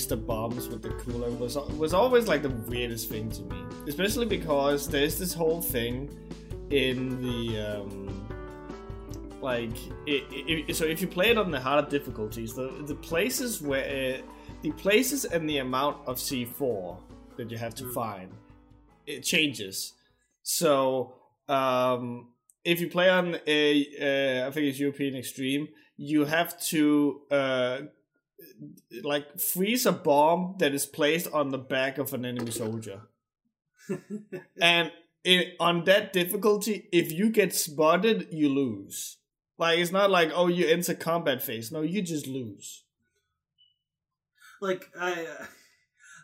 had to to freeze the bombs with the cooler was was always like the weirdest thing to me, especially because there's this whole thing in the um, like it, it, so if you play it on the harder difficulties, the the places where uh, the places and the amount of C4 that you have to Mm. find it changes. So um, if you play on a, uh, I think it's European Extreme, you have to uh, like freeze a bomb that is placed on the back of an enemy soldier, and on that difficulty, if you get spotted, you lose. Like it's not like oh you enter combat phase. No, you just lose. like I uh,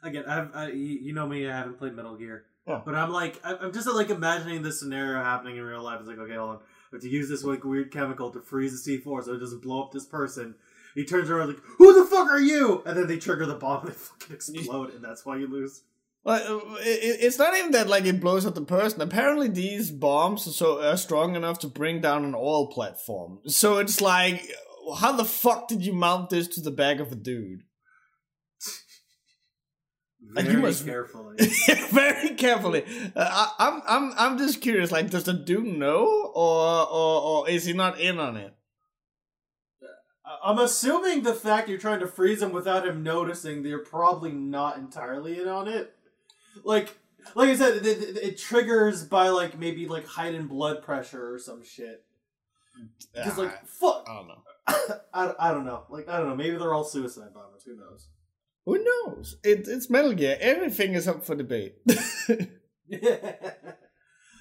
again, I've I, you know me, I haven't played Metal Gear, Yeah. but I'm like I'm just like imagining this scenario happening in real life. It's like okay, hold on, I have to use this like weird chemical to freeze the C4 so it doesn't blow up this person. He turns around like, "Who the fuck are you?" And then they trigger the bomb and they fucking explode, and that's why you lose. Like, uh, it, it's not even that like it blows up the person. Apparently, these bombs are so are strong enough to bring down an oil platform. So it's like, how the fuck did you mount this to the back of a dude? Like, Very you must- carefully. Very carefully. Uh, I, I'm I'm I'm just curious. Like, does the dude know, or or or is he not in on it? I'm assuming the fact you're trying to freeze him without him noticing, they're probably not entirely in on it. Like, like I said, it, it, it triggers by like maybe like heightened blood pressure or some shit. Because like, fuck, I don't know. I, I don't know. Like I don't know. Maybe they're all suicide bombers. Who knows? Who knows? It, it's Metal Gear. Everything is up for debate.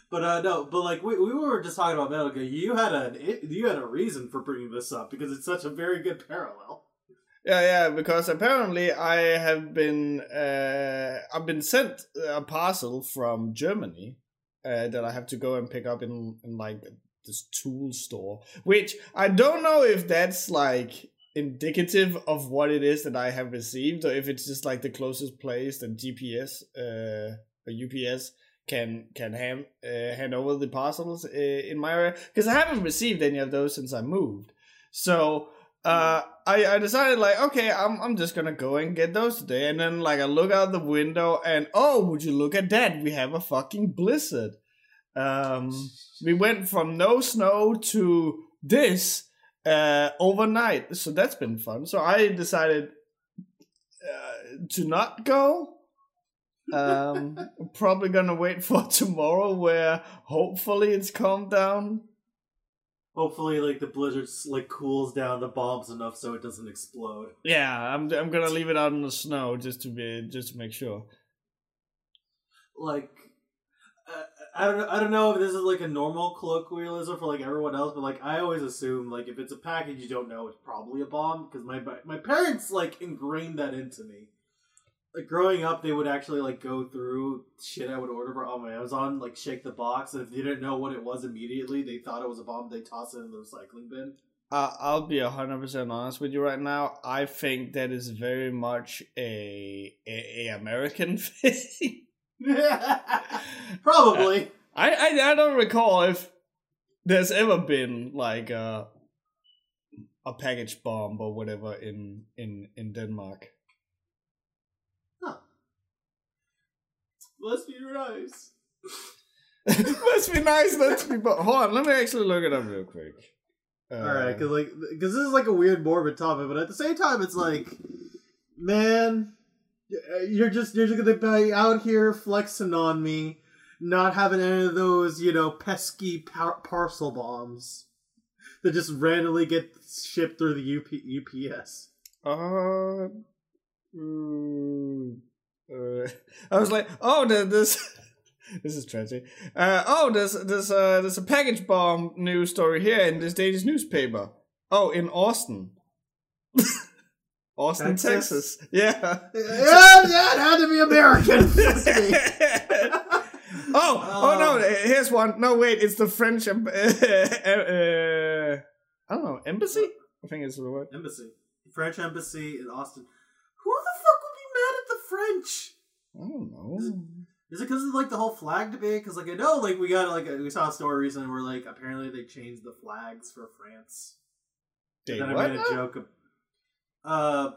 but uh no, but like we, we were just talking about Metal Gear. You had a you had a reason for bringing this up because it's such a very good parallel. Yeah, yeah, because apparently I have been uh, I've been sent a parcel from Germany uh, that I have to go and pick up in, in like this tool store, which I don't know if that's like indicative of what it is that I have received, or if it's just like the closest place that GPS uh, or UPS can can hand uh, hand over the parcels uh, in my area because I haven't received any of those since I moved. So uh, I, I decided like okay I'm, I'm just gonna go and get those today. And then like I look out the window and oh would you look at that? We have a fucking blizzard. Um we went from no snow to this uh overnight. So that's been fun. So I decided uh, to not go um I'm probably gonna wait for tomorrow where hopefully it's calmed down Hopefully, like the blizzard like cools down the bombs enough so it doesn't explode. Yeah, I'm I'm gonna leave it out in the snow just to be just to make sure. like uh, I don't I don't know if this is like a normal colloquialism for like everyone else, but like I always assume like if it's a package you don't know, it's probably a bomb because my my parents like ingrained that into me. Like growing up, they would actually like go through shit I would order for on my Amazon, like shake the box, and if they didn't know what it was immediately, they thought it was a bomb. They toss it in the recycling bin. Uh, I'll be hundred percent honest with you right now. I think that is very much a a, a American thing. Probably. I, I I don't recall if there's ever been like a a package bomb or whatever in in in Denmark. Must be nice. Must be nice to be. Bo- Hold on, let me actually look it up real quick. Uh, All right, because like, because this is like a weird morbid topic, but at the same time, it's like, man, you're just you're just gonna be out here flexing on me, not having any of those you know pesky par- parcel bombs that just randomly get shipped through the UP- UPS. Uh, mm, uh, I was like, oh, the, this this is tragic. Uh, oh, there's there's uh, there's a package bomb news story here in this Danish newspaper. Oh, in Austin, Austin, Texas? Texas. Yeah. yeah, yeah, it had to be American. oh, oh no! Here's one. No, wait, it's the French. em- uh, I don't know embassy. I think it's the word. embassy, French embassy in Austin. Who the fuck would be mad at the French? I don't know. Is it because of like the whole flag debate? Because like I know like we got like a, we saw a story recently where like apparently they changed the flags for France. They and then what I made a joke. Of, uh,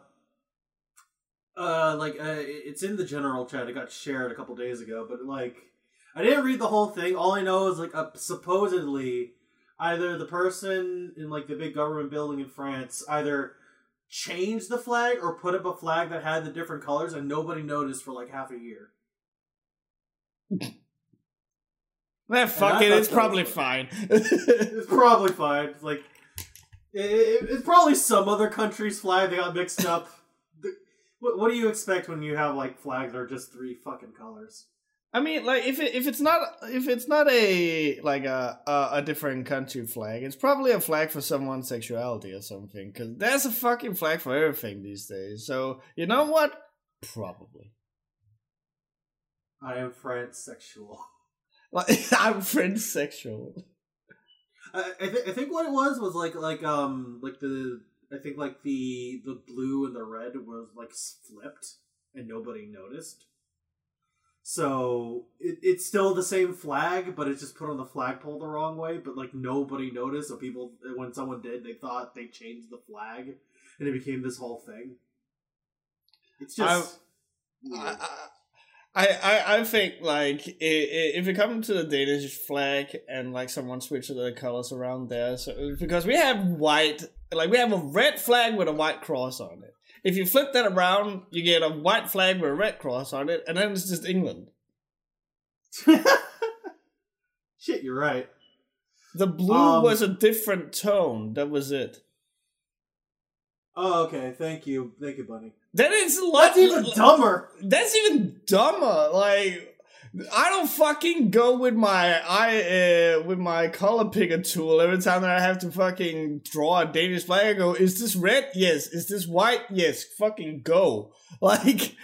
Uh, like uh, it's in the general chat. It got shared a couple days ago, but like I didn't read the whole thing. All I know is like uh, supposedly either the person in like the big government building in France either changed the flag or put up a flag that had the different colors and nobody noticed for like half a year. Nah, fuck it, it's probably fine. it's probably fine. It's like it, it, it's probably some other country's flag they got mixed up. what, what do you expect when you have like flags that are just three fucking colors? I mean, like if it, if it's not if it's not a like a, a, a different country flag, it's probably a flag for someone's sexuality or something. Because there's a fucking flag for everything these days. So you know what? Probably. I am French sexual. Like I'm French sexual. I I, th- I think what it was was like like um like the I think like the the blue and the red was like flipped and nobody noticed. So it, it's still the same flag, but it's just put on the flagpole the wrong way. But like nobody noticed. So people, when someone did, they thought they changed the flag, and it became this whole thing. It's just. I, I, I, I think like if it comes to the Danish flag and like someone switches the colors around there, so because we have white, like we have a red flag with a white cross on it. If you flip that around, you get a white flag with a red cross on it, and then it's just England. Shit, you're right. The blue um, was a different tone. That was it. Oh, okay. Thank you, thank you, Bunny. That is a lot. That's even dumber. That's even dumber. Like I don't fucking go with my I uh, with my color picker tool every time that I have to fucking draw a Danish flag. I go, is this red? Yes. Is this white? Yes. Fucking go. Like,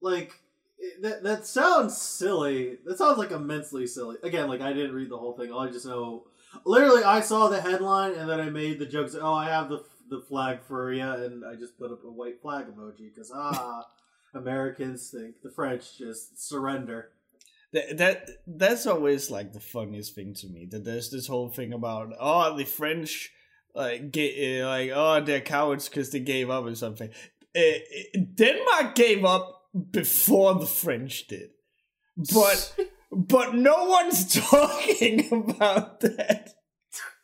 like that. That sounds silly. That sounds like immensely silly. Again, like I didn't read the whole thing. All I just know, literally, I saw the headline and then I made the jokes. Oh, I have the the flag for you, and I just put up a white flag emoji because ah. Americans think the French just surrender. That, that that's always like the funniest thing to me. That there's this whole thing about oh the French like get, like oh they're cowards because they gave up or something. Uh, Denmark gave up before the French did, but but no one's talking about that.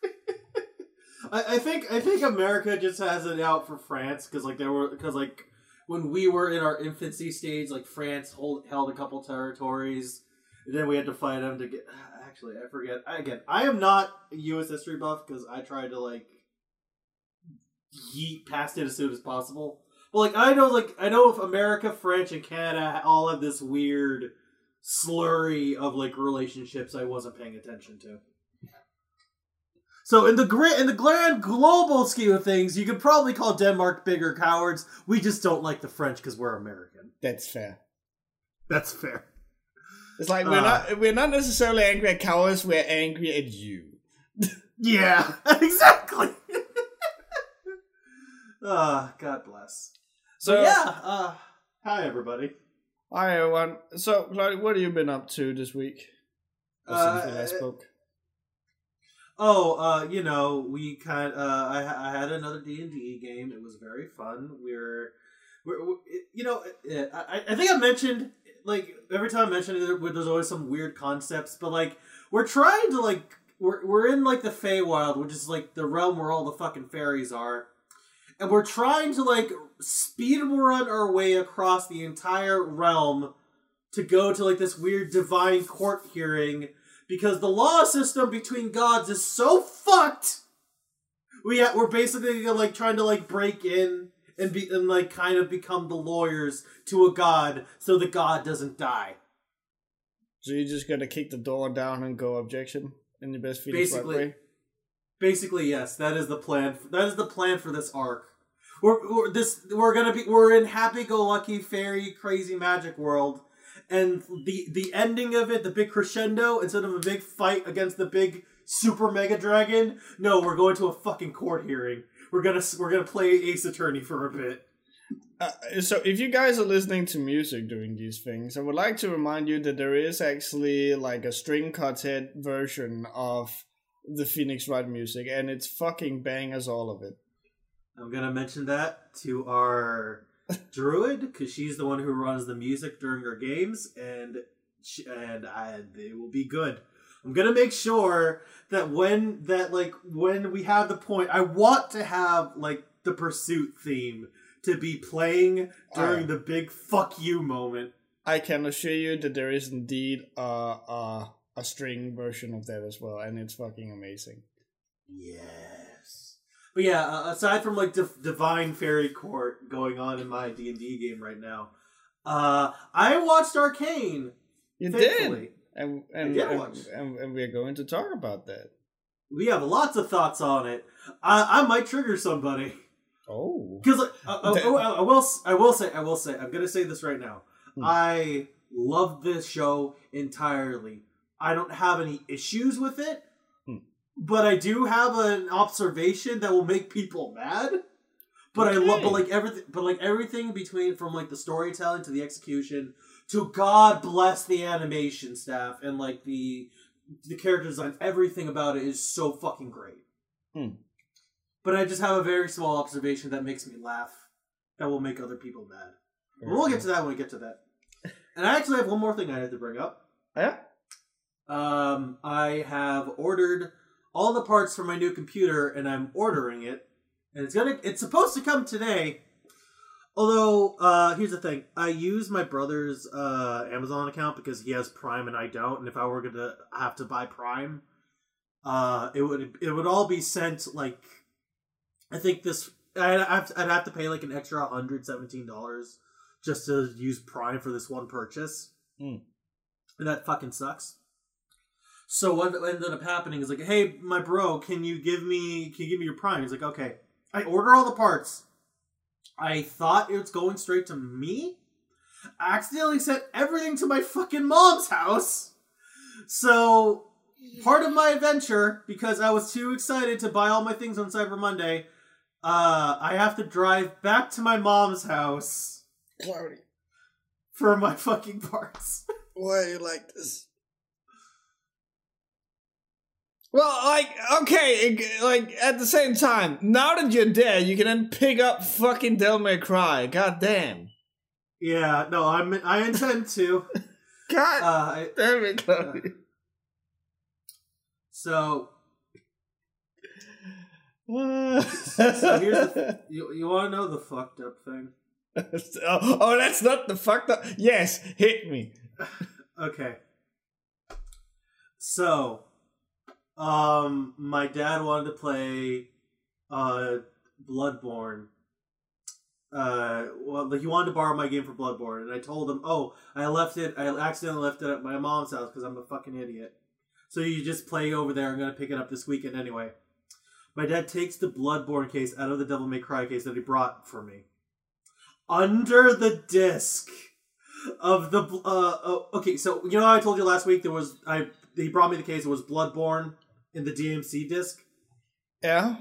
I, I think I think America just has it out for France because like there were because like when we were in our infancy stage, like France hold, held a couple territories, and then we had to fight them to get. Actually, I forget. Again, I am not a U.S. history buff because I tried to like yeet past it as soon as possible. But like, I know, like, I know if America, French, and Canada all have this weird slurry of like relationships I wasn't paying attention to. So in the great in the grand global scheme of things, you could probably call Denmark bigger cowards. We just don't like the French because we're American. That's fair. That's fair. It's like we're uh, not we're not necessarily angry at cowards. We're angry at you. yeah, exactly. Ah, uh, God bless. So but yeah, uh, hi everybody. Hi everyone. So, Claudia, what have you been up to this week? Uh, since we last spoke oh, uh, you know, we kind. Uh, I, I had another D and D game. It was very fun. We're, we're, we're you know, I, I think I mentioned like every time I mention it, there's always some weird concepts, but like we're trying to like we're we're in like the Feywild, which is like the realm where all the fucking fairies are, and we're trying to like speed run our way across the entire realm to go to like this weird divine court hearing because the law system between gods is so fucked. We ha- we're basically like trying to like break in and be and like kind of become the lawyers to a god so the god doesn't die. So you're just gonna kick the door down and go objection in your best Phoenix basically, way? Basically, yes. That is the plan. That is the plan for this arc. We're, we're this. We're gonna be. We're in happy-go-lucky fairy crazy magic world, and the the ending of it, the big crescendo, instead of a big fight against the big super mega dragon, no, we're going to a fucking court hearing. We're gonna we're gonna play Ace Attorney for a bit. Uh, so if you guys are listening to music doing these things, I would like to remind you that there is actually like a string quartet version of the Phoenix Wright music, and it's fucking bang as all of it. I'm gonna mention that to our druid because she's the one who runs the music during her games, and she, and I, they will be good. I'm gonna make sure that when that like when we have the point, I want to have like the pursuit theme to be playing during the big fuck you moment. I can assure you that there is indeed a a, a string version of that as well, and it's fucking amazing. Yes. But yeah, uh, aside from like Div- Divine Fairy Court going on in my D and D game right now, uh, I watched Arcane. You Thankfully. did, and and, did and, and and we're going to talk about that. We have lots of thoughts on it. I, I might trigger somebody Oh, because uh, uh, That- uh, I will. I will say. I will say. I'm gonna say this right now. Hmm. I love this show entirely. I don't have any issues with it. But I do have an observation that will make people mad. But I love, but like everything, but like everything between from like the storytelling to the execution to God bless the animation staff and like the the character design, everything about it is so fucking great. Hmm. But I just have a very small observation that makes me laugh, that will make other people mad. But we'll get to that when we get to that. And I actually have one more thing I had to bring up. Yeah. Um, I have ordered all the parts for my new computer, and I'm ordering it, and it's gonna. It's supposed to come today. Although, uh, here's the thing: I use my brother's uh, Amazon account because he has Prime and I don't. And if I were gonna have to buy Prime, uh, it would it would all be sent like, I think this I'd have, I'd have to pay like an extra hundred seventeen dollars just to use Prime for this one purchase, Hmm. and that fucking sucks. So what ended up happening is like, hey, my bro, can you give me can you give me your Prime? He's like, okay. I order all the parts. I thought it was going straight to me. I accidentally sent everything to my fucking mom's house. So part of my adventure, because I was too excited to buy all my things on Cyber Monday, uh, I have to drive back to my mom's house Cloudy, for my fucking parts. why are you like this? Well, like, okay, like at the same time, now that you're there, you can then pick up fucking Devil May Cry. God damn. yeah, no, I'm I intend to. God Uh, damn it, Chloe. so so so here's the, you you want to know the fucked up thing? oh, oh, that's not the fucked up. Yes, hit me. Okay. So, um, my dad wanted to play, uh, Bloodborne. Uh, well, like he wanted to borrow my game for Bloodborne, and I told him, "Oh, I left it. I accidentally left it at my mom's house because I'm a fucking idiot." So you just play over there. I'm gonna pick it up this weekend anyway. My dad takes the Bloodborne case out of the Devil May Cry case that he brought for me. Under the disc of the uh oh, okay so you know i told you last week there was i he brought me the case it was bloodborne in the dmc disc Yeah.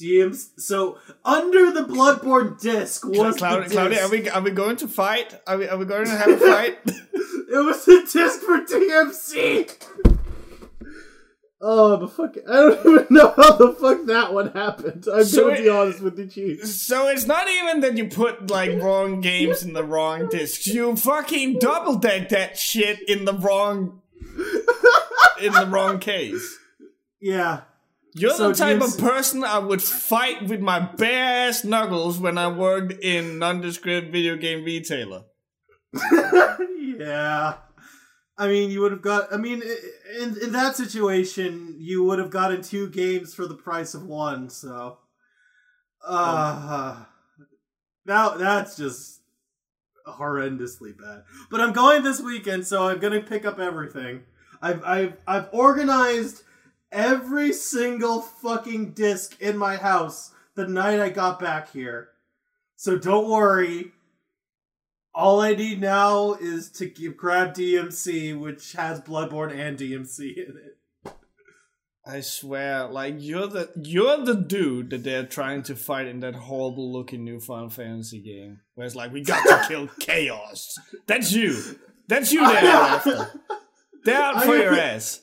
dms so under the bloodborne disc was Cloudy, the Cloudy, disc. are we are we going to fight? Are we are we going to have a fight? it was the disc for dmc oh but fuck i don't even know how the fuck that one happened i'm So gonna be honest with you chief so it's not even that you put like wrong games in the wrong discs. You fucking double deck that shit in the wrong in the wrong case. Yeah You're So the type DMC of person I would fight with my bare ass knuckles when I worked in nondescript video game retailer. yeah. I mean, you would have got. I mean, in in that situation, you would have gotten two games for the price of one. So, uh, now that's just horrendously bad. But I'm going this weekend, so I'm gonna pick up everything. I've I've I've organized every single fucking disc in my house the night I got back here. So don't worry. All I need now is to give, grab DMC, which has Bloodborne and DMC in it. I swear, like you're the you're the dude that they're trying to fight in that horrible looking new Final Fantasy game. Where it's like we got to kill chaos. That's you. That's you they're after. They're out for I- your ass.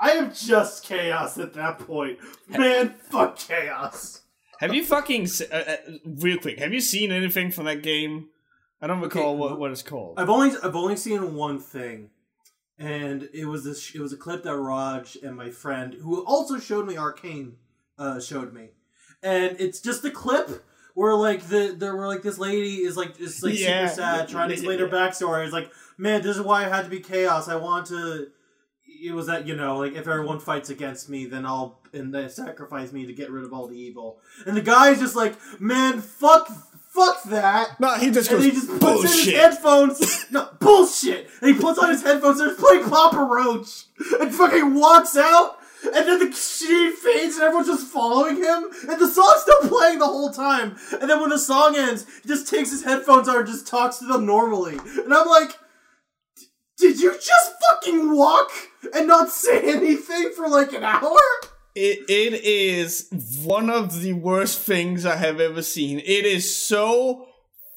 I am just chaos at that point. Man, fuck chaos. Have you fucking uh, uh, real quick? Have you seen anything from that game? I don't recall what, what it's called. I've only I've only seen one thing, and it was this. It was a clip that Raj and my friend, who also showed me Arcane, uh, showed me, and it's just a clip where like the there were like this lady is like is like Yeah. super sad, trying to explain her backstory. It's like, man, this is why I had to be chaos. I want to. It was that you know, like if everyone fights against me, then I'll and they sacrifice me to get rid of all the evil. And the guy's just like, man, fuck, fuck that. no, he just And goes he just puts in his bullshit. headphones. No bullshit. And he puts on his headphones and playing Papa Roach, and fucking walks out. And then the scene fades, and everyone's just following him. And the song's still playing the whole time. And then when the song ends, he just takes his headphones out and just talks to them normally. And I'm like, did you just fucking walk and not say anything for like an hour? It, it is one of the worst things I have ever seen. It is so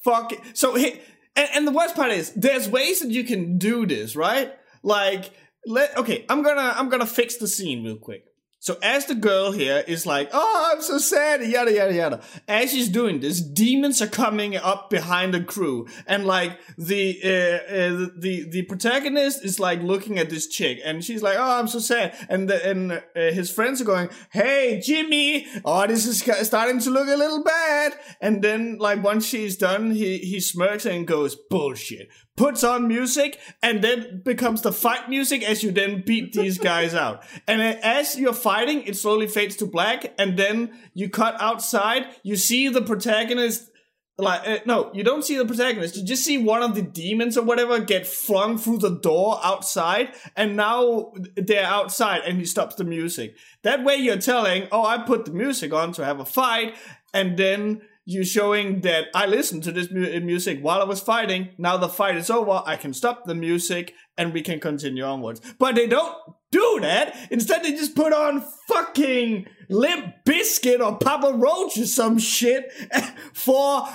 fucking so. And, and the worst part is, there's ways that you can do this, right? Like, let okay, I'm gonna I'm gonna fix the scene real quick. So as the girl here is like, oh, I'm so sad, yada yada yada. As she's doing this, demons are coming up behind the crew, and like the uh, uh, the the protagonist is like looking at this chick, and she's like, oh, I'm so sad, and the, and uh, his friends are going, hey, Jimmy, oh, this is starting to look a little bad, and then like once she's done, he he smirks and goes, bullshit, puts on music, and then becomes the fight music as you then beat these guys out. And as you're fighting, it slowly fades to black, and then you cut outside. You see the protagonist. Like uh, no, you don't see the protagonist. You just see one of the demons or whatever get flung through the door outside, and now they're outside, and he stops the music. That way, you're telling, "Oh, I put the music on to have a fight," and then you showing that I listened to this mu- uh, music while I was fighting. Now the fight is over. I can stop the music and we can continue onwards. But they don't do that. Instead, they just put on fucking Limp Bizkit or Papa Roach or some shit for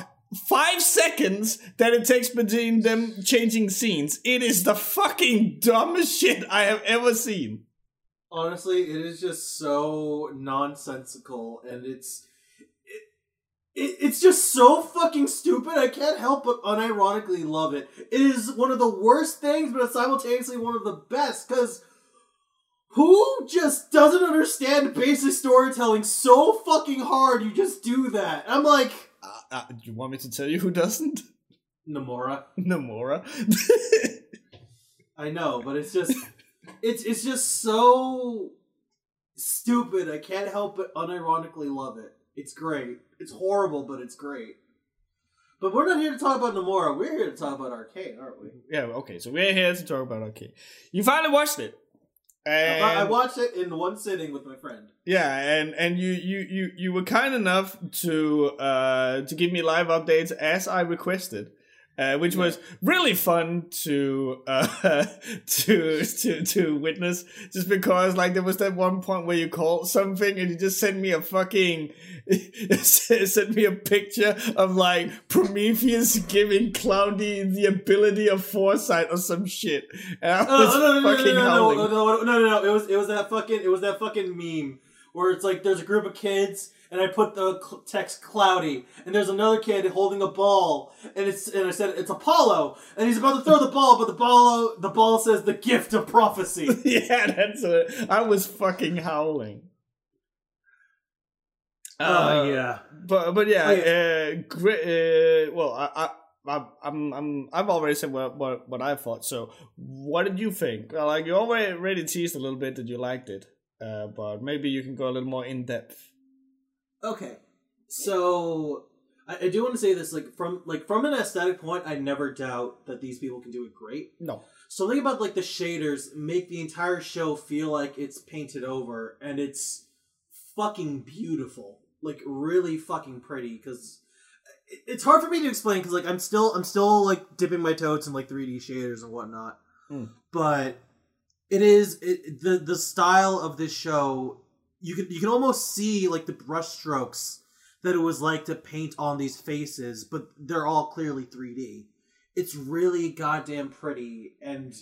five seconds that it takes between them changing scenes. It is the fucking dumbest shit I have ever seen. Honestly, it is just so nonsensical, and it's it, it, it's just so fucking stupid. I can't help but unironically love it. It is one of the worst things, but it's simultaneously one of the best because. Who just doesn't understand basic storytelling so fucking hard? You just do that. I'm like Uh, uh, do you want me to tell you who doesn't? Namora. Namora. I know, but it's just it's it's just so stupid. I can't help but unironically love it. It's great. It's horrible, but it's great. But we're not here to talk about Namora. We're here to talk about Arcane, aren't we? yeah, okay, so we're here to talk about okay. You finally watched it. I, And I watched it in one sitting with my friend. Yeah, and and you you you you were kind enough to uh to give me live updates as I requested. Uh, which was really fun to uh to to to witness just because like there was that one point where you called something and you just sent me a fucking sent me a picture of like Prometheus giving Cloudy the ability of foresight or some shit and I was Oh, no, no, no, fucking no, no, howling. no, no, no, no, no, no. It was it was that fucking it was that fucking meme where it's like there's a group of kids and I put the text cloudy and there's another kid holding a ball and it's and I said it's Apollo and he's about to throw the ball but the ball the ball says the gift of prophecy. yeah, that's it. I was fucking howling. Oh yeah. but but yeah, Oh, uh, great. Uh, well, I, I, I, I'm, I'm, I've already said what, what, what I thought. So, what did you think? Well, Like you already, already teased a little bit that you liked it, uh, but maybe you can go a little more in depth. Okay, so I, I do want to say this like from like from an aesthetic point, I never doubt that these people can do it great. No, Something about like the shaders make the entire show feel like it's painted over, and it's fucking beautiful, like really fucking pretty. Because it's hard for me to explain because like I'm still I'm still like dipping my toes in like 3D shaders and whatnot, Mm. but it is it, the the style of this show. You can you can almost see like the brushstrokes that it was like to paint on these faces, but they're all clearly 3D. It's really goddamn pretty, and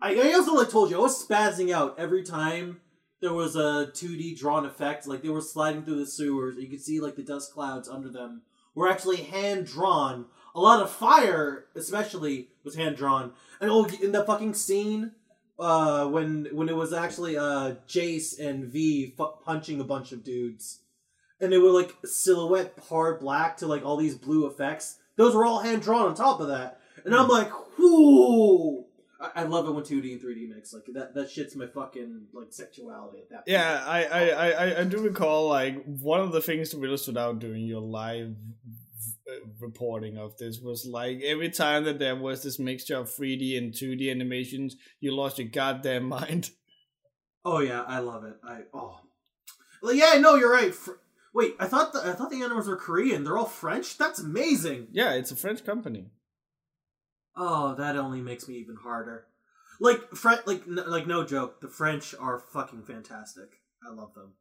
I, I also like told you I was spazzing out every time there was a 2D drawn effect, like they were sliding through the sewers. You could see like the dust clouds under them were actually hand drawn. A lot of fire, especially, was hand drawn. And oh, in the fucking scene uh, when when it was actually uh, Jace and Vi fu- punching a bunch of dudes, and they were like silhouette hard black to like all these blue effects. Those were all hand drawn on top of that, and I'm like, whoo! I, I love it when 2D and 3D mix. Like that that shit's my fucking like sexuality at that. Point. Yeah, I, I, I, I do recall like one of the things that really stood out during your live reporting of this was like every time that there was this mixture of 3D and 2D animations, you lost your goddamn mind. Oh yeah, I love it. I oh, well, yeah, no, you're right. Fr- Wait, I thought the I thought the animals were Korean. They're all French. That's amazing. Yeah, it's a French company. Oh, that only makes me even harder. Like French, like n- like no joke. The French are fucking fantastic. I love them.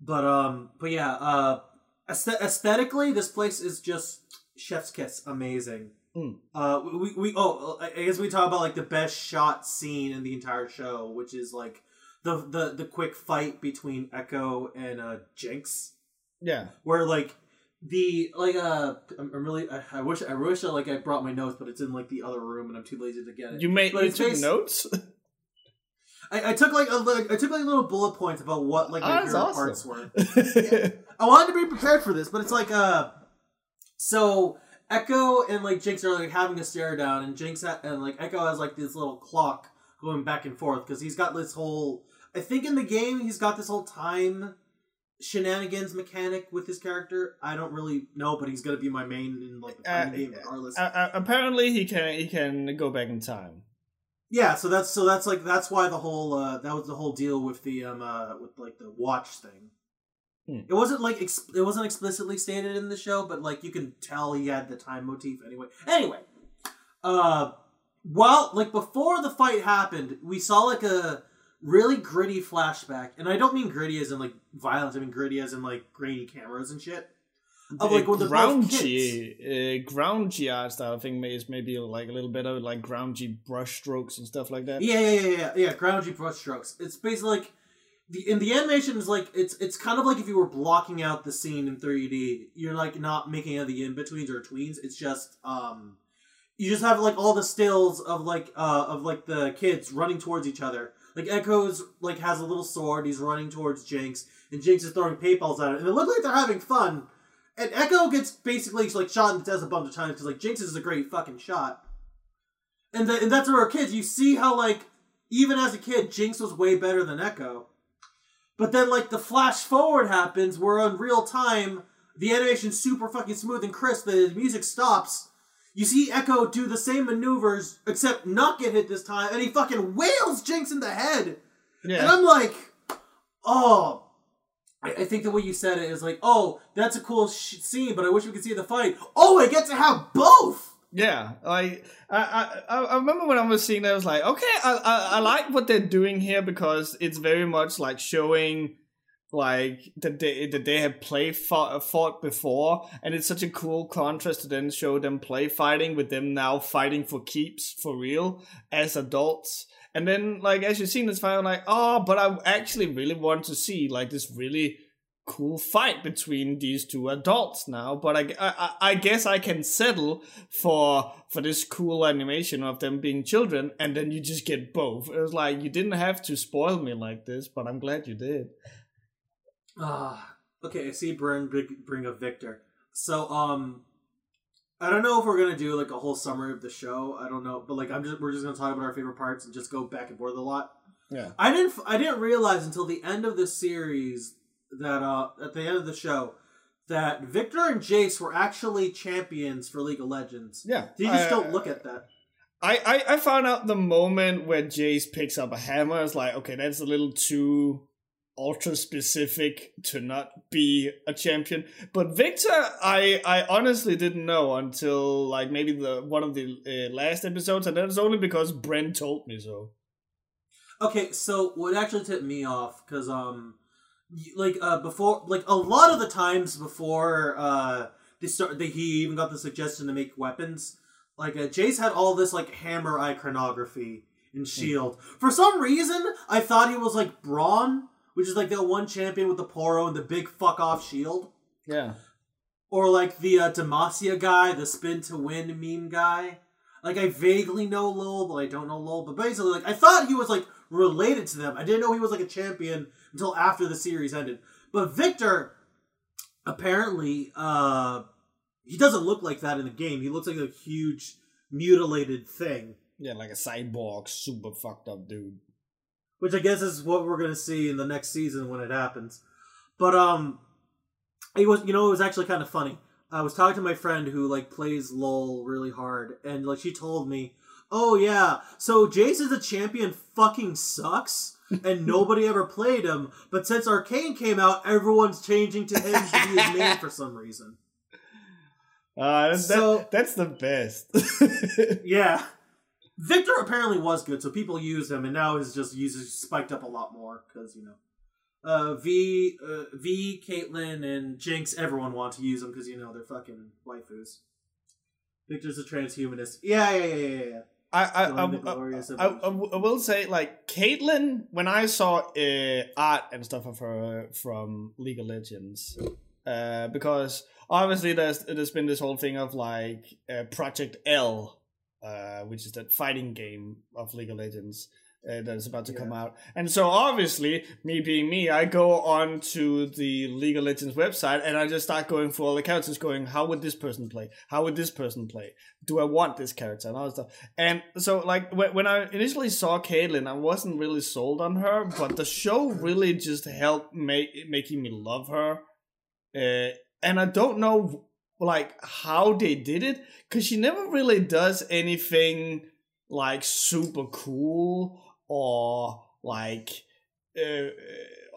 But um, but yeah, uh, aesthetically, this place is just chef's kiss, amazing. Mm. Uh, we, we oh, I guess we talk about like the best shot scene in the entire show, which is like the the the quick fight between Ekko and uh Jinx Yeah. where like the like uh I'm, I'm really I, I wish I wish I like I brought my notes but it's in like the other room and I'm too lazy to get it. You made But you took notes? I, I took like a like, I took like little bullet points about what like my Oh, favorite awesome. parts were. I wanted to be prepared for this, but it's like uh so Ekko and like Jinx are like having a stare down and Jinx ha- and like Ekko has like this little clock going back and forth because he's got this whole I think in the game he's got this whole time shenanigans mechanic with his character. I don't really know, but he's gonna be my main in like the Uh, game regardless. Uh, uh, apparently, he can he can go back in time. yeah, so that's so that's like that's why the whole uh that was the whole deal with the um uh with like the watch thing. Hmm. It wasn't like ex- it wasn't explicitly stated in the show, but like you can tell he had the time motif anyway. Anyway, uh, while like before the fight happened, we saw like a really gritty flashback, and I don't mean gritty as in like violence. I mean gritty as in like grainy cameras and shit. Of like when they're both kids. grounchy, uh, art style. I think is maybe like a little bit of like grounchy brush strokes and stuff like that. Yeah, yeah, yeah, yeah, yeah. Groundy brush strokes. It's basically like the in the animation is like it's it's kind of like if you were blocking out the scene in 3D. You're like not making any of the in betweens or tweens. It's just um you just have like all the stills of like uh of like the kids running towards each other. Like Ekko's like has a little sword. He's running towards Jinx, and Jinx is throwing paintballs at it, and it looks like they're having fun. And Ekko gets basically like shot in the chest a bunch of times because like Jinx is a great fucking shot. And, the, and that's where our kids, you see how like even as a kid, Jinx was way better than Ekko. But then like the flash forward happens where on real time the animation's super fucking smooth and crisp, the music stops. You see Ekko do the same maneuvers, except not get hit this time, and he fucking wails Jinx in the head. And. I'm like, oh. I, I think the way you said it is like, oh, that's a cool sh- scene, but I wish we could see the fight. Oh, I get to have both. Yeah, like I, I I remember when I was seeing that, I was like, okay, I, I I like what they're doing here because it's very much like showing like that they that they have play fought, fought before, and it's such a cool contrast to then show them play fighting with them now fighting for keeps for real as adults. And then, like as you've seen this I'm like, oh, but I actually really want to see like this really cool fight between these two adults now but I, I, I guess i can settle for for this cool animation of them being children and then you just get both it was like you didn't have to spoil me like this but i'm glad you did Ah, okay. I see bring, bring up Viktor. So, um, I don't know if we're gonna do like a whole summary of the show. I don't know, but like I'm just we're just gonna talk about our favorite parts and just go back and forth a lot. yeah I didn't I didn't realize until the end of the series that uh at the end of the show that Viktor and Jace were actually champions for League of Legends. yeah You just I- don't look at that. I, I, I found out the moment where Jace picks up a hammer. It's like, okay, that's a little too ultra specific to not be a champion. But Viktor, I I honestly didn't know until like maybe the one of the uh, last episodes, and that's only because Brent told me so. Okay, so what actually tipped me off because um, like uh before like a lot of the times before uh they start they, he even got the suggestion to make weapons. Like uh, Jace had all this like hammer iconography, and Shield. For some reason, I thought he was like Braum which is like the one champion with the Poro and the big fuck off shield, Yeah. or like the uh, Demacia guy, the spin to win meme guy. Like I vaguely know Lowell, but I don't know Lowell. But basically, like I thought he was like related to them. I didn't know he was like a champion until after the series ended. But Viktor, apparently, uh, he doesn't look like that in the game. He looks like a huge mutilated thing, Yeah, like a cyborg, super fucked up dude. which I guess is what we're gonna see in the next season when it happens. But um, it was you know it was actually kind of funny. I was talking to my friend who like plays LOL really hard, and like she told me, "Oh yeah, so Jace is a champion fucking sucks." And nobody ever played him, but since Arcane came out, everyone's changing to him to be his main for some reason. Uh, that, So- that, that's the best. Yeah. Viktor apparently was good, so people use him, and now his just usage spiked up a lot more because you know, uh, Vi, uh, Vi, Caitlyn, and Jinx. Everyone want to use him because you know they're fucking waifus. Viktor's a transhumanist. Yeah, yeah, yeah, yeah, yeah. I, I, I, I, glorious I, I w- I will say, like, Caitlyn, when I saw uh, art and stuff of her from League of Legends, uh, because obviously there's there's been this whole thing of like uh, Project L, uh, which is that fighting game of League of Legends uh, that is about to come out, and so obviously me being me, I go on to the League of Legends website and I just start going through all the characters, going, how would this person play? How would this person play? Do I want this character and all that stuff? And so, like, when, when I initially saw Caitlyn, I wasn't really sold on her, but the show really just helped make making me love her. Uh, and I don't know, like, how they did it, because she never really does anything like super cool or like uh,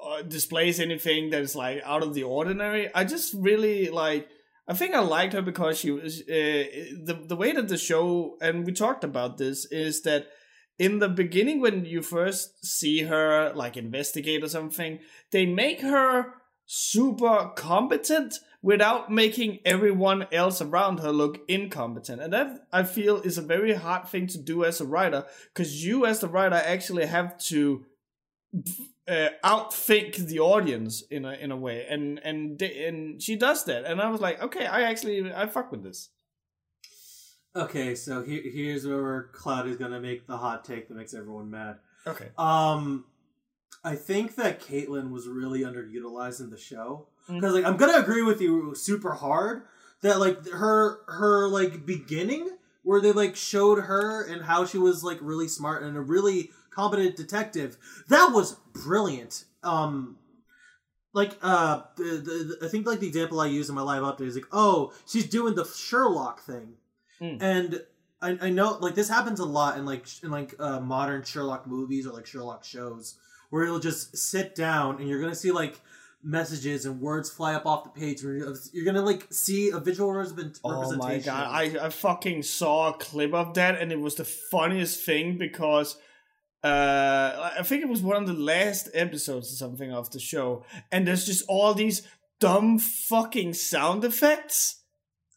uh, displays anything that is like out of the ordinary. I just really like. I think I liked her because she was uh, the the way that the show and we talked about this is that in the beginning when you first see her like investigate or something, they make her super competent without making everyone else around her look incompetent. And that I feel is a very hard thing to do as a writer because you as the writer actually have to uh, outthink the audience in a in a way, and and and she does that, and I was like, okay, I actually I fuck with this. Okay, so here, here's where Cloud is gonna make the hot take that makes everyone mad. Okay, Um, I think that Caitlyn was really underutilized in the show. Because, like, I'm gonna agree with you super hard that like her her like beginning where they like showed her and how she was like really smart and a really competent detective that was brilliant. Um, like uh, the, the, the- I think like the example I use in my live update is like, oh, she's doing the Sherlock thing, Mm. and I, I know like this happens a lot in like in like uh, modern Sherlock movies or like Sherlock shows where you'll just sit down and you're gonna see like messages and words fly up off the page where you're, gonna like see a visual represent- Oh representation. my god, I, I fucking saw a clip of that and it was the funniest thing because uh I think it was one of the last episodes or something of the show and there's just all these dumb fucking sound effects.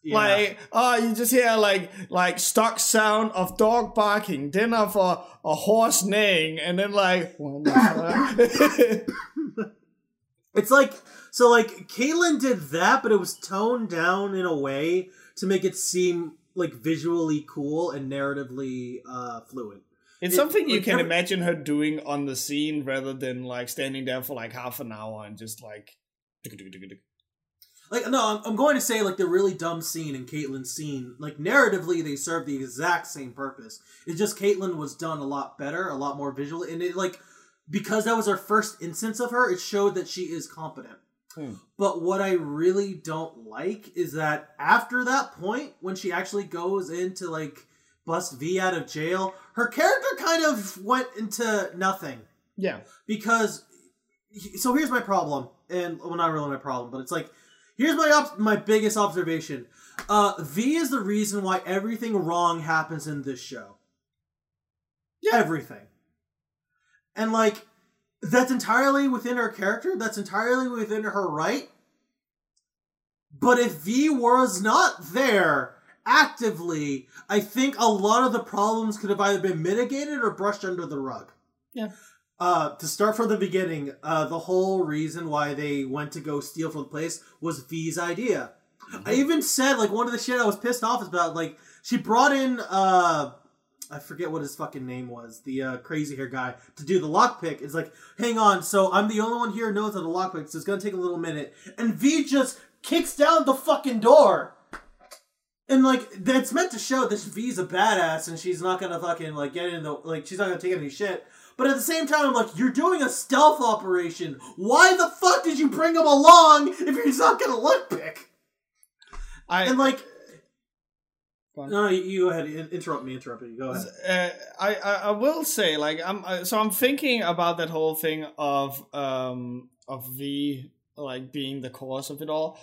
Yeah. Like, oh, you just hear like like stock sound of dog barking, then of a, a horse neighing, and then like what the fuck? It's like so like Caitlyn did that, but it was toned down in a way to make it seem like visually cool and narratively uh fluid. It's It- something you like, can every- imagine her doing on the scene rather than like standing there for like half an hour and just like. Like no, I'm, I'm going to say like the really dumb scene in Caitlyn's scene, like narratively they serve the exact same purpose. It's just Caitlyn was done a lot better, a lot more visually, and it like because that was our first instance of her, it showed that she is competent. Hmm. But what I really don't like is that after that point, when she actually goes into like bust Vi out of jail, her character kind of went into nothing Yeah. because so here's my problem and well not really my problem but it's like here's my op- my biggest observation uh v is the reason why everything wrong happens in this show Yeah. everything and like that's entirely within her character that's entirely within her right but if v was not there actively, I think a lot of the problems could have either been mitigated or brushed under the rug. Yeah. Uh, to start from the beginning, uh, the whole reason why they went to go steal from the place was V's idea. Mm-hmm. I even said like one of the shit I was pissed off about. Like she brought in uh, I forget what his fucking name was, the uh, crazy hair guy, to do the lockpick. It's like, hang on, so I'm the only one here who knows how to lockpick, so it's gonna take a little minute. And V just kicks down the fucking door. And like that's meant to show that V's a badass and she's not gonna fucking like get in the like she's not gonna take any shit. But at the same time, I'm like, you're doing a stealth operation. Why the fuck did you bring him along if you're not gonna lockpick? I And like, Go no, you, you go ahead. Interrupt me. Interrupt me. Go ahead. uh, I, I I will say like I'm uh, so I'm thinking about that whole thing of um of V like being the cause of it all,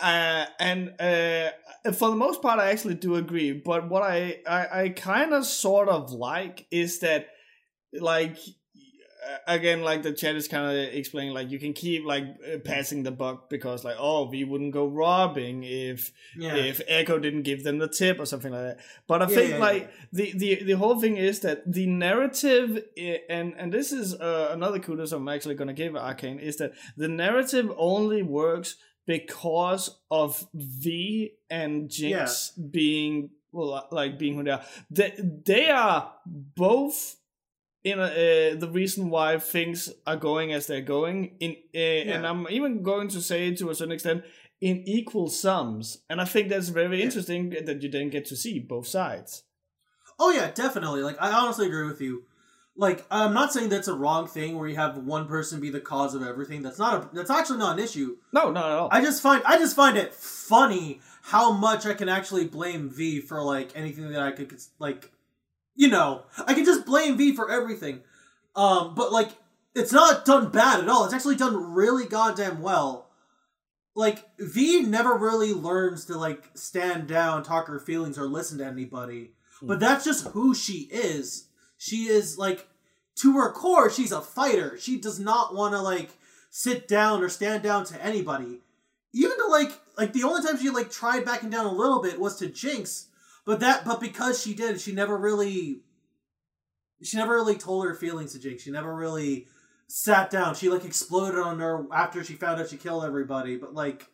uh, and uh, for the most part I actually do agree. But what I I, I kind of sort of like is that like again like the chat is kind of explaining like you can keep like uh, passing the buck because like oh we wouldn't go robbing if Yeah. if Ekko didn't give them the tip or something like that. But I Yeah, think yeah, like the, the the whole thing is that the narrative and and this is uh, another kudos I'm actually gonna give Arcane is that the narrative only works because of V and Jinx being well like being who they are. They, they are both in a, uh, the reason why things are going as they're going in uh, and I'm even going to say to a certain extent in equal sums and I think that's very Yeah. interesting that you then get to see both sides. Oh yeah, definitely. Like I honestly agree with you. Like I'm not saying that's a wrong thing where you have one person be the cause of everything. That's not a that's actually not an issue. No, not at all. I just find I just find it funny how much I can actually blame V for like anything that I could like you know, I can just blame V for everything. Um but like it's not done bad at all. It's actually done really goddamn well. Like V never really learns to like stand down, talk her feelings or listen to anybody. But that's just who she is. She is like to her core, she's a fighter. She does not want to like sit down or stand down to anybody. Even to like like the only time she like tried backing down a little bit was to Jinx, but that but because she did, she never really she never really told her feelings to Jinx. She never really sat down. She like exploded on her after she found out she killed everybody, but like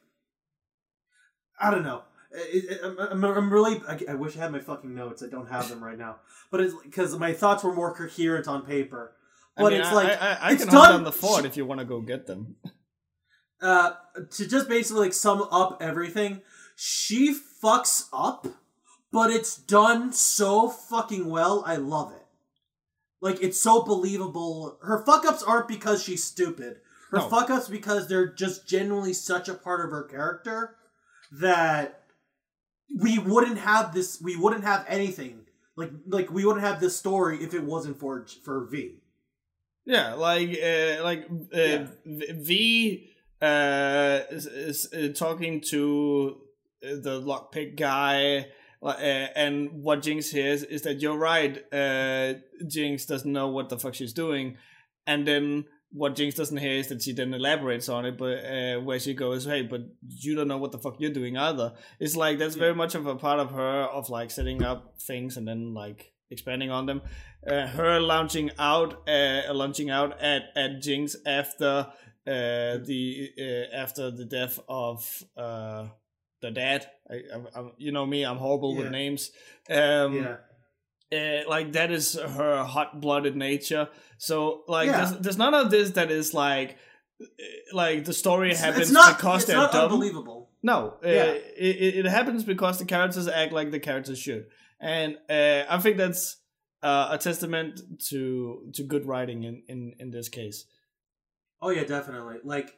I don't know. It, it, I'm, I'm, really. I, I wish I had my fucking notes. I don't have them right now. But it's because my thoughts were more coherent on paper. I But mean, it's I- like I, I, I it's can hold done- down the fort if you want to go get them. uh, to just basically like sum up everything, she fucks up, but it's done so fucking well. I love it. Like it's so believable. Her fuck ups aren't because she's stupid. Her No. fuck ups because they're just genuinely such a part of her character that we wouldn't have this. We wouldn't have anything. Like like we wouldn't have this story if it wasn't for for V. Yeah, like uh, like uh, Yeah. V- uh, is, is uh, talking to the lockpick guy, uh, and what Jinx hears is that you're right. Uh, Jinx doesn't know what the fuck she's doing, and then what Jinx doesn't hear is that she then elaborates on it, but uh, where she goes, "Hey, but you don't know what the fuck you're doing either." It's like that's very much of a part of her of like setting up things and then like expanding on them. Uh, her launching out, uh, launching out at at Jinx after uh, the uh, after the death of the dad. I, I, I, you know me, I'm horrible Yeah. with names. Um, yeah. uh, like that is her hot-blooded nature. So like Yeah. there's, there's none of this that is like uh, like the story It's, happens it's not. because it's they're not dumb. unbelievable. No, uh, Yeah. it, it it happens because the characters act like the characters should, and uh, I think that's uh, a testament to to good writing in in in this case. Oh yeah, definitely. Like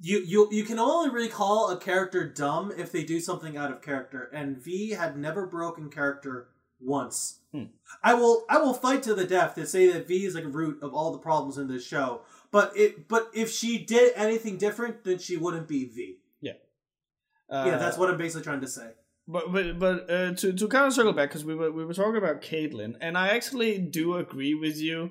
you you you can only really call a character dumb if they do something out of character, and V had never broken character once. Hmm. I will I will fight to the death to say that V is like a root of all the problems in this show. But it but if she did anything different, then she wouldn't be V. Uh, yeah, that's what I'm basically trying to say. But but but uh, to to kind of circle back because we were we were talking about Caitlyn, and I actually do agree with you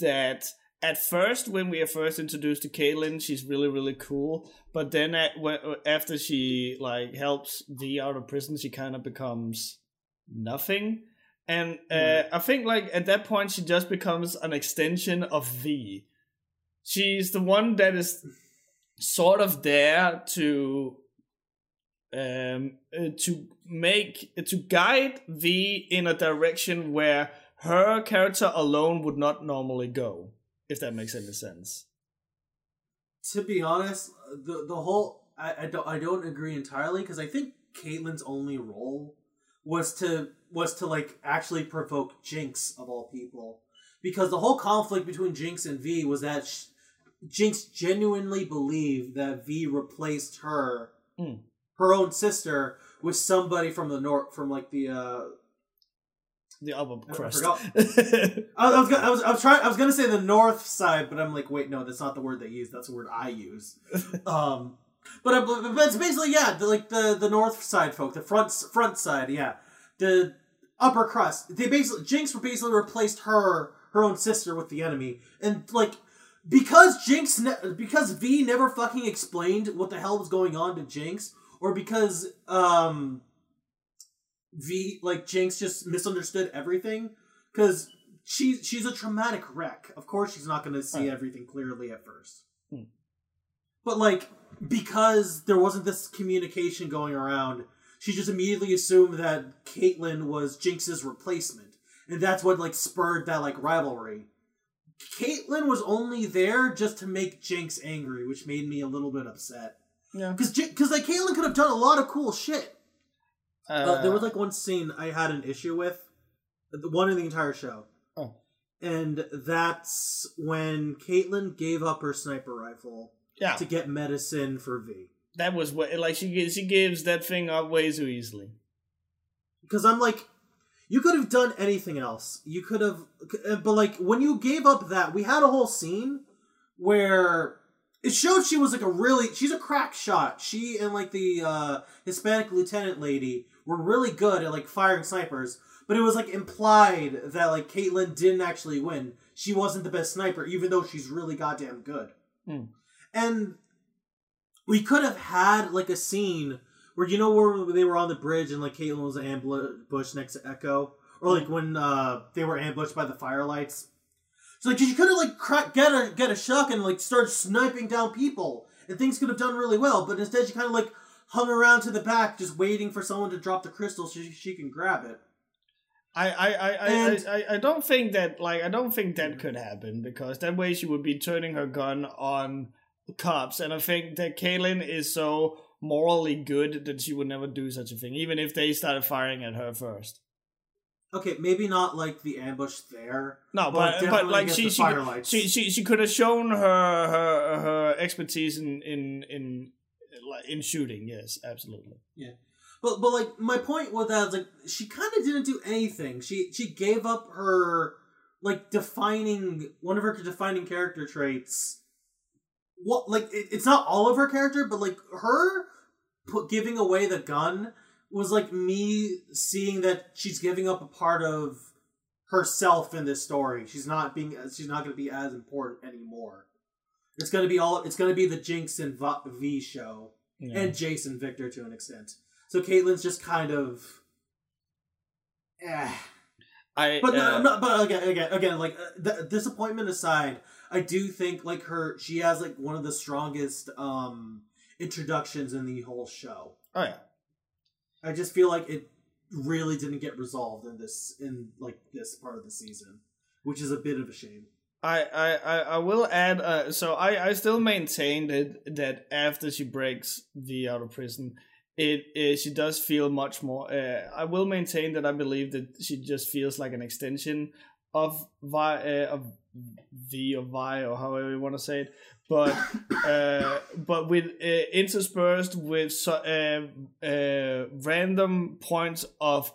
that at first when we are first introduced to Caitlyn, she's really really cool. But then at, when, after she like helps V out of prison, she kind of becomes nothing. And uh, I think like at that point she just becomes an extension of V. She's the one that is sort of there to um uh, to make to guide V in a direction where her character alone would not normally go if that makes any sense. To be honest, the the whole I, I don't I don't agree entirely because I think Caitlyn's only role was to was to like actually provoke Jinx of all people because the whole conflict between Jinx and V was that sh- Jinx genuinely believed that V replaced her Mm. her own sister with somebody from the north from like the uh The upper I crust. forgot. I was, I was I was trying I was gonna say the north side, but I'm like, wait, no, that's not the word they use. That's the word I use. um, but, I, but it's basically yeah, the, like the the north side folk, the front front side, yeah, the upper crust. They basically Jinx basically replaced her her own sister with the enemy, and like because Jinx ne- because V never fucking explained what the hell was going on to Jinx, or because um V like Jinx just misunderstood everything because she she's a traumatic wreck. Of course, she's not going to see everything clearly at first. Hmm. But like because there wasn't this communication going around, she just immediately assumed that Caitlyn was Jinx's replacement, and that's what like spurred that like rivalry. Caitlyn was only there just to make Jinx angry, which made me a little bit upset. yeah. Because because like Caitlyn could have done a lot of cool shit. Uh, Uh, there was like one scene I had an issue with, one in the entire show, Oh. and that's when Caitlyn gave up her sniper rifle yeah. to get medicine for V. That was what like she gives she gives that thing up way too easily. Because I'm like, you could have done anything else. You could have, but like when you gave up that, we had a whole scene where it showed she was like a really she's a crack shot. She and like the uh, Hispanic lieutenant lady were really good at like firing snipers, but it was like implied that like Caitlyn didn't actually win. She wasn't the best sniper, even though she's really goddamn good. Hmm. And we could have had like a scene where you know where they were on the bridge and like Caitlyn was ambushed next to Ekko, or like when uh they were ambushed by the firelights. So like you could have like crack, get a get a shotgun and like start sniping down people, and things could have done really well. But instead, you kind of like hung around to the back, just waiting for someone to drop the crystal so she, she can grab it. I I, I, I, And- I, I don't think that like I don't think that could happen because that way she would be turning her gun on cops and I think that Caitlyn is so morally good that she would never do such a thing, even if they started firing at her first. Okay, maybe not like the ambush there. No, But but but like she she, she she she could have shown her her her expertise in in in in shooting. Yes, absolutely. Yeah. But but like my point with that like she kind of didn't do anything. She she gave up her like defining one of her defining character traits. What like it, it's not all of her character, but like her put giving away the gun was like me seeing that she's giving up a part of herself in this story. She's not being she's not going to be as important anymore. It's going to be all it's going to be the Jinx and V show Yeah. and Jason Viktor to an extent. So Caitlyn's just kind of, eh. I But uh, no, no, but again, again, again, like uh, the disappointment aside, I do think like her, she has like one of the strongest um introductions in the whole show. oh yeah. I just feel like it really didn't get resolved in this in like this part of the season, which is a bit of a shame. I, I, I will add. Uh, so I, I still maintain that that after she breaks the out of prison, it, it she does feel much more. Uh, I will maintain that I believe that she just feels like an extension of Vi uh, of V or Vi or however you want to say it. But uh, but with uh, interspersed with uh, uh, random points of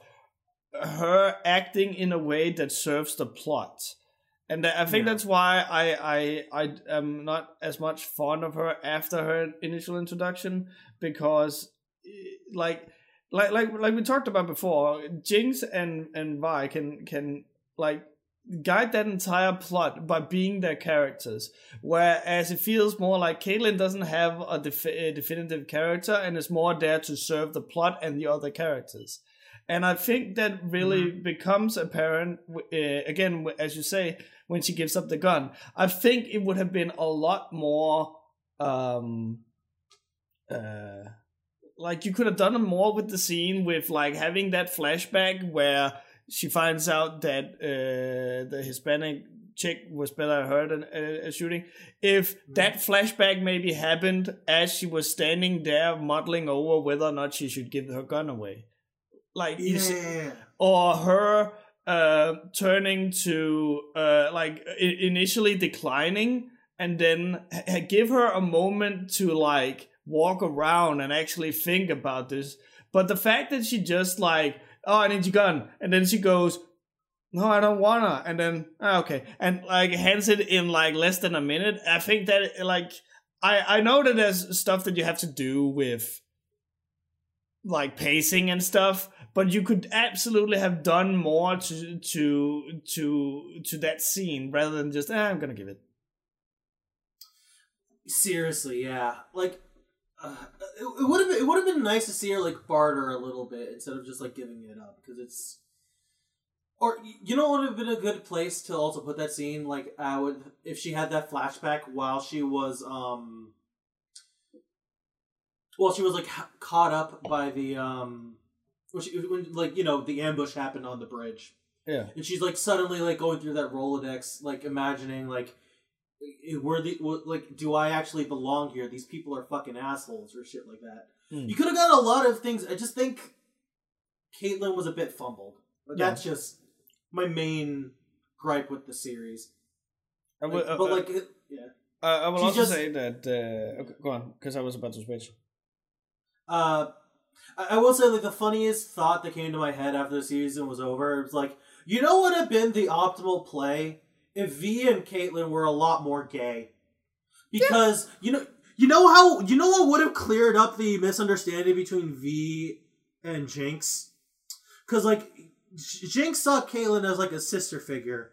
her acting in a way that serves the plot and I think Yeah. that's why I, I I am not as much fond of her after her initial introduction because like like like like we talked about before, Jinx and and Vi can can like guide that entire plot by being their characters. Whereas it feels more like Caitlyn doesn't have a, defi- a definitive character and is more there to serve the plot and the other characters. And I think that really mm-hmm. becomes apparent uh, again, as you say, when she gives up the gun. I think it would have been a lot more. Um, uh, like you could have done more with the scene with like having that flashback where she finds out that uh, the Hispanic chick was better at her than uh, shooting. If mm-hmm. that flashback maybe happened as she was standing there muddling over whether or not she should give her gun away, like yeah, or her uh, turning to uh, like I- initially declining and then give her a moment to like walk around and actually think about this. But the fact that she just like oh, I need your gun. And then she goes, no, I don't wanna. And then, oh, okay. And like hands it in like less than a minute. I think that like, I, I know that there's stuff that you have to do with like pacing and stuff, but you could absolutely have done more to to to to that scene rather than just eh, I'm gonna give it. Seriously, yeah. Like uh, it, would have it would have been nice to see her like barter a little bit instead of just like giving it up because it's or you know what would have been a good place to also put that scene like I would if she had that flashback while she was um well she was like ha- caught up by the um she, when like you know the ambush happened on the bridge yeah and she's like suddenly like going through that rolodex like imagining like were the like do I actually belong here? These people are fucking assholes or shit like that. Hmm. You could have got a lot of things. I just think Caitlyn was a bit fumbled. But yeah. That's just my main gripe with the series. Like, will, uh, but like, it, yeah. Uh, I will She's also just, say that. Uh, okay, go on, because I was about to switch. Uh, I, will say like the funniest thought that came to my head after the season was over. Was like, you know what would have been the optimal play if V and Caitlyn were a lot more gay. Because yeah. you know you know how you know what would have cleared up the misunderstanding between V and Jinx? Cause like Jinx saw Caitlyn as like a sister figure.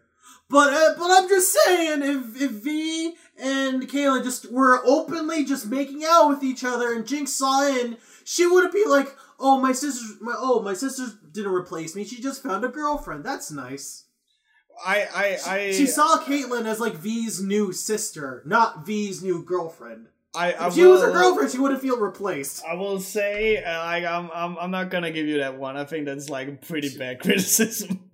But uh, but I'm just saying, if if V and Caitlyn just were openly just making out with each other, and Jinx saw in, she wouldn't be like, "Oh, my sister, my oh, my sister didn't replace me. She just found a girlfriend. That's nice." I, I, I. She saw Caitlyn as like V's new sister, not V's new girlfriend. I, I if she will, was her girlfriend, she wouldn't feel replaced. I will say, uh, like, I'm, I'm, I'm not gonna give you that one. I think that's like pretty bad criticism.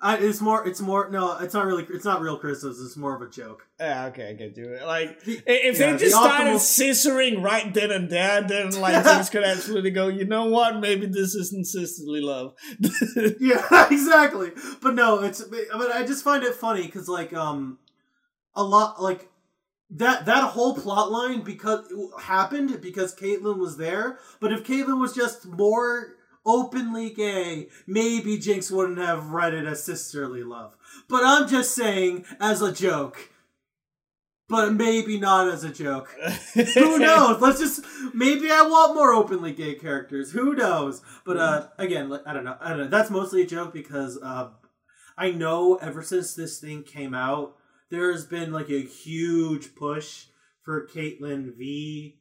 I, it's more. It's more. No, it's not really. It's not real criticism. It's more of a joke. Yeah, okay, I can do it. Like, if yeah, they just the started optimal... scissoring right then and there, then like things could absolutely go. You know what? Maybe this isn't sisterly love. yeah, exactly. But no, it's. But I just find it funny because like um, a lot like that that whole plot line because happened because Caitlyn was there. But if Caitlyn was just more openly gay, maybe Jinx wouldn't have read it as sisterly love. But I'm just saying, as a joke. But maybe not as a joke. Who knows? Let's just maybe I want more openly gay characters. Who knows? But uh again, I don't know. I don't know. That's mostly a joke because uh I know ever since this thing came out, there's been like a huge push for Caitlyn V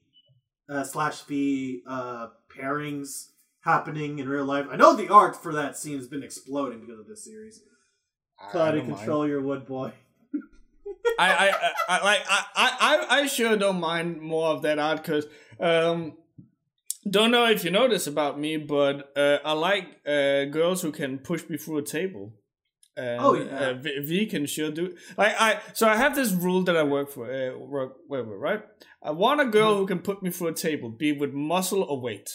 uh, slash V uh, pairings happening in real life. I know the art for that scene has been exploding because of this series. Try to control mind. your wood boy. I, I, I, like I, I, I sure don't mind more of that art because um, don't know if you know this about me, but uh, I like uh, girls who can push me through a table. And, oh yeah, uh, v, v, can sure do. Like I, so I have this rule that I work for, uh, work with, right? I want a girl mm-hmm. who can put me through a table, be with muscle or weight.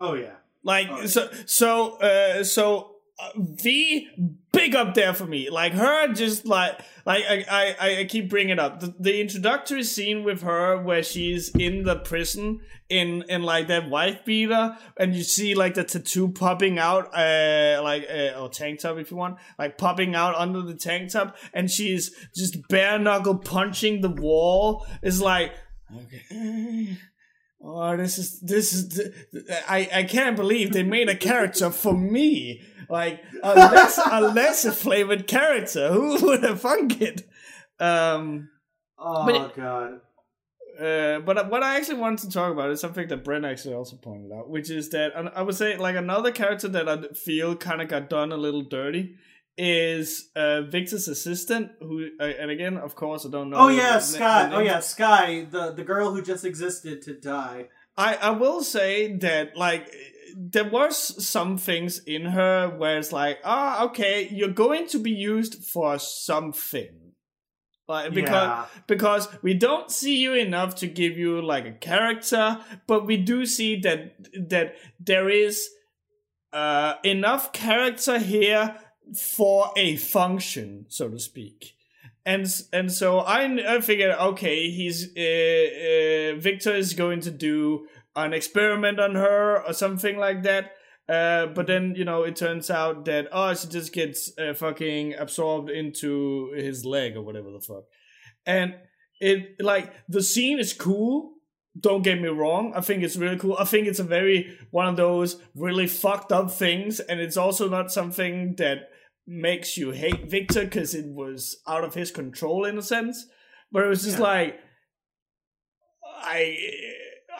Oh yeah. Like oh, yeah. so so uh so uh, V big up there for me. Like her, just like like I I, I keep bringing it up the, the introductory scene with her where she's in the prison in in like that wife beater, and you see like the tattoo popping out, uh like uh, or tank top if you want, like popping out under the tank top, and she's just bare knuckle punching the wall. Is like okay. Oh, this is this is I I can't believe they made a character for me. like a less a less flavored character. Who would have thunk it? Um, Oh But it- god. uh, but what I actually wanted to talk about is something that Brent actually also pointed out, which is that and I would say like another character that I feel kind of got done a little dirty is uh, Viktor's assistant, who uh, and again, of course, I don't know. Oh yeah, Sky. Oh yeah, Sky, the the girl who just existed to die. I I will say that like there was some things in her where it's like, ah, okay, you're going to be used for something. Like because yeah. because we don't see you enough to give you like a character, but we do see that that there is uh enough character here for a function, so to speak. And and so I I figured okay, he's uh, uh, Viktor is going to do an experiment on her or something like that. Uh, but then you know it turns out that oh she just gets uh, fucking absorbed into his leg or whatever the fuck, and it like the scene is cool. Don't get me wrong. I think it's really cool. I think it's a very one of those really fucked up things, and it's also not something that makes you hate Viktor because it was out of his control in a sense. But it was just Yeah. like I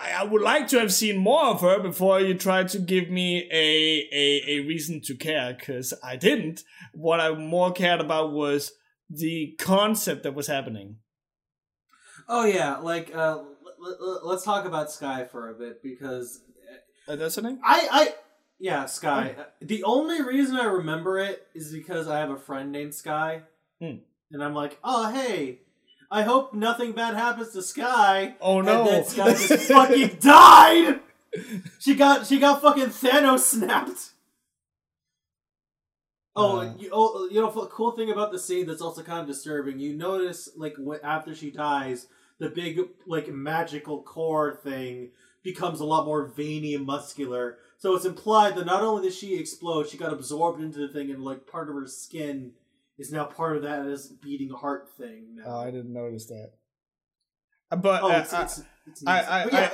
I would like to have seen more of her before you tried to give me a a, a reason to care because I didn't. What I more cared about was the concept that was happening. Oh yeah, like uh, l- l- let's talk about Sky for a bit because Uh, that's the name. I I yeah Sky. Uh, The only reason I remember it is because I have a friend named Sky, Hmm. and I'm like, oh hey, I hope nothing bad happens to Sky. Oh And no! then Sky just fucking died. She got she got fucking Thanos snapped. Oh, Uh. you, oh, you know, cool thing about the scene that's also kind of disturbing. You notice, like, after she dies, the big, like, magical core thing becomes a lot more veiny and muscular. So it's implied that not only did she explode, she got absorbed into the thing, and like part of her skin is now part of that as beating heart thing. Now. Oh, I didn't notice that. Uh, But oh, uh, it's, I- it's, it's I. I, But yeah,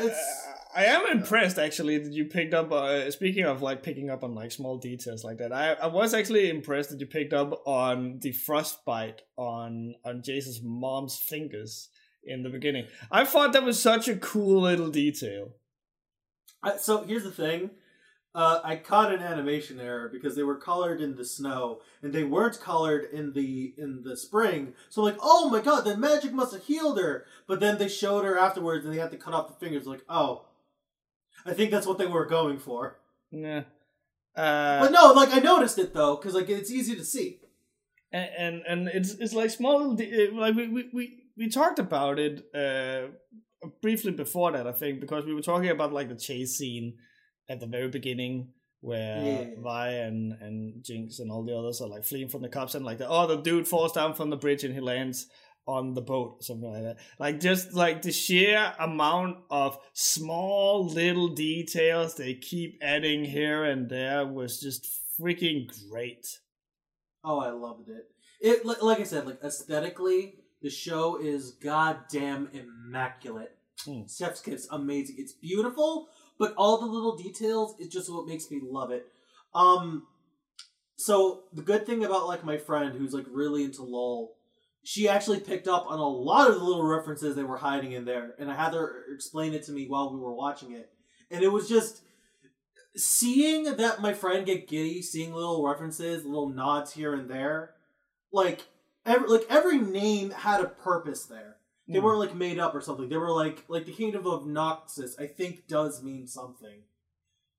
I, I am impressed actually that you picked up. Uh, speaking of like picking up on like small details like that, I, I was actually impressed that you picked up on the frostbite on on Jayce's mom's fingers in the beginning. I thought that was such a cool little detail. So here's the thing. Uh, I caught an animation error because they were colored in the snow and they weren't colored in the in the spring. So like, oh my god, the magic must have healed her. But then they showed her afterwards and they had to cut off the fingers. Like, oh, I think that's what they were going for. Yeah. Uh, but no, like I noticed it though because like it's easy to see. and and, and it's it's like small little uh, like we, we we we talked about it uh briefly before that i think because we were talking about like the chase scene at the very beginning where Yeah. Vi and and Jinx and all the others are like fleeing from the cops and like the oh the dude falls down from the bridge and he lands on the boat something like that like just like the sheer amount of small little details they keep adding here and there was just freaking great Oh, I loved it. It like I said, like aesthetically, the show is goddamn immaculate. Mm. Chef's Kiss, amazing. It's beautiful, but all the little details is just what makes me love it. Um, so the good thing about like my friend who's like really into LOL, she actually picked up on a lot of the little references they were hiding in there, and I had her explain it to me while we were watching it, and it was just seeing that my friend get giddy, seeing little references, little nods here and there, like every like every name had a purpose there. They Hmm. weren't like made up or something. They were like like the kingdom of Noxus. I think does mean something.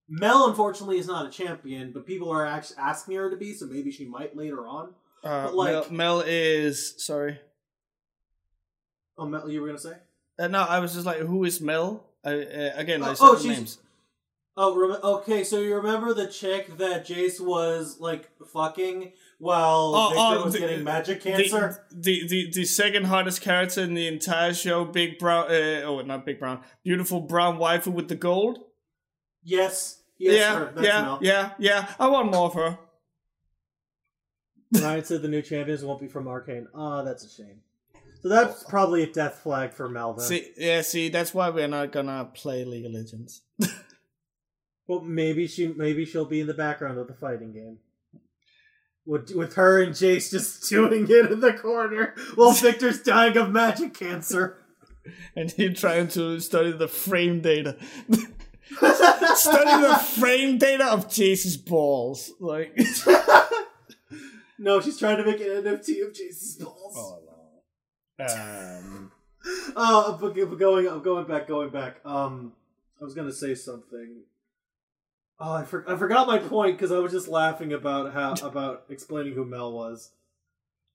Mel, unfortunately, is not a champion, but people are actually asking her to be, so maybe she might later on. Uh, But, like- Mel, Mel is sorry. Oh, Mel, you were gonna say? Uh, no, I was just like, who is Mel? I, uh, again, I Oh, said oh, she's- names. Oh, rem- okay. So you remember the chick that Jayce was like fucking while Oh, Viktor oh, was the- getting magic cancer? The, the the the second hottest character in the entire show, Big Brown. Uh, oh, not Big Brown. Beautiful brown waifu with the gold. yes, yes, yeah, her. That's yeah, Mel. yeah, yeah. I want more of her. Ryan said the new champions won't be from Arcane. Ah, that's a shame. So that's probably a death flag for Melvin. See, yeah, see, that's why we're not gonna play League of Legends. well, maybe she maybe she'll be in the background of the fighting game. With with her and Jayce just doing it in the corner while Viktor's dying of magic cancer. and he trying to study the frame data. study the frame data of Jayce's balls. Like No, she's trying to make an NFT of Jayce's balls. Oh no. Um Oh, but going, I'm going back, going back. Um, I was gonna say something. Oh, I, for, I forgot my point because I was just laughing about how about explaining who Mel was.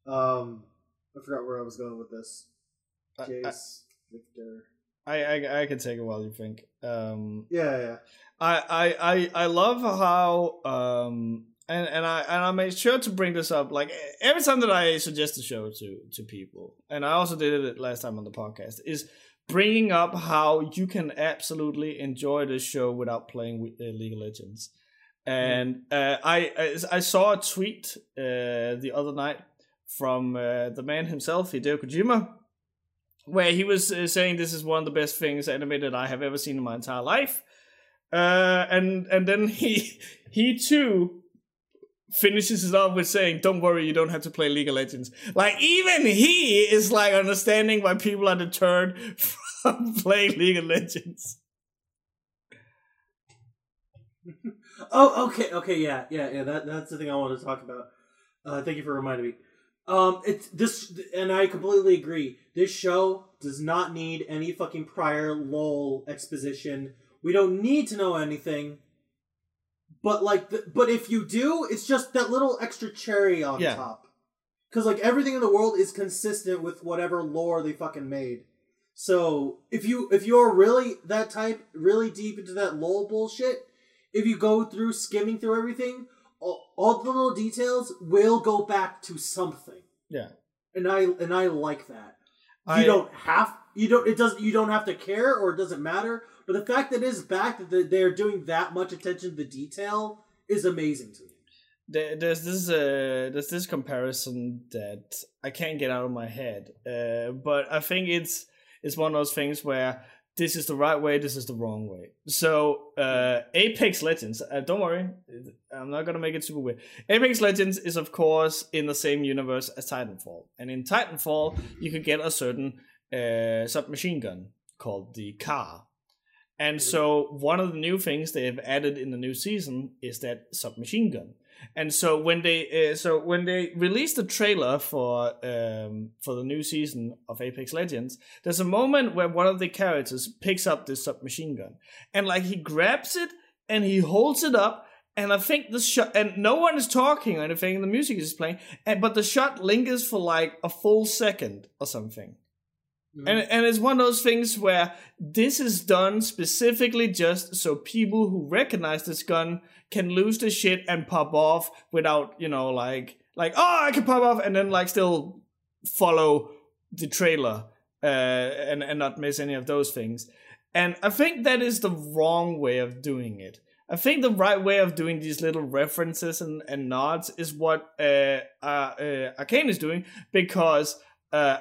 Um, I forgot where I was going with this. Jayce, Viktor. I, I I can take it while you think. Um Yeah, yeah. I, I, I, I love how um and, and I and I made sure to bring this up like every time that I suggest a show to to people, and I also did it last time on the podcast, is bringing up how you can absolutely enjoy this show without playing with, uh, League of Legends. And uh, I, I saw a tweet uh, the other night from uh, the man himself, Hideo Kojima, where he was uh, saying this is one of the best things animated I have ever seen in my entire life. Uh, and and then he he too finishes it off with saying, "Don't worry, you don't have to play League of Legends." Like even he is like understanding why people are deterred from playing League of Legends. Oh, okay, okay, yeah, yeah, yeah. That that's the thing I wanted to talk about. Uh, thank you for reminding me. Um, it's this, and I completely agree. This show does not need any fucking prior lol exposition. We don't need to know anything. But like, the, but if you do, it's just that little extra cherry on Yeah. top. Because like everything in the world is consistent with whatever lore they fucking made. So if you if you're really that type, really deep into that lore bullshit, if you go through skimming through everything, all, all the little details will go back to something, Yeah, and I and I like that. You don't have you don't it doesn't you don't have to care or it doesn't matter. But the fact that it is back that they- they're doing that much attention to the detail is amazing to me. there's this uh, there's this comparison that I can't get out of my head. Uh, but I think it's it's one of those things where this is the right way, this is the wrong way. So uh, Apex Legends, uh, don't worry, I'm not gonna make it super weird. Apex Legends is of course in the same universe as Titanfall, and in Titanfall you could get a certain uh, submachine gun called the Car. And so one of the new things they have added in the new season is that submachine gun. And so when they uh, so when they released the trailer for um, for the new season of Apex Legends, there's a moment where one of the characters picks up this submachine gun and like he grabs it and he holds it up and I think the shot and no one is talking or anything. The music is playing, and but the shot lingers for like a full second or something. And and it's one of those things where this is done specifically just so people who recognize this gun can lose the shit and pop off without, you know, like like oh I can pop off and then like still follow the trailer uh and, and not miss any of those things. And I think that is the wrong way of doing it. I think the right way of doing these little references and, and nods is what uh, uh, uh, Arcane is doing because uh,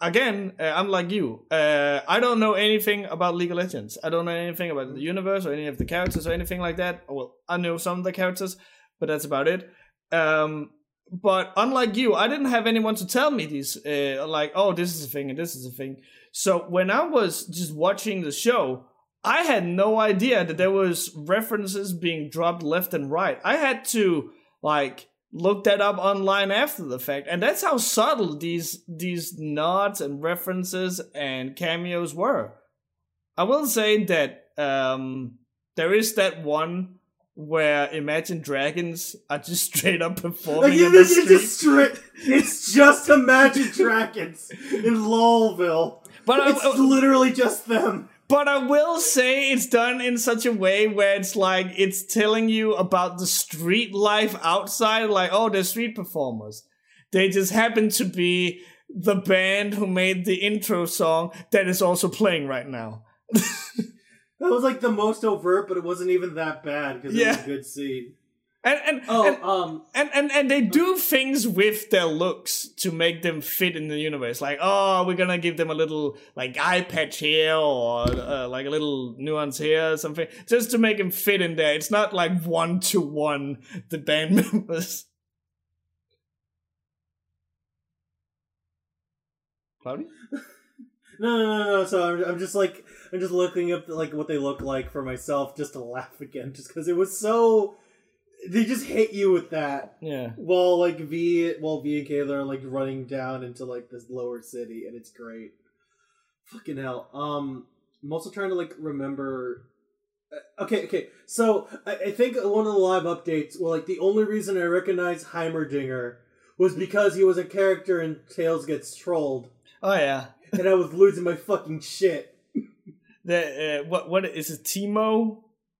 again, uh, I'm like you. Uh, I don't know anything about League of Legends. I don't know anything about the universe or any of the characters or anything like that. Well, I know some of the characters, but that's about it. Um, but unlike you, I didn't have anyone to tell me these, uh, like, oh, this is a thing and this is a thing. So when I was just watching the show, I had no idea that there was references being dropped left and right. I had to like look that up online after the fact, and that's how subtle these these nods and references and cameos were. I will say that um, there is that one where Imagine Dragons are just straight up performing Like, in the street. just straight, it's just Imagine Dragons in Lowellville. But I- it's literally just them. But I will say it's done in such a way where it's like it's telling you about the street life outside, like, oh, they're street performers. They just happen to be the band who made the intro song that is also playing right now. That was like the most overt, but it wasn't even that bad because it was a good scene. And and, oh, and, um, and, and and they do things with their looks to make them fit in the universe. Like, oh, we're gonna give them a little like eye patch here, or uh, like a little nuance here, or something, just to make them fit in there. It's not like one to one the band members. Cloudy? no, no, no, no. So I'm, I'm just like I'm just looking up like what they look like for myself, just to laugh again, just because it was so they just hit you with that Yeah. while like V, while V and Kayla are like running down into like this lower city, and it's great. Fucking hell. Um, I'm also trying to like remember. uh, Okay, okay. So I, I think one of the live updates, well, like the only reason I recognize Heimerdinger was because he was a character in Tails Gets Trolled, Oh yeah. and I was losing my fucking shit. That uh, what what is it? Teemo,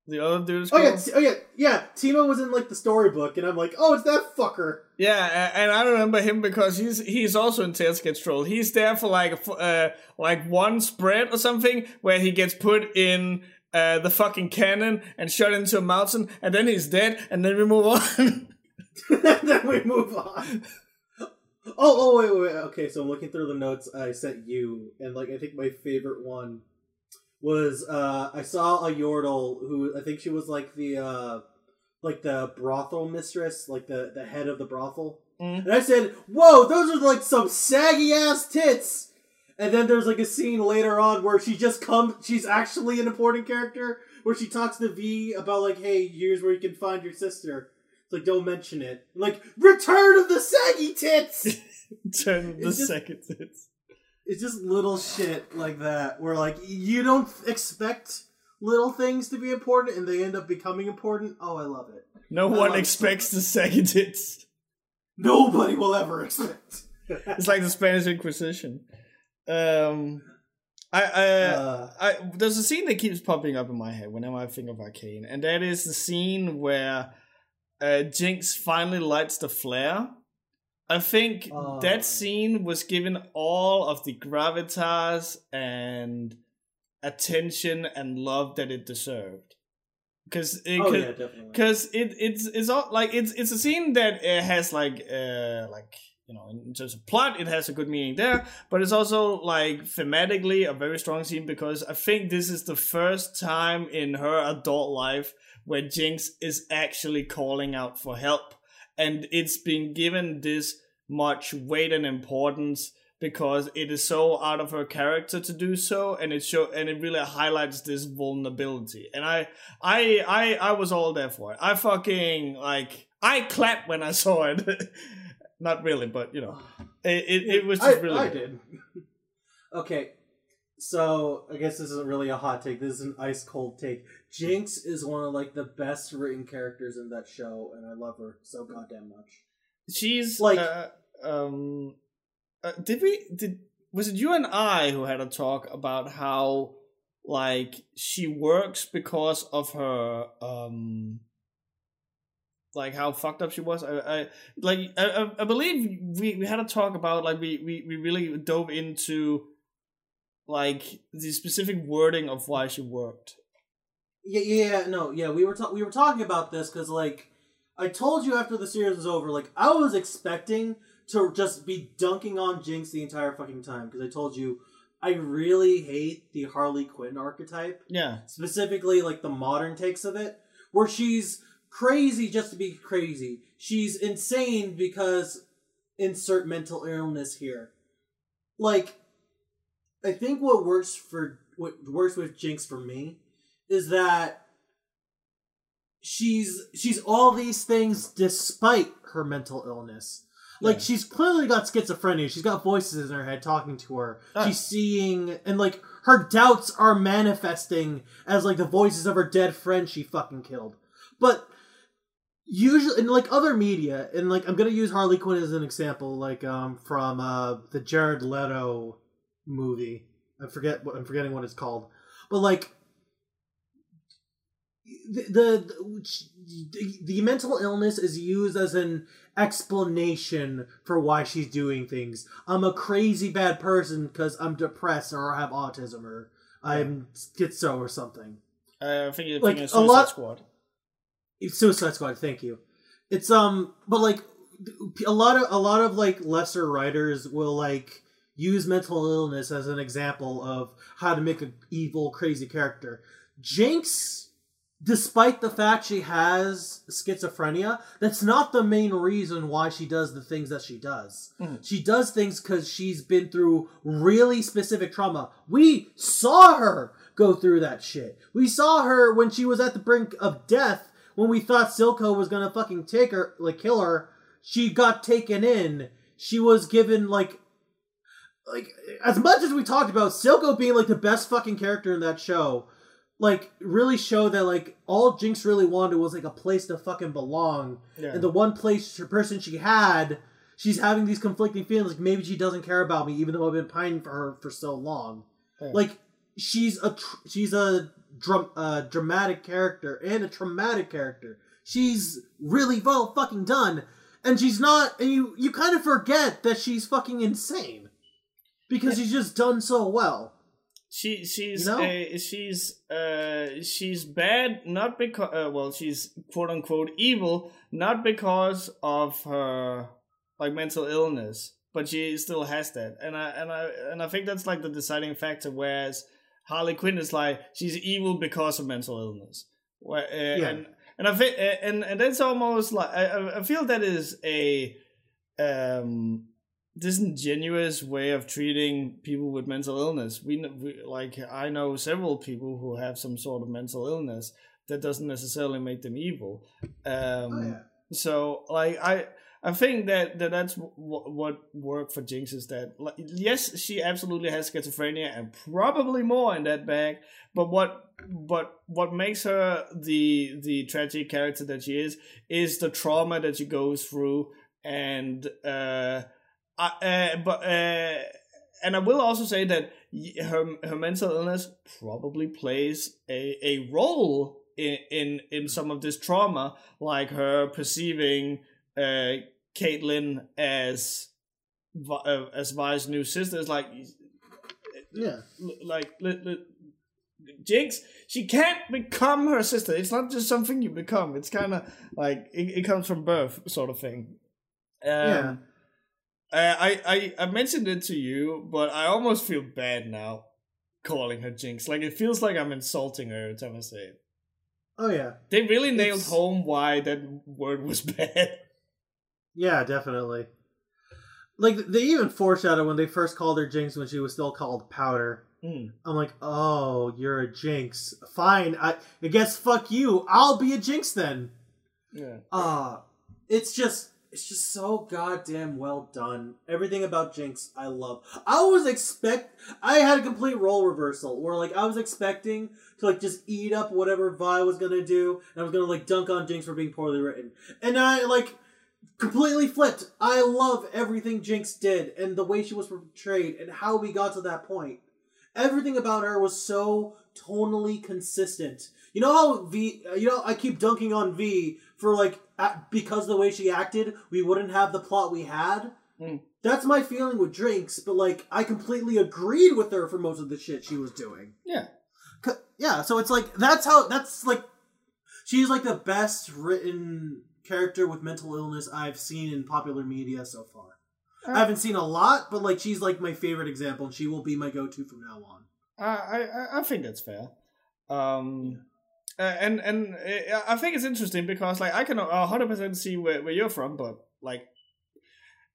the other dude dude's Oh yeah, oh yeah, yeah. Teemo was in like the storybook, and I'm like, oh, it's that fucker. Yeah, and I remember him because he's he's also in Tails Gets Trolled. He's there for like uh, like one spread or something where he gets put in uh, the fucking cannon and shot into a mountain, and then he's dead, and then we move on. then we move on. Oh, oh, wait, wait, wait. Okay, so I'm looking through the notes I sent you, and like I think my favorite one was uh I saw a Yordle who I think she was like the uh like the brothel mistress, like the the head of the brothel, Mm. and I said, "Whoa, those are like some saggy ass tits." And then there's like a scene later on where she just comes. She's actually an important character where she talks to V about like, "Hey, here's where you can find your sister." It's like, don't mention it. Like, return of the saggy tits. Turn the It's just- second. It's, it's just little shit like that where like you don't expect little things to be important and they end up becoming important. Oh, I love it. no I one expects the second hits. Nobody will ever expect. It's like the Spanish Inquisition. Um, I, I, Uh, I, there's a scene that keeps popping up in my head whenever I think of Arcane, and that is the scene where uh, Jinx finally lights the flare. I think Oh. that scene was given all of the gravitas and attention and love that it deserved. Because oh yeah, because it it's it's all like it's it's a scene that uh, has like uh like you know in terms of plot it has a good meaning there but it's also like thematically a very strong scene because i think this is the first time in her adult life where jinx is actually calling out for help and it's been given this much weight and importance because it is so out of her character to do so and it show and it really highlights this vulnerability and i I I I was all there for it. I fucking like I clapped when I saw it. Not really, but you know, it it, it was just I, really. I did. okay, so I guess this isn't really a hot take. This is an ice cold take. Jinx is one of like the best written characters in that show, and I love her so goddamn much. She's Like- uh, um. Uh, did we did was it you and I who had a talk about how like she works because of her um like how fucked up she was i, I like I, I- I believe we, we had a talk about like we, we we really dove into like the specific wording of why she worked Yeah, yeah, no, yeah. We were ta- we were talking about this because like I told you after the series was over, like I was expecting to just be dunking on Jinx the entire fucking time because I told you I really hate the Harley Quinn archetype. yeah specifically like the modern takes of it, where she's crazy just to be crazy. She's insane because insert mental illness here. Like, I think what works for what works with Jinx for me is that she's she's all these things despite her mental illness. Like Yeah. she's clearly got schizophrenia. She's got voices in her head talking to her. Ah. She's seeing and like her doubts are manifesting as like the voices of her dead friend she fucking killed. But usually in like other media, and like I'm gonna use Harley Quinn as an example, like um from uh the Jared Leto movie. I forget what I'm forgetting what it's called. But like the the, the mental illness is used as an explanation for why she's doing things. I'm a crazy bad person because I'm depressed or I have autism or I'm schizo or something. uh, i think you're Like, thinking of a Suicide lot- squad Suicide Squad. Thank you. It's um, but like a lot of a lot of like lesser writers will like use mental illness as an example of how to make an evil, crazy character. Jinx despite the fact she has schizophrenia, that's not the main reason why she does the things that she does. Mhm. She does things because she's been through really specific trauma. We saw her go through that shit. We saw her when she was at the brink of death when we thought Silco was gonna fucking take her, like kill her. She got taken in. She was given like like as much as we talked about Silco being like the best fucking character in that show, like really show that like all Jinx really wanted was like a place to fucking belong. Yeah. And the one place her person she had, she's having these conflicting feelings like maybe she doesn't care about me even though I've been pining for her for so long. Yeah. Like she's a tr- she's a drum uh, dramatic character and a traumatic character. She's really well fucking done, and she's not. And you you kind of forget that she's fucking insane because she's just done so well. She she's You know? uh, she's uh she's bad not because uh, well she's quote unquote evil not because of her like mental illness but she still has that and I and I and I think that's like the deciding factor whereas Harley Quinn is like she's evil because of mental illness Where, uh, Yeah. and and I think and and that's almost like I I- I feel that is a um disingenuous way of treating people with mental illness. We, we like I know several people who have some sort of mental illness that doesn't necessarily make them evil. Um, Oh, yeah. So like I I think that, that that's w- what worked for Jinx is that like, yes she absolutely has schizophrenia and probably more in that bag, but what but what makes her the the tragic character that she is is the trauma that she goes through and uh uh, but uh, and I will also say that her her mental illness probably plays a, a role in, in in some of this trauma, like her perceiving uh, Caitlyn as uh, as Vi's new sister. Is like Yeah. like li- li- Jinx, she can't become her sister. It's not just something you become. It's kind of like it, it comes from birth, sort of thing. Um, Yeah. Uh, I, I I mentioned it to you, but I almost feel bad now calling her Jinx. Like it feels like I'm insulting her every time I say it. Oh yeah. They really nailed It's- home why that word was bad. Yeah, definitely. Like they even foreshadowed when they first called her Jinx when she was still called Powder. Mm. I'm like, oh, you're a Jinx. Fine. I, I guess fuck you. I'll be a Jinx then. Yeah. Uh it's just it's just so goddamn well done. Everything about Jinx I love. I was expect I had a complete role reversal where like I was expecting to like just eat up whatever Vi was gonna do and I was gonna like dunk on Jinx for being poorly written. And I like completely flipped. I love everything Jinx did and the way she was portrayed and how we got to that point. Everything about her was so tonally consistent. You know how Vi, you know, I keep dunking on Vi for like because the way she acted, we wouldn't have the plot we had. Mm. That's my feeling with Jinx, but like I completely agreed with her for most of the shit she was doing. Yeah. Yeah, so it's like that's how that's like she's like the best written character with mental illness I've seen in popular media so far. I haven't seen a lot, but like she's like my favorite example, and she will be my go-to from now on. I, I I think that's fair. Um, uh, and and uh, I think it's interesting because like I can hundred percent see where, where you're from, but like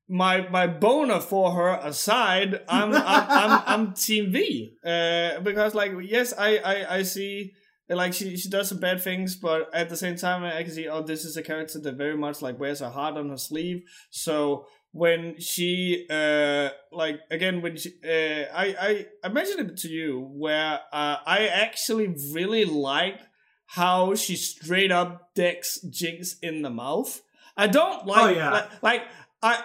my my boner for her aside, I'm I'm, I'm, I'm Team Vi. Uh, because like yes, I I I see. Like she, she does some bad things, but at the same time, I can see oh, this is a character that very much like wears her heart on her sleeve. So when she uh like again when she uh I I I mentioned it to you where uh I actually really liked how she straight up decks Jinx in the mouth. I don't like Oh, yeah. like, like I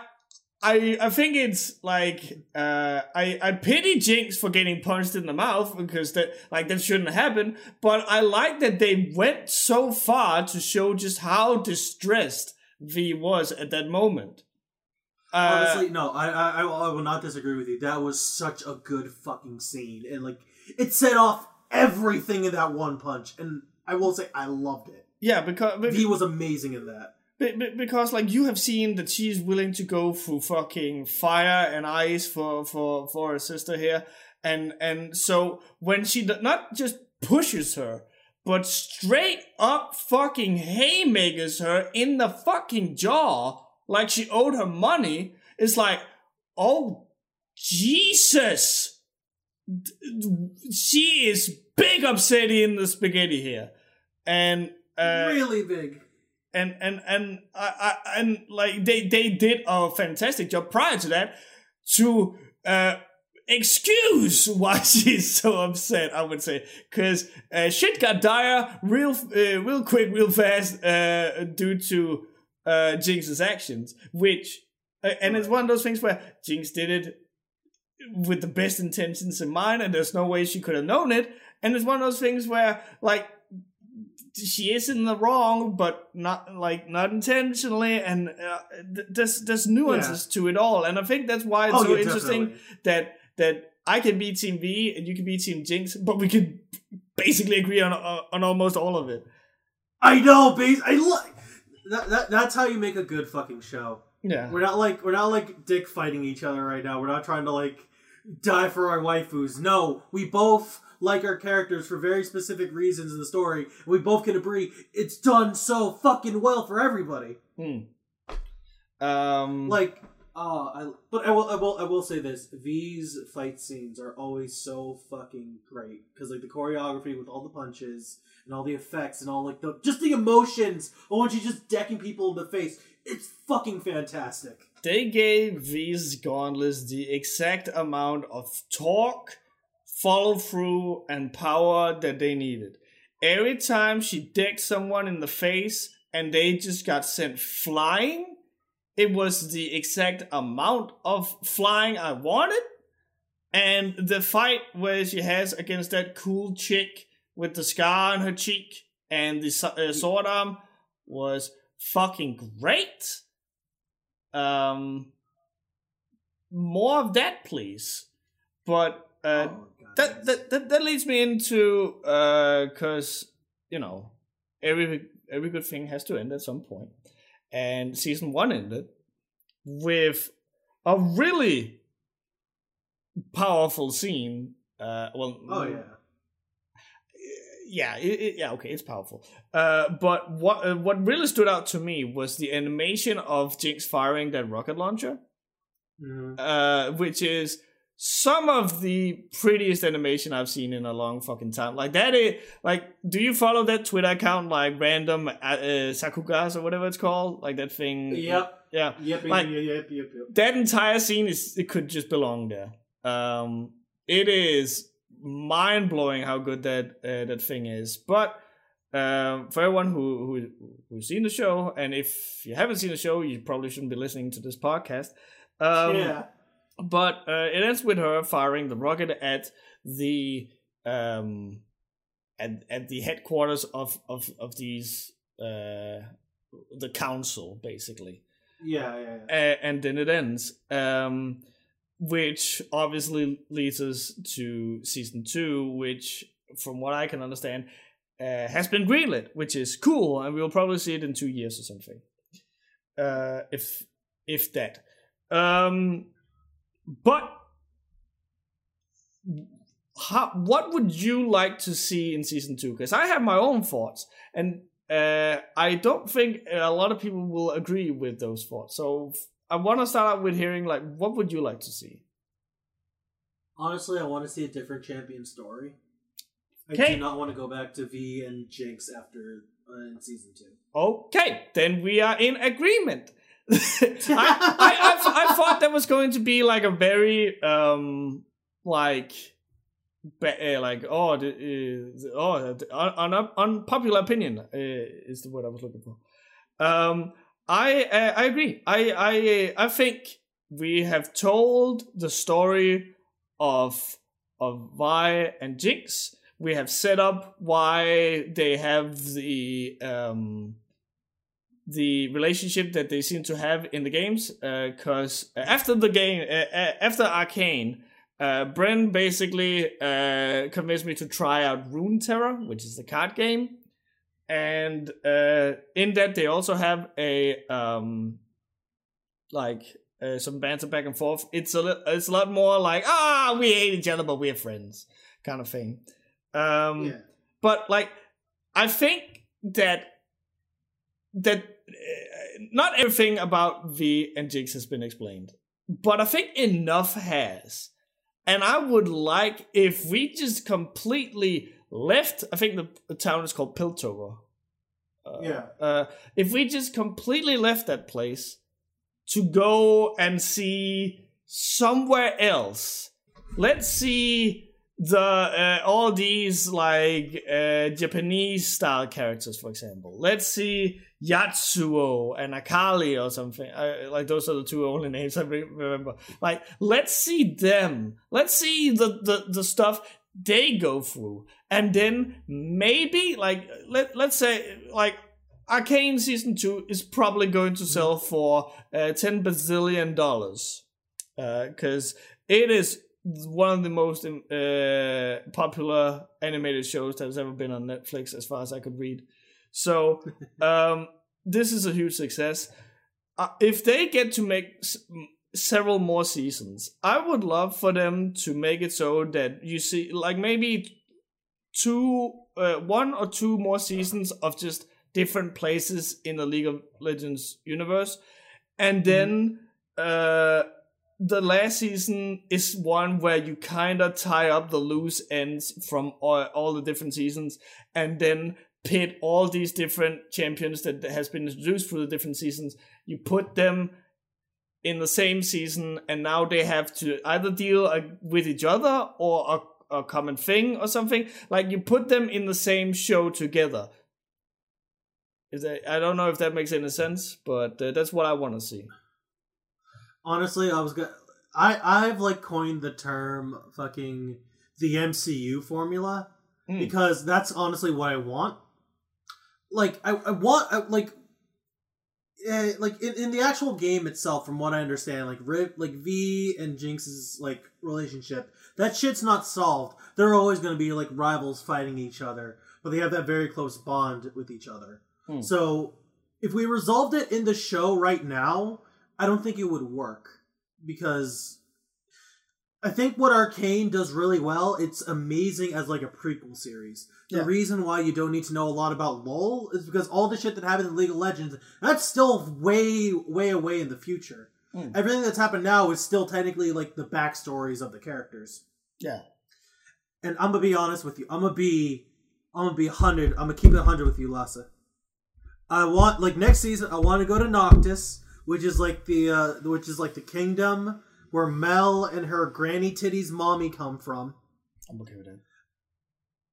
I I think it's like uh I I pity Jinx for getting punched in the mouth because that like that shouldn't happen, but I like that they went so far to show just how distressed Vi was at that moment. Uh, Honestly, no, I, I I will- not disagree with you. That was such a good fucking scene, and like it set off everything in that one punch. And I will say, I loved it. yeah, because He was amazing in that. Be- because like you have seen that she's willing to go through fucking fire and ice for for for her sister here and and so when she not just pushes her but straight up fucking haymakers her in the fucking jaw like she owed her money. It's like, oh, Jesus. She is big upset in the spaghetti here. And, uh, really big. and and and I, I, and like they they did a fantastic job prior to that to uh excuse why she's so upset i would say because uh, shit got dire real uh, real quick real fast uh due to uh jinx's actions which uh, and it's one of those things where jinx did it with the best intentions in mind and there's no way she could have known it and it's one of those things where like she is in the wrong, but not like not intentionally, and uh, th- there's there's nuances to it all, and I think that's why it's Oh, so yeah, interesting definitely. that that I can be Team Vi and you can be Team Jinx, but we can basically agree on uh, on almost all of it. I know, base. I like that, that. That's how you make a good fucking show. Yeah, We're not like we're not like dick fighting each other right now. We're not trying to like die for our waifus. No, we both like our characters for very specific reasons in the story. We both can agree it's done so fucking well for everybody. Hmm. um, Like, uh, I, but I will, I will, I will say this: these fight scenes are always so fucking great because like the choreography with all the punches and all the effects and all like the just the emotions. Oh, when she's just decking people in the face, it's fucking fantastic. they gave these gauntlets the exact amount of torque, follow through, and power that they needed. Every time she decked someone in the face and they just got sent flying, it was the exact amount of flying I wanted. And the fight where she has against that cool chick with the scar on her cheek and the uh, sword arm was fucking great. Um, more of that, please. But uh, oh, that, that that that leads me into because you know every every good thing has to end at some point, and season one ended with a really powerful scene. Uh, well, oh yeah. Yeah, it, it- yeah, okay, it's powerful. Uh, but what uh, what really stood out to me was the animation of Jinx firing that rocket launcher, Mhm. uh, which is some of the prettiest animation I've seen in a long fucking time. Like that is like, do you follow that Twitter account like random uh, uh, Sakugas or whatever it's called? Like that thing. Yep. Yeah Yep. Like- yep. Yep. Yep. Yep. that entire scene is it could just belong there. Um, it is mind blowing how good that uh, that thing is. But um, for everyone who who who's seen the show, and if you haven't seen the show, you probably shouldn't be listening to this podcast. Um, yeah. But uh, it ends with her firing the rocket at the um at at the headquarters of of of these uh the council basically Yeah. Yeah. yeah. uh, and then it ends. Um, which obviously leads us to season two, which, from what I can understand, uh, has been greenlit, which is cool, and we'll probably see it in two years or something, uh, if if that. Um, but how, what would you like to see in season two? Because I have my own thoughts, and uh, I don't think a lot of people will agree with those thoughts. So I want to start out with hearing like, what would you like to see? Honestly, I want to see a different champion story. I do not want to go back to Vi and Jinx after uh, in season two. Okay, then we are in agreement. I, I, I, I thought that was going to be like a very um like ba- uh, like oh the, uh, oh the, un, un, unpopular opinion uh, is the word I was looking for. Um, I uh, I agree. I I uh, I think we have told the story of of Vi and Jinx. We have set up why they have the um the relationship that they seem to have in the games because after the game uh, uh, after arcane uh, Bren basically uh, convinced me to try out Runeterra, which is the card game, and uh, in that they also have a um, like uh, some banter back and forth. It's a li- it's a lot more like ah we hate each other but we're friends kind of thing. Um, yeah. but like I think that that uh, not everything about Vi and Jinx has been explained, but I think enough has. And I would like if we just completely left. I think the, the town is called Piltover. Uh, Yeah. Uh, if we just completely left that place to go and see somewhere else, let's see the uh, all these like uh, Japanese style characters, for example. Let's see Yasuo and Akali or something. Uh, like those are the two only names I re- remember. Like let's see them. Let's see the the, the stuff they go through, and then maybe like let let's say like Arcane season two is probably going to sell for uh, ten bazillion dollars because it is one of the most uh, popular animated shows that has ever been on Netflix, as far as I could read. So um, this is a huge success. Uh, if they get to make several more seasons, I would love for them to make it so that you see, like maybe two, uh, one or two more seasons of just different places in the League of Legends universe, and then uh, the last season is one where you kind of tie up the loose ends from all, all the different seasons, and then pit all these different champions that has been introduced through the different seasons. You put them in the same season, and now they have to either deal uh, with each other or a, a common thing or something. Like you put them in the same show together. Is that, I don't know if that makes any sense, but uh, that's what I want to see. Honestly, I was gonna. I I've like coined the term fucking the MCU formula Mm. because that's honestly what I want. Like I, I want I, like. Uh, like in, in the actual game itself, from what I understand, like Riv, like Vi and Jinx's like relationship, that shit's not solved. They're always going to be like rivals fighting each other, but they have that very close bond with each other. Hmm. So if we resolved it in the show right now, I don't think it would work because I think what Arcane does really well, it's amazing as like a prequel series. The Yeah. reason why you don't need to know a lot about LoL is because all the shit that happened in League of Legends, that's still way, way away in the future. Mm. Everything that's happened now is still technically like the backstories of the characters. Yeah. And I'm gonna be honest with you. I'm gonna be, I'm gonna be hundred. I'm gonna keep it hundred with you, Lassa. I want like next season. I want to go to Noxus, which is like the, uh which is like the kingdom where Mel and her granny titties mommy come from, I'm okay with that.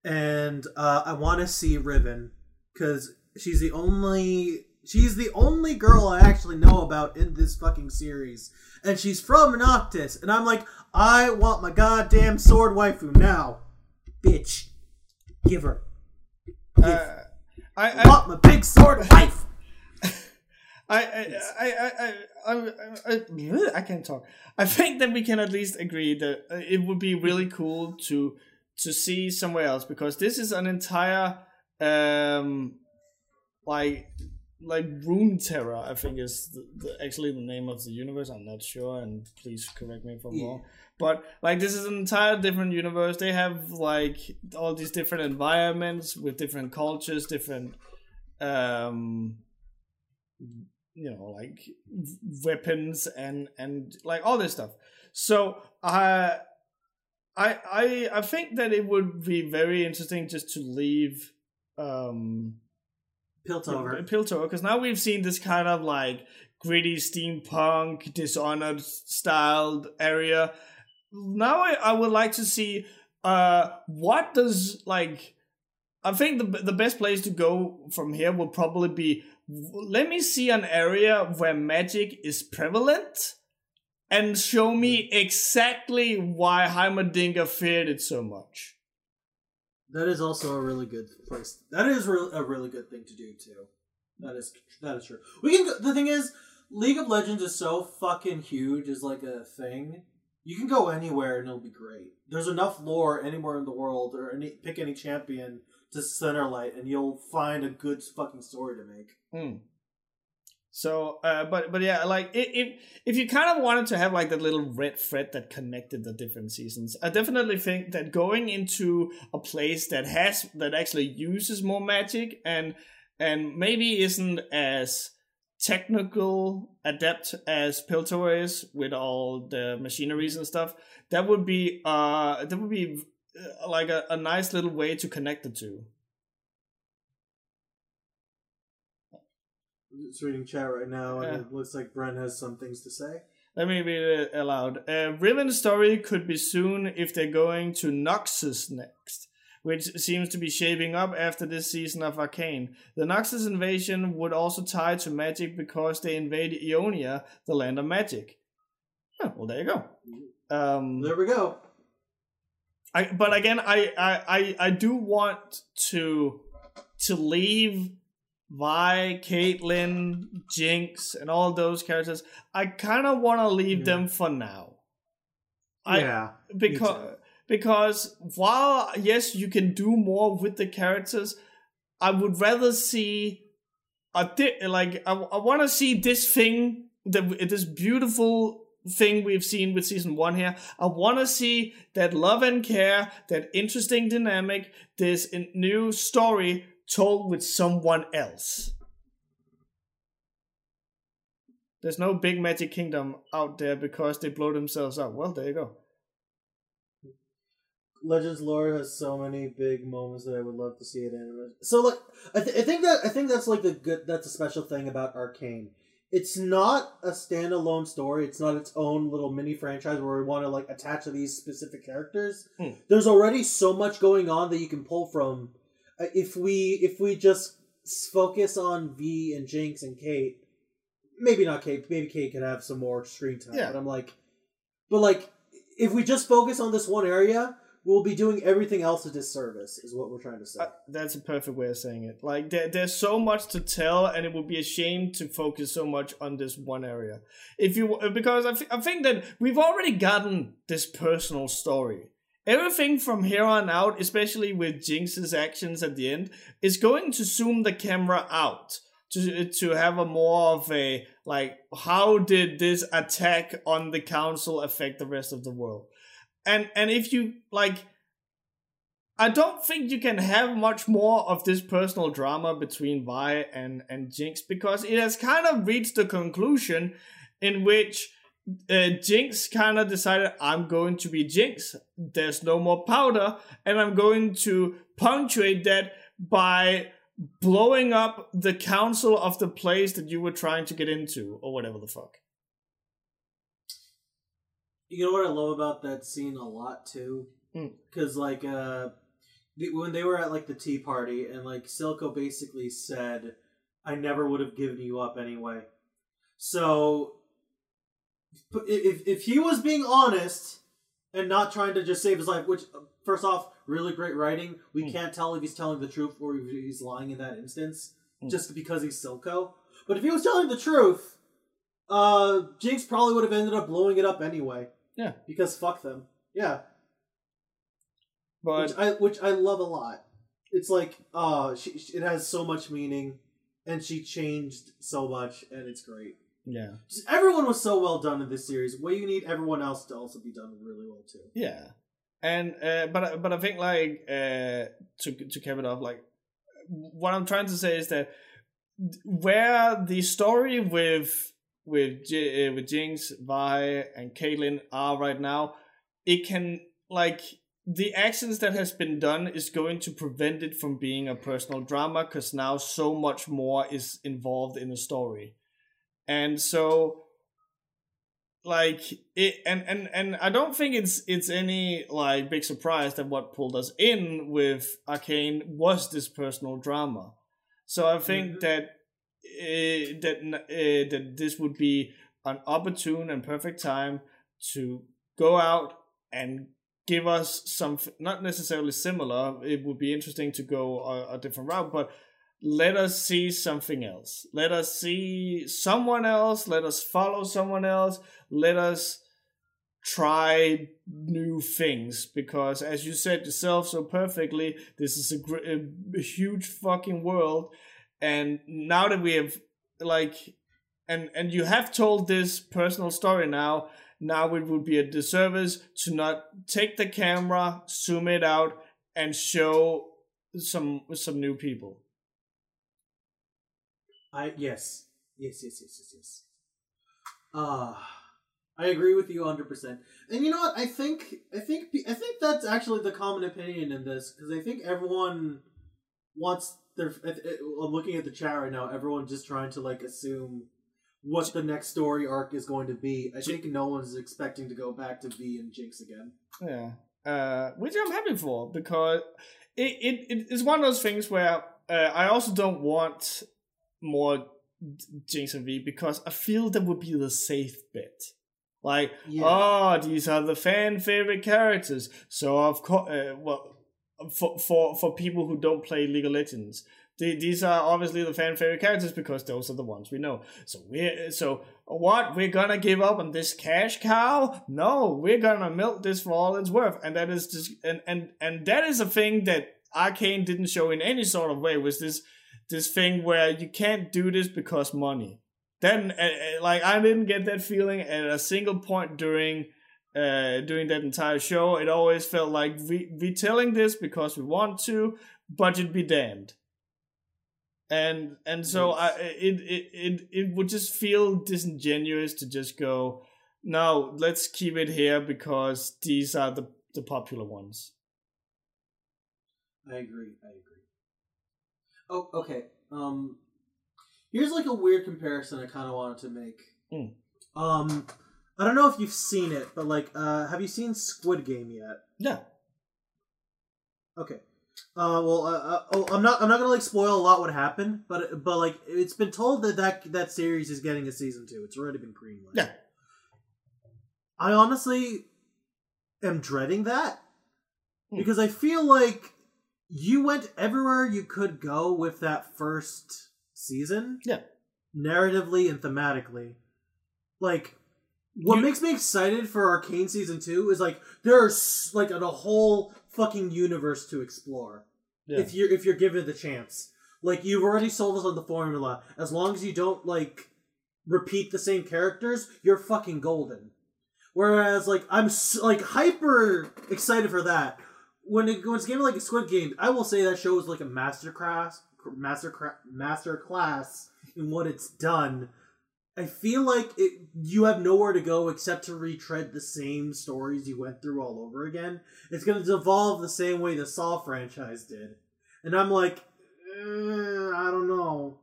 and uh I want to see Riven because she's the only. She's the only girl I actually know about in this fucking series. And she's from Noxus. And I'm like, I want my goddamn sword waifu now. Bitch. Give her. Uh, I, I I, want my big sword wife. I, I, I, I, I, I, I, can't talk. I think that we can at least agree that uh, it would be really cool to to see somewhere else because this is an entire um like like Runeterra i think is the, the, actually the name of the universe i'm not sure and please correct me if i'm Yeah. wrong but like this is an entire different universe they have like all these different environments with different cultures different um you know like weapons and and like all this stuff so uh i i i think that it would be very interesting just to leave um Piltover. Piltover, because now we've seen this kind of like gritty steampunk, dishonored styled area. Now I, I would like to see uh what does like I think the the best place to go from here would probably be let me see an area where magic is prevalent and show me mm. exactly why Heimerdinger feared it so much. That is also a really good place. That is re- a really good thing to do too. That is that is true. We can. Go, the thing is, League of Legends is so fucking huge as like a thing. You can go anywhere and it'll be great. There's enough lore anywhere in the world, or any pick any champion to center light, and you'll find a good fucking story to make. Hmm. So, uh, but but yeah, like if if you kind of wanted to have like that little red thread that connected the different seasons, I definitely think that going into a place that has that actually uses more magic and and maybe isn't as technical adept as Piltover is with all the machineries and stuff, that would be uh that would be like a, a nice little way to connect the two. It's reading chat right now, and Yeah. it looks like Brent has some things to say. Let me read it aloud. Uh, Riven's story could be soon if they're going to Noxus next, which seems to be shaping up after this season of Arcane. The Noxus invasion would also tie to magic because they invade Ionia, the land of magic. Oh, well, there you go. Um, There we go. I, but again, I, I, I, I do want to to leave Vi, Caitlyn, Jinx, and all those characters. I kind of want to leave Yeah. them for now. I, yeah. because because while yes you can do more with the characters i would rather see a di- like i, I want to see this thing the, this beautiful thing we've seen with season one here i want to see that love and care that interesting dynamic this new story told with someone else there's no big magic kingdom out there because they blow themselves up well there you go Legends lore has so many big moments that I would love to see it in. So like, I, th- I think that I think that's like the good. That's a special thing about Arcane. It's not a standalone story. It's not its own little mini franchise where we want to like attach to these specific characters. Hmm. There's already so much going on that you can pull from. Uh, If we if we just focus on Vi and Jinx and Kate, maybe not Kate. Maybe Kate could have some more screen time. Yeah. But I'm like, but like, if we just focus on this one area, we'll be doing everything else a disservice. Is what we're trying to say. Uh, that's a perfect way of saying it. Like there, there's so much to tell, and it would be a shame to focus so much on this one area. If you because I I think that we've already gotten this personal story. Everything from here on out, especially with Jinx's actions at the end, is going to zoom the camera out to to have a more of a like how did this attack on the council affect the rest of the world? And and if you like I don't think you can have much more of this personal drama between Vi and, and Jinx because it has kind of reached the conclusion in which uh, Jinx kind of decided, I'm going to be Jinx. There's no more powder, and I'm going to punctuate that by blowing up the council of the place that you were trying to get into, or whatever the fuck. You know what I love about that scene a lot too, Hmm. because like uh, the- when they were at like the tea party and like Silco basically said, "I never would have given you up anyway." So if if he was being honest and not trying to just save his life, which first off, really great writing. We Hmm. can't tell if he's telling the truth or if he's lying in that instance, Hmm. just because he's Silco. But if he was telling the truth, uh, Jinx probably would have ended up blowing it up anyway. Yeah. Because fuck them. Yeah. But which I which I love a lot. It's like, uh, she, it has so much meaning, and she changed so much, and it's great. yeah, Just, everyone was so well done in this series. Well, you need everyone else to also be done really well too. Yeah, and uh, but but I think like uh, to to cap it off, like what I'm trying to say is that where the story with with J- uh, with Jinx, Vi, and Caitlyn are right now, it can like the actions that has been done is going to prevent it from being a personal drama because now so much more is involved in the story, and so like it and and and I don't think it's it's any like big surprise that what pulled us in with Arcane was this personal drama. So I think Mhm. that uh, that uh, that this would be an opportune and perfect time to go out and give us some not necessarily similar. It would be interesting to go a, a different route, but let us see something else. Let us see someone else. Let us follow someone else. Let us try new things because, as you said yourself so perfectly, this is a, a huge fucking world. And now that we have, like, and and you have told this personal story now. Now it would be a disservice to not take the camera, zoom it out, and show some some new people. I yes, yes, yes, yes, yes, yes. Uh I agree with you 100. percent And you know what? I think I think I think that's actually the common opinion in this because I think everyone wants their. I'm looking at the chat right now. Everyone just trying to like assume what the next story arc is going to be. I think no one's expecting to go back to Vi and Jinx again. Yeah, uh, which I'm happy for because it, it, it is one of those things where uh, I also don't want more Jinx and Vi because I feel that would be the safe bet. Like, yeah. oh, these are the fan favorite characters. So of course, uh, well, for for for people who don't play League of Legends, the, these are obviously the fan favorite characters because those are the ones we know. So we're so what we're gonna give up on this cash cow? No, we're gonna milk this for all it's worth, and that is just and and and that is a thing that Arcane didn't show in any sort of way. Was this this thing where you can't do this because money? then uh, like I didn't get that feeling at a single point during uh during that entire show. It always felt like we we telling this because we want to, budget be damned. And and so I it, it it it would just feel disingenuous to just go, no, let's keep it here because these are the the popular ones. I agree. I agree. Oh, okay. Um, Here's like a weird comparison I kind of wanted to make. Mm. Um, I don't know if you've seen it, but like, uh, have you seen Squid Game yet? Yeah. Okay. Uh, well, uh, uh, oh, I'm not. I'm not gonna like spoil a lot what happened, but but like it's been told that that that series is getting a season two. It's already been greenlit. Yeah. I honestly am dreading that hmm. because I feel like you went everywhere you could go with that first season. Yeah. Narratively and thematically. Like what you, makes me excited for Arcane season 2 is like there's like a whole fucking universe to explore. Yeah. If you're if you're given the chance. Like you've already sold us on the formula. As long as you don't like repeat the same characters, you're fucking golden. Whereas like I'm like hyper excited for that. When it when it's a game like a Squid Game, I will say that show is like a masterclass master master class in what it's done. I feel like it, you have nowhere to go except to retread the same stories you went through all over again. It's going to devolve the same way the Saw franchise did, and I'm like, eh, I don't know,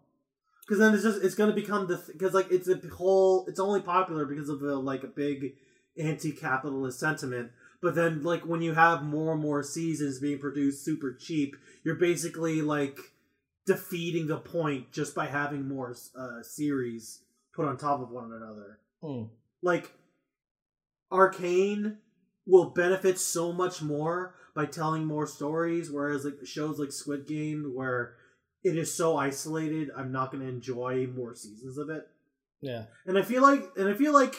because then it's just it's going to become the because like it's a whole it's only popular because of a like a big anti-capitalist sentiment. But then like when you have more and more seasons being produced super cheap, you're basically like defeating the point just by having more uh, series put on top of one another. Mm. Like Arcane will benefit so much more by telling more stories, whereas like shows like Squid Game, where it is so isolated, I'm not going to enjoy more seasons of it. Yeah, and I feel like, and I feel like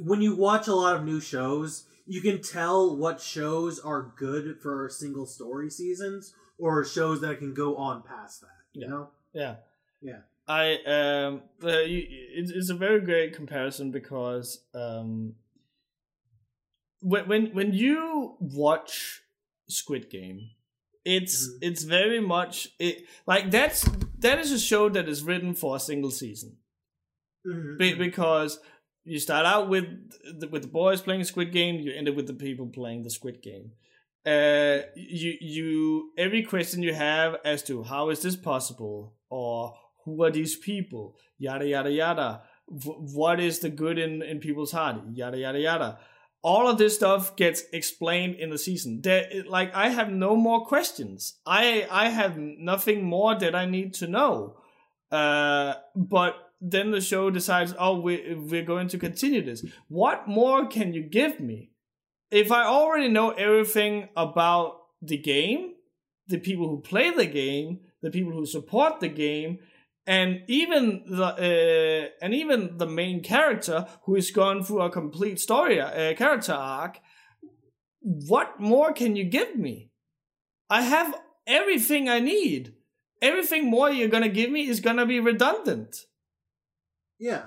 when you watch a lot of new shows, you can tell what shows are good for single story seasons or shows that can go on past that. You yeah. know? Yeah. Yeah. I um, it's a very great comparison because um, when when when you watch Squid Game, it's mm-hmm. it's very much it like that's that is a show that is written for a single season mm-hmm. Be, because you start out with the, with the boys playing Squid Game, you end up with the people playing the Squid Game, uh, you you every question you have as to how is this possible or who are these people? Yada yada yada. What is the good in in people's heart? Yada yada yada. All of this stuff gets explained in the season. Like i have no more questions. I i have nothing more that i need to know. Uh but then the show decides oh we, we're going to continue this. What more can you give me? If I already know everything about the game, the people who play the game, the people who support the game, and even the uh, and even the main character who is gone through a complete story uh, character arc, what more can you give me? I have everything I need. Everything more you're gonna give me is gonna be redundant. Yeah.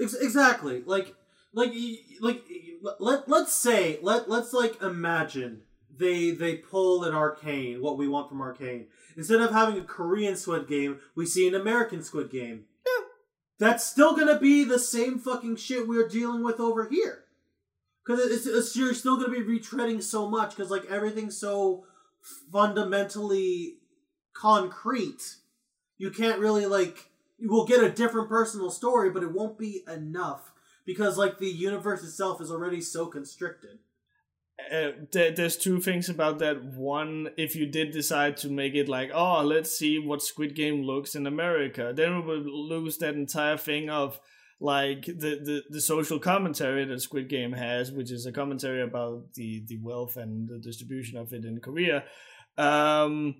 Ex- exactly. Like like like let let's say let let's like imagine they they pull an arcane what we want from arcane. Instead of having a korean squid game we see an american squid game. Yeah. that's still gonna be the same fucking shit we're dealing with over here. Because it's, it's you're still gonna be retreading so much because like everything's so fundamentally concrete. You can't really like you will get a different personal story but it won't be enough because like the universe itself is already so constricted uh, there, there's two things about that. One, if you did decide to make it like, oh, let's see what Squid Game looks in America, then we would lose that entire thing of like the, the, the social commentary that Squid Game has, which is a commentary about the, the wealth and the distribution of it in Korea. Um,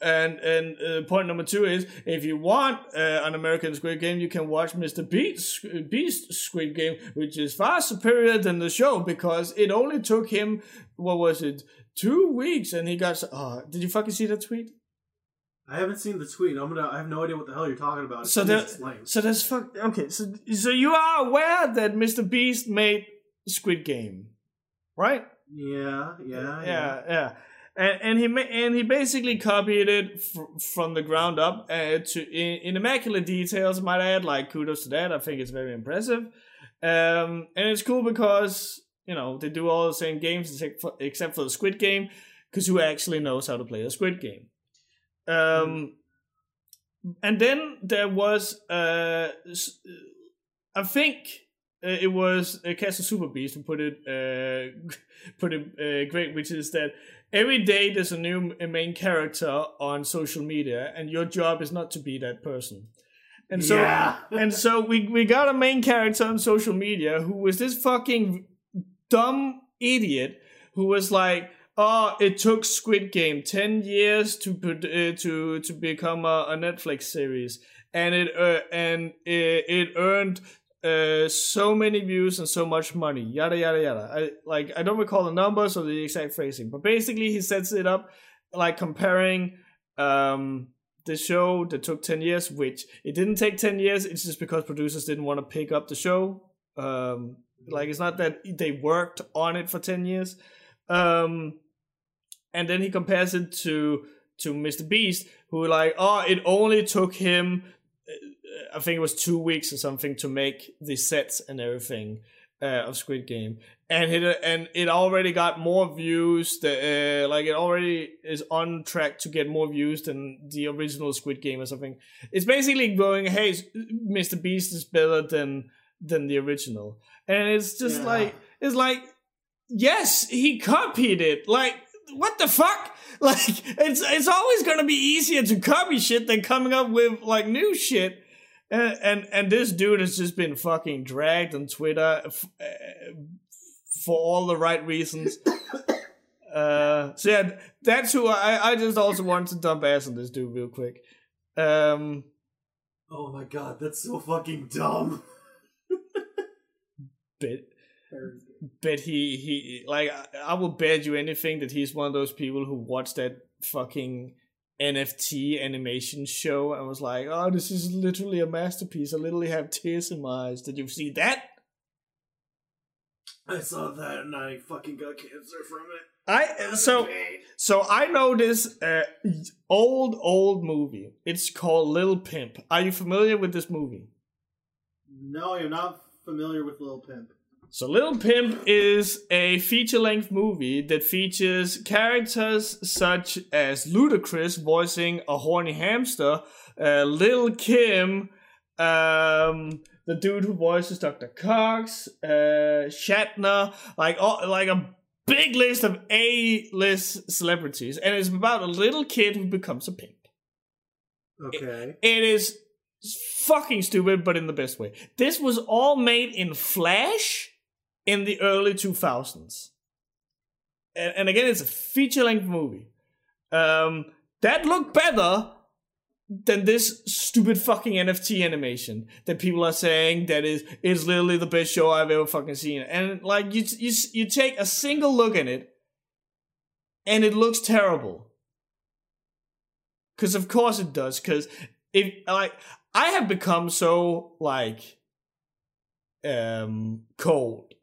and and uh, point number two is if you want uh, an American Squid Game, you can watch Mr. Beast Beast Squid Game, which is far superior than the show because it only took him what was it two weeks, and he got. Oh, did you fucking see that tweet? I haven't seen the tweet. I'm gonna. I have no idea what the hell you're talking about. So there, so that's fuck. Okay, so so you are aware that Mr. Beast made Squid Game, right? Yeah, yeah, yeah, yeah. And, and he and he basically copied it fr- from the ground up uh, to in, in immaculate details. Might I add, like kudos to that. I think it's very impressive, um, and it's cool because you know they do all the same games except for, except for the Squid Game, because who actually knows how to play a Squid Game? Um, and then there was uh, I think uh, it was uh, Castle Super Beast who put it uh, put it uh, great, which is that every day there's a new main character on social media, and your job is not to be that person. And so, Yeah. and so we we got a main character on social media who was this fucking dumb idiot who was like, "Oh, it took Squid Game ten years to put uh, to to become a, a Netflix series, and it uh, and it, it earned." Uh, so many views and so much money, yada yada yada. I like I don't recall the numbers or the exact phrasing, but basically he sets it up like comparing um the show that took 10 years which it didn't take 10 years it's just because producers didn't want to pick up the show. Um like it's not that they worked on it for 10 years. Um and then he compares it to to mr beast who like oh it only took him i think it was two weeks or something to make the sets and everything uh, of squid game. And it and it already got more views that uh, like it already is on track to get more views than the original squid game or something. It's basically going hey mr beast is better than than the original. And it's just Yeah. like it's like yes he copied it. Like what the fuck? Like it's it's always gonna be easier to copy shit than coming up with like new shit. And and, and this dude has just been fucking dragged on twitter f- uh, for all the right reasons. Uh so yeah that's who i i just also wanted to dump ass on this dude real quick. Um Oh my god, that's so fucking dumb. but bet he he like I, will bet you anything that he's one of those people who watched that fucking NFT animation show and was like, "Oh, this is literally a masterpiece. I literally have tears in my eyes. Did you see that?" I saw that and I fucking got cancer from it. I so so I know this uh, old old movie. It's called Little Pimp. Are you familiar with this movie? No, I'm not familiar with Lil Pimp. So Little Pimp is a feature-length movie that features characters such as Ludacris voicing a horny hamster, uh, Lil Kim, um, the dude who voices Dr. Cox, uh, Shatner, like all, like a big list of A-list celebrities, and it's about a little kid who becomes a pimp. Okay. It is fucking stupid, but in the best way. This was all made in Flash in the early 2000s. And, and again, it's a feature length movie. Um, that looked better than this stupid fucking NFT animation that people are saying that is is literally the best show I've ever fucking seen. And like you you you take a single look at it, and it looks terrible. Because of course it does. Because if like I have become so like um cold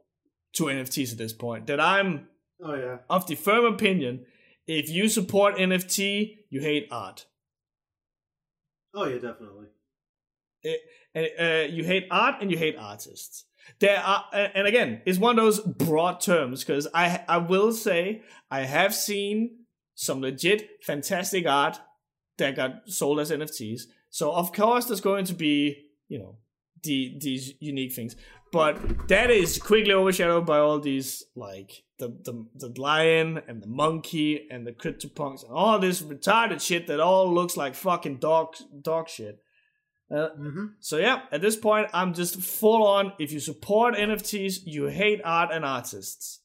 to NFTs at this point that I'm Oh yeah. of the firm opinion if you support NFT, you hate art. Oh yeah, definitely. And, uh, you hate art and you hate artists. There are, and again, it's one of those broad terms because I I will say I have seen some legit fantastic art that got sold as NFTs. So of course there's going to be you know the these unique things, but that is quickly overshadowed by all these like the the the lion and the monkey and the CryptoPunks and all this retarded shit that all looks like fucking dog dog shit. Uh, Mm-hmm. so yeah, at this point, I'm just full on. If you support NFTs, you hate art and artists.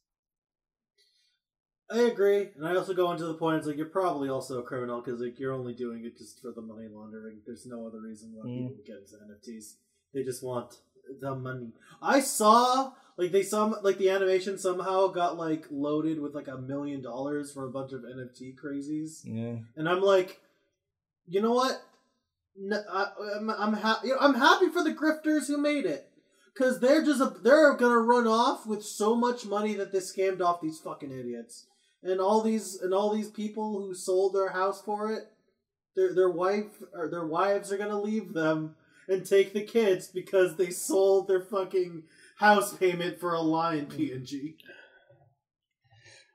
I agree, and I also go into the point. It's like you're probably also a criminal because like you're only doing it just for the money laundering. There's no other reason why Mm. people get into NFTs. They just want the money. I saw like they some like the animation somehow got like loaded with like a million dollars for a bunch of NFT crazies, Yeah. and I'm like, you know what? No, I, I'm I'm happy. You know, I'm happy for the grifters who made it. Cause they're just a, they're gonna run off with so much money that they scammed off these fucking idiots, and all these and all these people who sold their house for it, their their wife or their wives are gonna leave them and take the kids because they sold their fucking house payment for a lion PNG.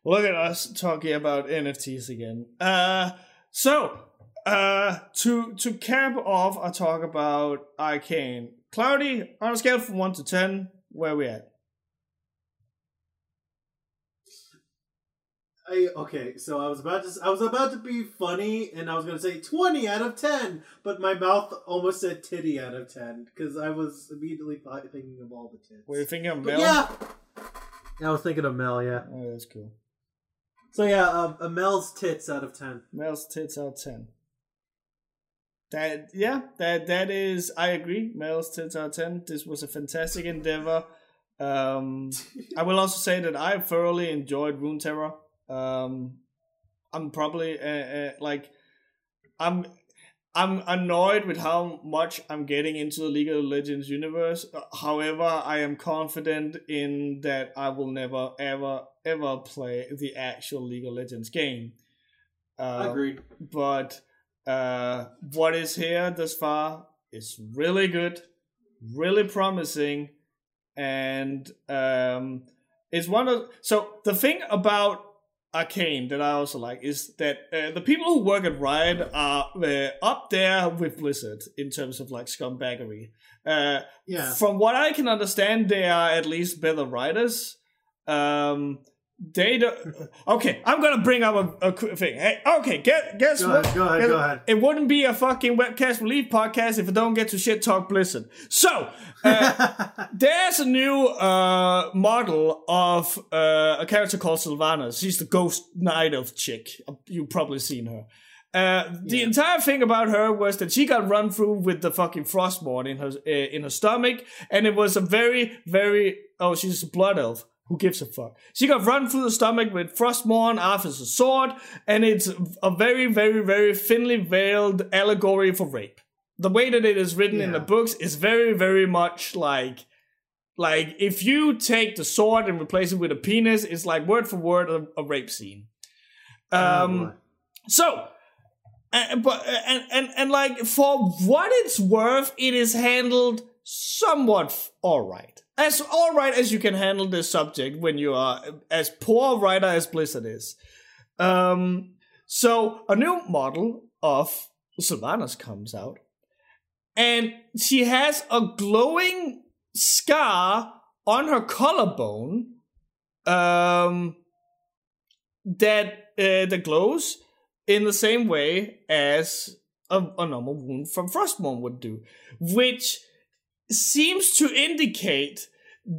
Look at us talking about NFTs again. Uh, so uh, to to cap off, I talk about Arcane. Cloudy, on a scale from one to ten, where we at? I okay, so I was about to I was about to be funny and I was gonna say twenty out of ten, but my mouth almost said titty out of ten because I was immediately thinking of all the tits. Were you thinking of But Mel? yeah, yeah, I was thinking of Mel. Yeah. Oh, that's cool. So yeah, um, a Mel's tits out of ten. Mel's tits out of ten. That yeah, that that is I agree. Mel's tits out of ten. This was a fantastic endeavor. Um, I will also say that I thoroughly enjoyed Runeterra. Um, I'm probably uh, uh, like I'm I'm annoyed with how much I'm getting into the League of Legends universe. However, I am confident in that I will never ever ever play the actual League of Legends game. Uh, Agreed. but uh, what is here thus far is really good, really promising, and um, it's one of so the thing about Arcane that I also like is that uh, the people who work at Riot are uh, up there with Blizzard in terms of like scumbaggery. Uh, Yeah. From what I can understand, they are at least better writers. Um, they do Okay, I'm gonna bring up a, a thing. Hey, okay, guess, guess Go what? ahead. Go ahead. Guess- Go ahead. It wouldn't be a fucking webcast relief podcast if I don't get to shit talk Blizzard. So, uh, there's a new uh, model of uh, a character called Sylvanas. She's the ghost knight of chick. You've probably seen her. Uh, the Yeah. entire thing about her was that she got run through with the fucking Frostmourne in her uh, in her stomach, and it was a very, very oh, she's a blood elf. Who gives a fuck? She got run through the stomach with Frostmourne after a sword, and it's a very, very, very thinly veiled allegory for rape. The way that it is written in the books is very, very much like like if you take the sword and replace it with a penis, it's like word for word a, a rape scene. Oh, Um, boy. so, and, but and, and and like for what it's worth, it is handled somewhat f- all right, as all right as you can handle this subject when you are as poor a writer as Blizzard is. Um, so a new model of Sylvanas comes out, and she has a glowing scar on her collarbone. Um, that uh, that glows in the same way as a, a normal wound from Frostmourne would do, which seems to indicate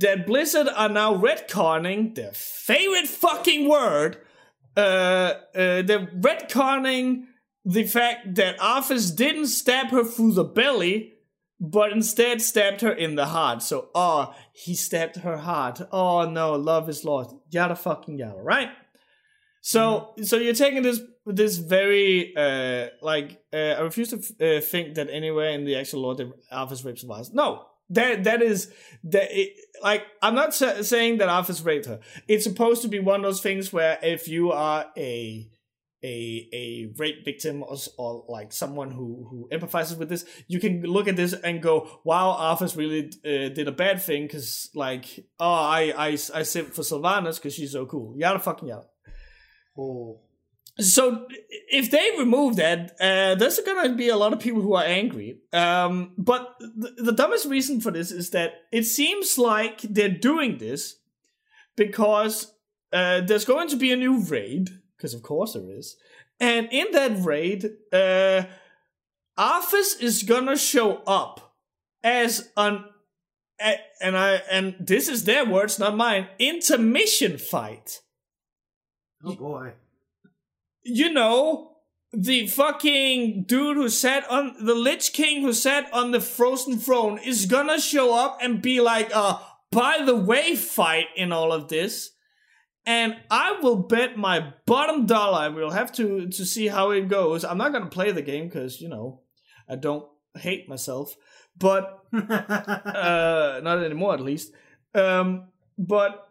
that Blizzard are now retconning their favorite fucking word. Uh, uh, they're retconning the fact that Arthas didn't stab her through the belly, but instead stabbed her in the heart. So, oh, he stabbed her heart. Oh no, love is lost. Yada fucking yada, right? So, so you're taking this this very uh like uh, I refuse to uh, think that anywhere in the actual lore that Arthas rapes. No, that that is that it, like I'm not sa- saying that Arthas raped her. It's supposed to be one of those things where if you are a a a rape victim or, or like someone who who empathizes with this, you can look at this and go, "Wow, Arthas really uh, did a bad thing because like oh I I I simped for Sylvanas because she's so cool." Yada fucking yada. Oh. So if they remove that, uh, there's going to be a lot of people who are angry. Um, but the, the dumbest reason for this is that it seems like they're doing this because uh, there's going to be a new raid, because of course there is, and in that raid, uh, Arthas is gonna show up as an and I and this is their words, not mine. Intermission fight Oh boy. You know, the fucking dude who sat on the Lich King who sat on the frozen throne is gonna show up and be like, uh, by the way, fight in all of this. And I will bet my bottom dollar we'll have to to see how it goes. I'm not gonna play the game because you know I don't hate myself, but uh, not anymore at least. Um, but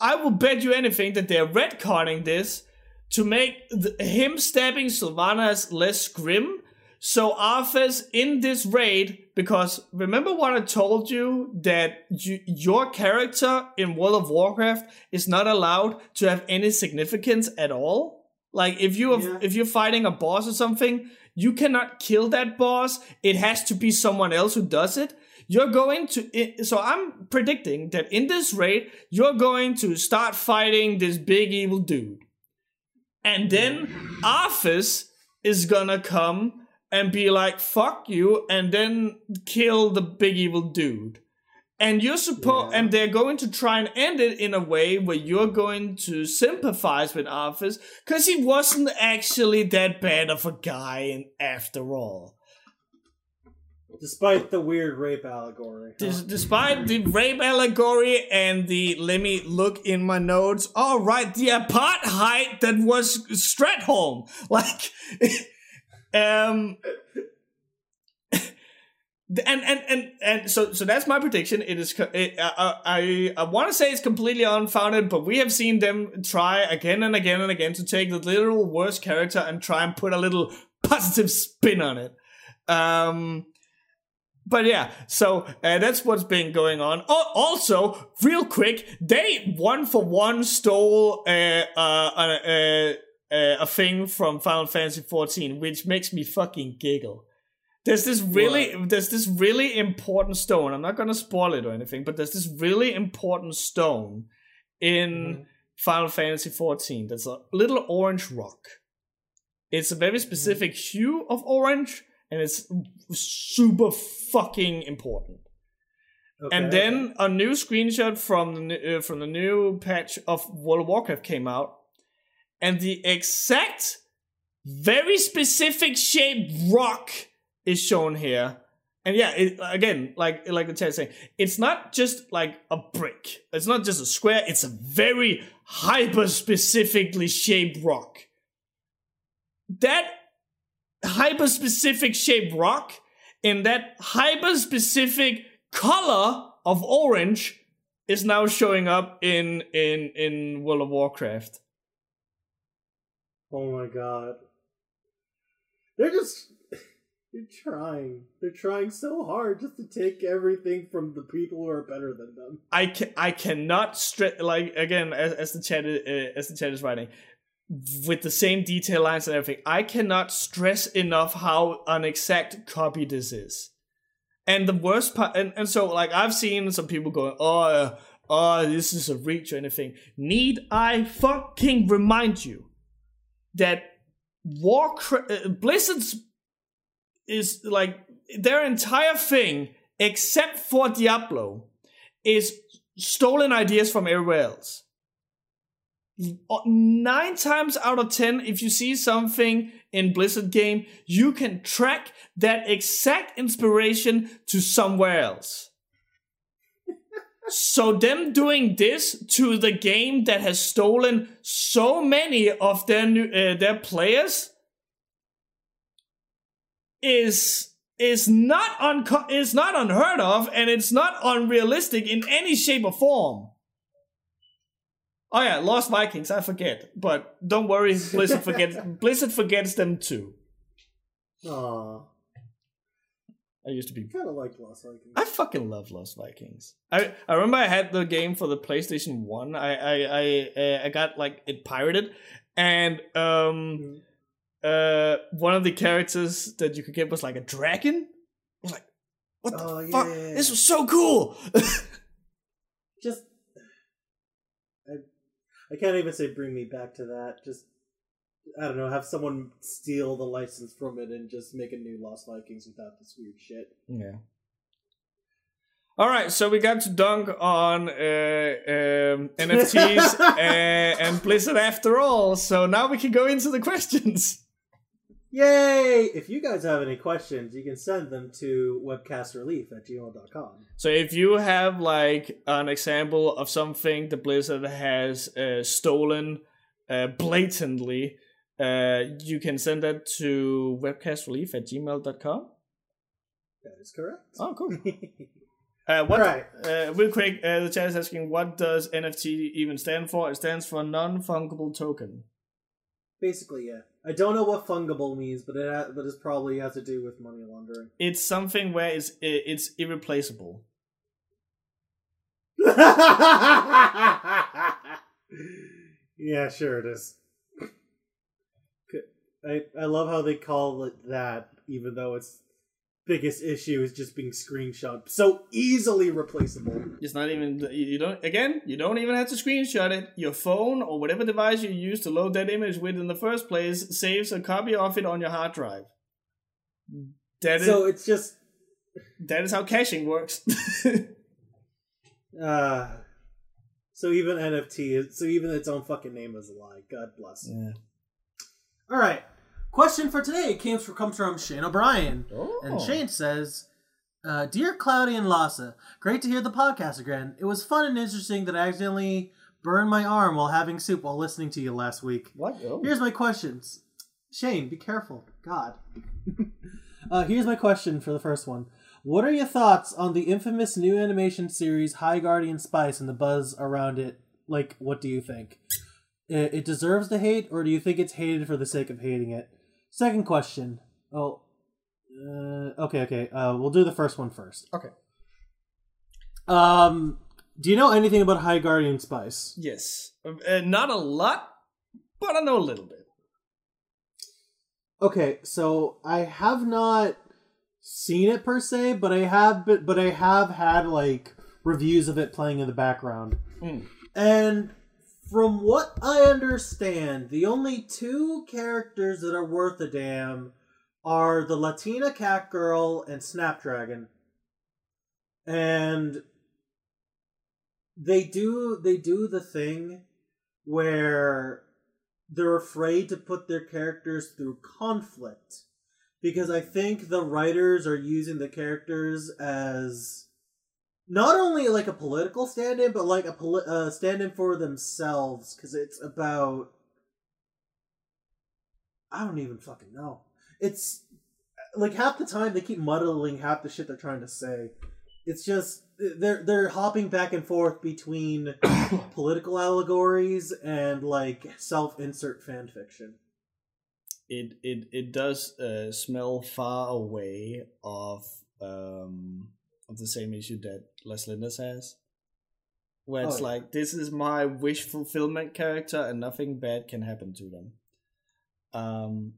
I will bet you anything that they're retconning this to make th- him stabbing Sylvanas less grim. So Arthas in this raid, because remember what I told you that you, your character in World of Warcraft is not allowed to have any significance at all. Like if you have, Yeah. if you're fighting a boss or something, you cannot kill that boss. It has to be someone else who does it. You're going to so I'm predicting that in this raid you're going to start fighting this big evil dude. And then Arthas is gonna come and be like, fuck you, and then kill the big evil dude. And you're supposed, Yeah. and they're going to try and end it in a way where you're going to sympathize with Arthas, because he wasn't actually that bad of a guy after all. Despite the weird rape allegory. Des- despite the rape allegory and the let me look in my notes. All right, the apartheid that was Stratholme, like, um, and and and and so so that's my prediction. It is it, uh, I I want to say it's completely unfounded, but we have seen them try again and again and again to take the literal worst character and try and put a little positive spin on it. Um but yeah, so uh, that's what's been going on. Al- also, real quick, they one for one stole uh, uh, uh, uh, a thing from Final Fantasy XIV, which makes me fucking giggle. There's this really, there's this really important stone. I'm not gonna spoil it or anything, but there's this really important stone in Mhm. Final Fantasy XIV. That's a little orange rock. It's a very specific hue of orange, and it's super fucking important. Okay, and then a new screenshot from the new- uh, from the new patch of World of Warcraft came out, and the exact, very specific shaped rock is shown here. And yeah, it, again, like like the chat is saying, it's not just like a brick. It's not just a square. It's a very hyper specifically shaped rock. That hyper specific shaped rock in that hyper specific color of orange is now showing up in in in World of Warcraft. Oh my god. They're just they're trying. They're trying so hard just to take everything from the people who are better than them. I can I cannot stress like again as, as the chat is, uh, as the chat is writing with the same detail lines and everything. I cannot stress enough how an exact copy this is. And the worst part, and, and so like I've seen some people going, oh, uh, oh, this is a reach or anything. Need I fucking remind you that Warcraft, uh, Blizzard's is like their entire thing, except for Diablo, is stolen ideas from everywhere else. Nine times out of ten, if you see something in Blizzard game, you can track that exact inspiration to somewhere else. So them doing this to the game that has stolen so many of their new, uh, their players is is not unco- is not unheard of and it's not unrealistic in any shape or form. Oh yeah, Lost Vikings, I forget. But don't worry, Blizzard forgets Blizzard forgets them too. Aw. I used to be Kind of like Lost Vikings. I fucking love Lost Vikings. I I remember I had the game for the PlayStation One. I I I uh, I got like it pirated, and um, uh, one of the characters that you could get was like a dragon. I was like, what the Oh, fuck? yeah, yeah. This was so cool. Just, I can't even say bring me back to that. Just, I don't know, have someone steal the license from it and just make a new Lost Vikings without this weird shit. yeah. All right, so we got to dunk on uh, um, NFTs uh, and Blizzard after all. So now we can go into the questions. Yay! If you guys have any questions, you can send them to webcastrelief at gmail.com. So if you have like an example of something the Blizzard has uh, stolen uh, blatantly, uh, you can send that to webcastrelief at gmail.com. That is correct. Oh, cool. Uh, what, Right. uh, real quick, uh, the chat is asking, what does NFT even stand for? It stands for non-fungible token. Basically, yeah. I don't know what fungible means, but it ha- but it probably has to do with money laundering. It's something where it's it's irreplaceable. yeah, sure it is. I I love how they call it that, even though its biggest issue is just being screenshot so easily replaceable. It's not even you don't again. You don't even have to screenshot it. Your phone or whatever device you use to load that image with in the first place saves a copy of it on your hard drive. That is So it's just that is how caching works. uh so even NFT is so even its own fucking name is a lie. God bless. yeah. All right. Question for today came from comes from Shane O'Brien. And Oh. Shane says, uh, Dear Cloudy and Lassa, great to hear the podcast again. It was fun and interesting that I accidentally burned my arm while having soup while listening to you last week. What? Oh. Here's my questions. Shane, be careful. God. uh, here's my question for the first one. What are your thoughts on the infamous new animation series High Guardian Spice and the buzz around it? Like, what do you think? It, it deserves the hate, or do you think it's hated for the sake of hating it? Second question. Oh, uh, okay, okay. Uh, we'll do the first one first. Okay. Um, do you know anything about High Guardian Spice? Yes. Uh, not a lot, but I know a little bit. Okay, so I have not seen it per se, but I have but, but I have had like reviews of it playing in the background. Mm. And from what I understand, the only two characters that are worth a damn are the Latina cat girl and Snapdragon. And they do they do the thing where they're afraid to put their characters through conflict because I think the writers are using the characters as not only like a political stand-in, but like a poli- uh, stand-in for themselves because it's about I don't even fucking know. It's like half the time they keep muddling half the shit they're trying to say. It's just they're they're hopping back and forth between political allegories and like self-insert fan fiction. It it it does uh, smell far away of um of the same issue that Les Lindas has. Where it's Oh, yeah. like this is my wish fulfillment character and nothing bad can happen to them. Um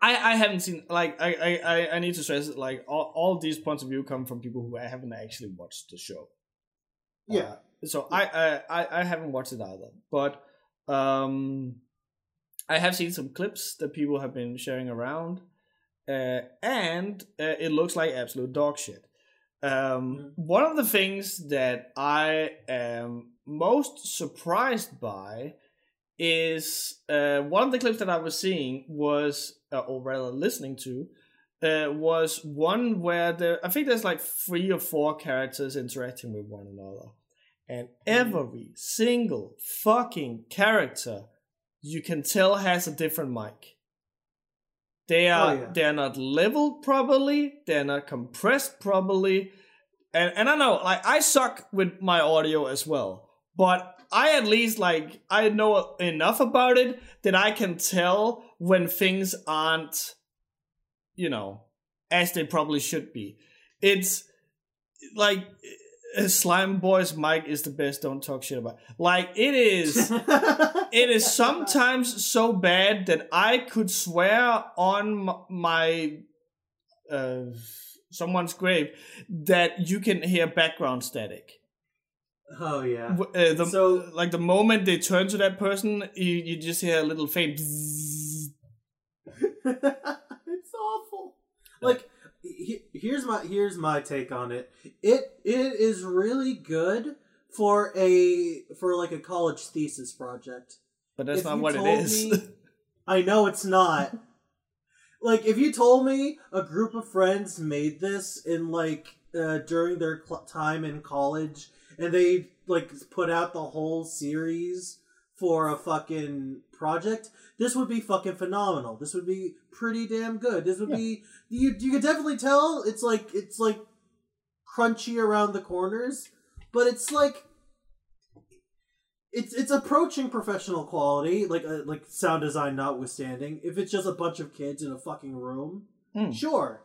I, I haven't seen like I, I, I- need to stress it like all, all these points of view come from people who I haven't actually watched the show. Yeah. Uh, so I, I I I haven't watched it either, but um, I have seen some clips that people have been sharing around, uh, and uh, it looks like absolute dog shit. Um, One of the things that I am most surprised by is uh, one of the clips that I was seeing was, uh, or rather listening to, uh, was one where there I think there's like three or four characters interacting with one another, and every single fucking character you can tell has a different mic. Oh, they are Oh, yeah. they're not leveled properly. They're not compressed properly, and and I know like I suck with my audio as well, but I at least like I know enough about it that I can tell when things aren't, you know, as they probably should be. It's like Slime Boy's mic is the best. Don't talk shit about. Like it is. it is sometimes so bad that I could swear on my uh, someone's grave that you can hear background static. oh yeah. Uh, the, So- like the moment they turn to that person, you, you just hear a little faint. it's awful. Like he, here's my here's my take on it. It it is really good for a for like a college thesis project. But that's If not what it is. me- I know it's not. like if you told me a group of friends made this in like uh, during their cl- time in college and they like put out the whole series for a fucking project, this would be fucking phenomenal. This would be pretty damn good. This would Yeah. be you you could definitely tell it's like it's like crunchy around the corners, but it's like it's it's approaching professional quality, like uh, like sound design notwithstanding. If it's just a bunch of kids in a fucking room, Hmm. sure.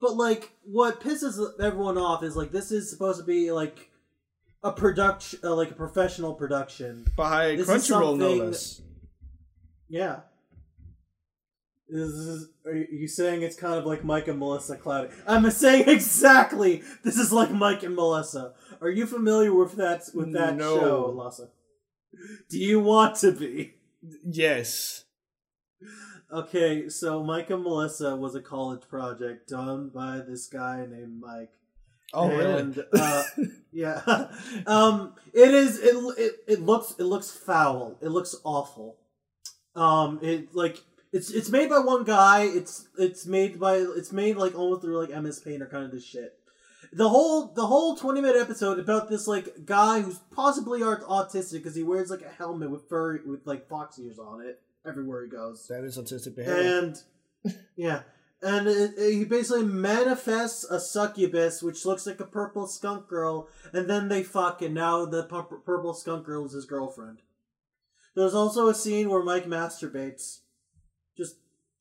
But like, what pisses everyone off is like this is supposed to be like a production, uh, like a professional production. By This is Crunchyroll, no less. Yeah. This is, are you saying it's kind of like Mike and Melissa Cloudy? I'm saying exactly. This is like Mike and Melissa. Are you familiar with that with that No. show, Lassa? Do you want to be? Yes. Okay, so Mike and Melissa was a college project done by this guy named Mike. Oh, and, really? uh, yeah. um, it is. It, it it looks it looks foul. It looks awful. Um, it like it's it's made by one guy. It's it's made by it's made like almost through like MS Paint or kind of this shit. The whole the whole twenty minute episode about this like guy who's possibly aut- autistic because he wears like a helmet with fur with like fox ears on it everywhere he goes. that is autistic behavior. And yeah, and it, it- he basically manifests a succubus, which looks like a purple skunk girl, and then they fuck, and now the pu- purple skunk girl is his girlfriend. There's also a scene where Mike masturbates, just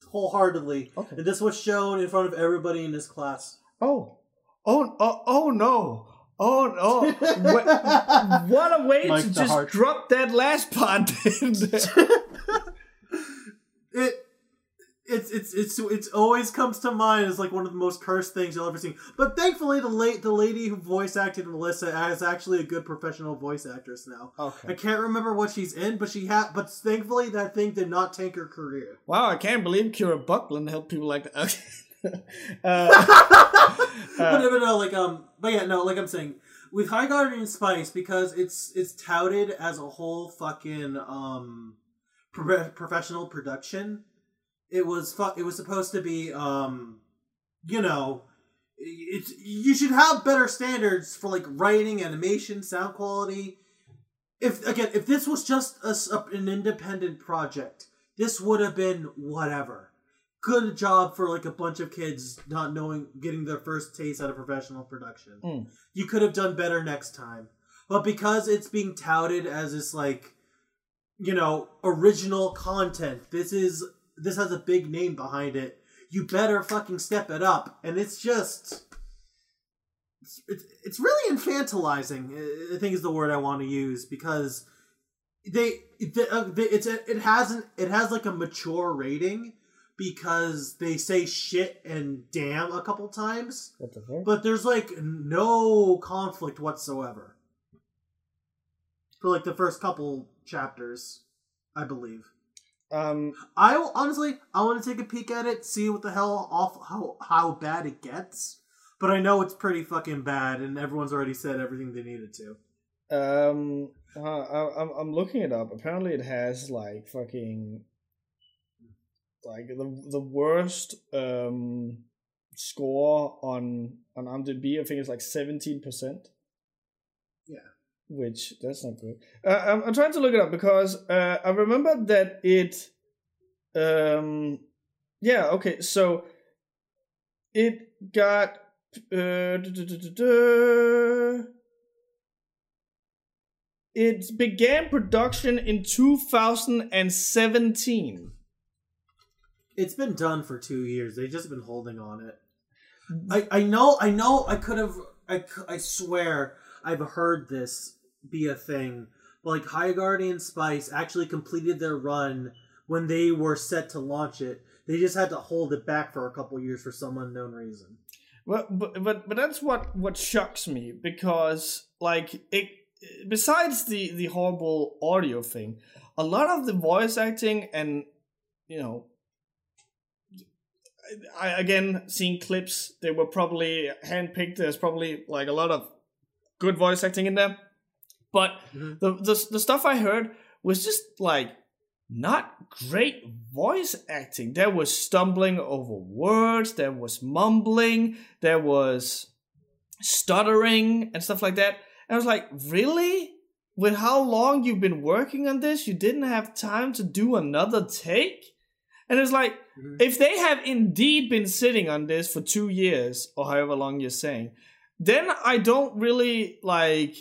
wholeheartedly, okay. and this was shown in front of everybody in his class. Oh. Oh, oh, oh no. Oh, no. Wha- what a way Mike to just Heart. drop that last part. it it's it's it's it's always comes to mind as like one of the most cursed things you'll ever see. But thankfully, the late the lady who voice acted Melissa is actually a good professional voice actress now. Okay. I can't remember what she's in, but she had. But thankfully, that thing did not tank her career. Wow, I can't believe Kira Buckland helped people like that. Okay. uh, but no, no, like um, but yeah, no, like I'm saying with High Guardian Spice because it's it's touted as a whole fucking um pro- professional production. It was fu- it was supposed to be um, you know, it's you should have better standards for like writing, animation, sound quality. If again, if this was just a an independent project, this would have been whatever good job for like a bunch of kids not knowing getting their first taste out of professional production. Mm. You could have done better next time. But because it's being touted as this like you know, original content, this is this has a big name behind it. You better fucking step it up. And it's just it's, it's, it's really infantilizing. I- I think is the word I want to use because they, they, uh, they it's a, it hasn't it has like a mature rating because they say shit and damn a couple times, the but there's like no conflict whatsoever for like the first couple chapters, I believe. Um, I will, honestly, I want to take a peek at it, see what the hell off how how bad it gets. But I know it's pretty fucking bad, and everyone's already said everything they needed to. um, uh, I, I'm I'm looking it up. Apparently, it has like fucking like the the worst um score on on IMDb. I think it's like seventeen percent. Yeah. Which that's not good. Uh, I'm, I'm trying to look it up because uh, I remember that it. Um, yeah. Okay. So. It got. Uh. It began production in 2017. It's been done for two years. They've just been holding on it. Mm. I, I know I know I could have I, I swear I've heard this be a thing. Like High Guardian Spice actually completed their run when they were set to launch it. They just had to hold it back for a couple years for some unknown reason. Well, but but but that's what what shocks me because like it. Besides the the horrible audio thing, a lot of the voice acting and you know, I again seeing clips. They were probably handpicked. There's probably like a lot of good voice acting in there, but Mhm. the the the stuff I heard was just like not great voice acting. There was stumbling over words, there was mumbling, there was stuttering and stuff like that. And I was like, really? With how long you've been working on this, you didn't have time to do another take? And it's like, Mhm. if they have indeed been sitting on this for two years or however long you're saying, then I don't really like.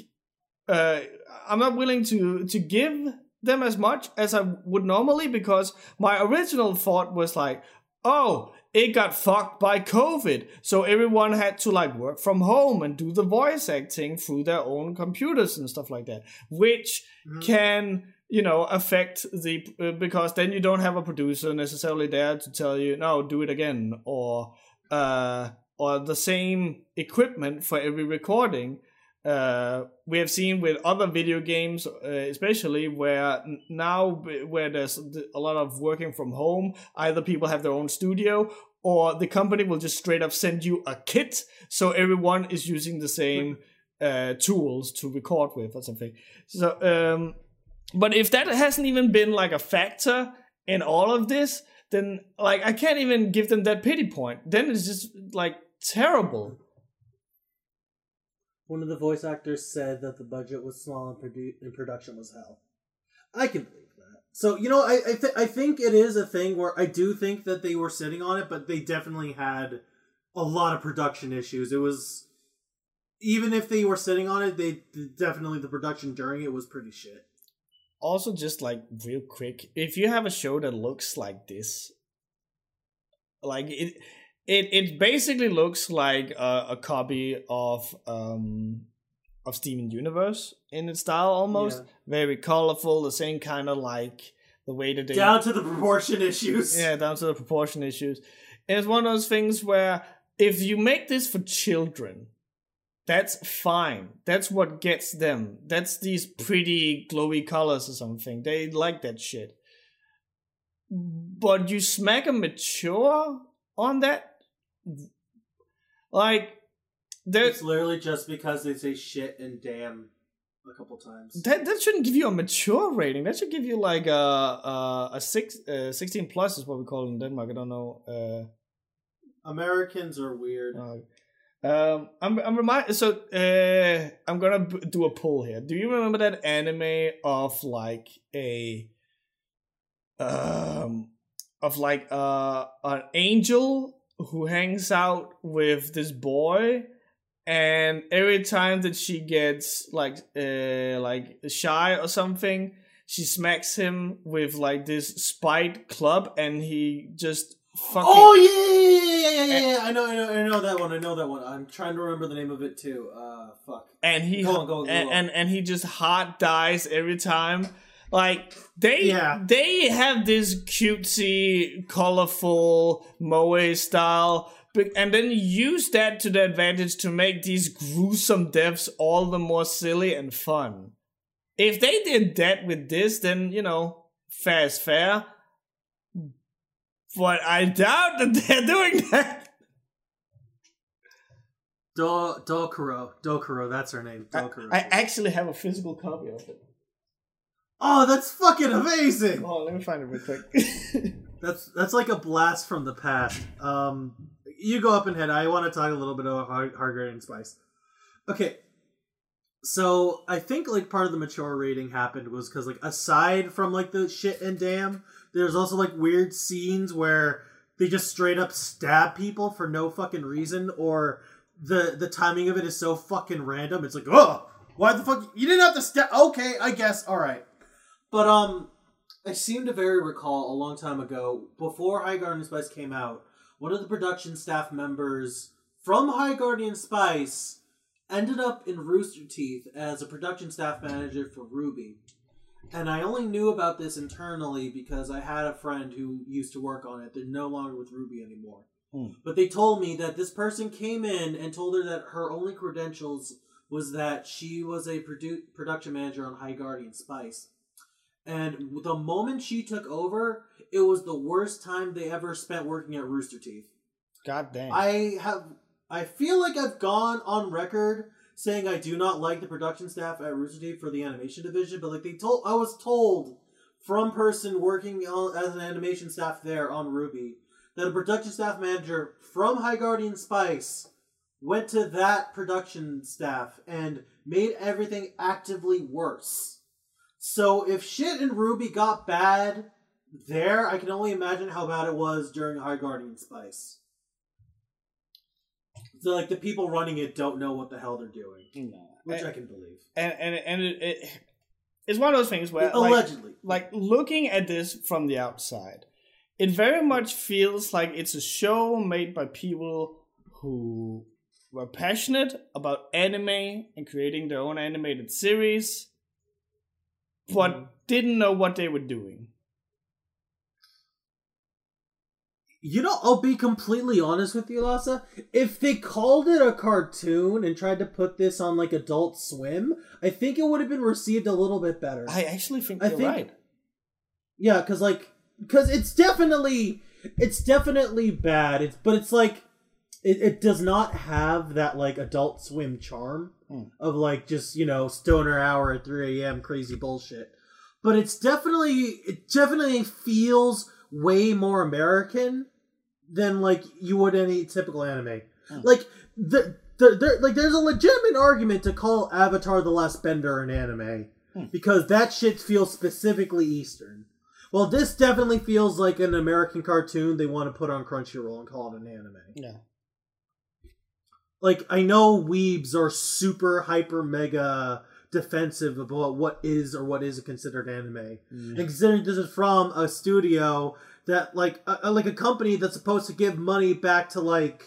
Uh, I'm not willing to to give them as much as I would normally because my original thought was like, oh, it got fucked by COVID, so everyone had to like work from home and do the voice acting through their own computers and stuff like that, which Mhm. can you know affect the uh, because then you don't have a producer necessarily there to tell you no do it again or uh or the same equipment for every recording. Uh we have seen with other video games uh, especially where now where there's a lot of working from home either people have their own studio or the company will just straight up send you a kit so everyone is using the same uh tools to record with or something. So um but if that hasn't even been like a factor in all of this, then like I can't even give them that pity point. Then it's just like terrible. One of the voice actors said that the budget was small and, produ- and production was hell. I can believe that. So you know, I I, th- I think it is a thing where I do think that they were sitting on it, but they definitely had a lot of production issues. It was even if they were sitting on it, they definitely the production during it was pretty shit. Also, just like real quick, if you have a show that looks like this, like it, it it basically looks like a, a copy of um of Steven Universe in its style almost. Yeah. Very colorful, the same kind of like the way that they Down to the proportion issues. Yeah, down to the proportion issues. And it's one of those things where if you make this for children, that's fine. That's what gets them. That's these pretty glowy colors or something. They like that shit. But you smack a mature on that, like there's It's literally just because they say shit and damn a couple times. that that shouldn't give you a mature rating. That should give you like a a, a six uh, 16 plus is what we call it in Denmark. I don't know. Uh, Americans are weird. Uh, um, I'm I'm remind so uh I'm gonna do a poll here. Do you remember that anime of like a um of like uh an angel who hangs out with this boy and every time that she gets like uh like shy or something she smacks him with like this spiked club and he just fucking Oh yeah, yeah, yeah, yeah, yeah, yeah. I know, I know, I know that one. I know that one. I'm trying to remember the name of it too. Uh, fuck. and he Go on, go on, go and, on. and and he just hot dies every time like they Yeah. they have this cutesy colorful moe style and then use that to their advantage to make these gruesome deaths all the more silly and fun if they did that with this then you know fair is fair but i doubt that they're doing that Do Dokuro, Dokuro. That's her name. Dokuro. i actually have a physical copy of it oh, that's fucking amazing. oh let me find it real quick That's that's like a blast from the past. Um, you go up and head. I want to talk a little bit about High Guardian Spice. Okay, so I think like part of the mature rating happened was because like aside from like the shit and damn, there's also like weird scenes where they just straight up stab people for no fucking reason, or the the timing of it is so fucking random. It's like, oh, why the fuck you didn't have to stab? Okay, I guess. All right, but um, I seem to very recall a long time ago before High Guardian Spice came out, one of the production staff members from High Guardian Spice ended up in Rooster Teeth as a production staff manager for RWBY. And I only knew about this internally because I had a friend who used to work on it. They're no longer with RWBY anymore. Hmm. But they told me that this person came in and told her that her only credentials was that she was a produ- production manager on High Guardian Spice. And the moment she took over, it was the worst time they ever spent working at Rooster Teeth. God damn. I have I feel like I've gone on record saying I do not like the production staff at Rooster Teeth for the animation division, but like they told I was told from person working as an animation staff there on RWBY that a production staff manager from High Guardian Spice went to that production staff and made everything actively worse. So if shit in RWBY got bad there, I can only imagine how bad it was during High Guardian Spice. So like the people running it don't know what the hell they're doing, No. which and, I can believe. and and and it, it it's one of those things where Allegedly, like looking at this from the outside, it very much feels like it's a show made by people who were passionate about anime and creating their own animated series, but Mhm. didn't know what they were doing. You know, I'll be completely honest with you, Lassa. If they called it a cartoon and tried to put this on like Adult Swim, I think it would have been received a little bit better. I actually think I you're think- right. Yeah, because like, because it's definitely, it's definitely bad. It's but it's like, it, it does not have that like Adult Swim charm Hmm. of like just you know stoner hour at three a.m. crazy bullshit. But it's definitely, it definitely feels way more American than like you would any typical anime. Hmm. Like the. The, there, like there's a legitimate argument to call Avatar: The Last Bender an anime Hmm. because that shit feels specifically Eastern. Well, this definitely feels like an American cartoon they want to put on Crunchyroll and call it an anime. Yeah. Like, I know weebs are super hyper mega defensive about what is or what isn't considered anime. And considering this is from a studio that, like, a, like a company that's supposed to give money back to, like,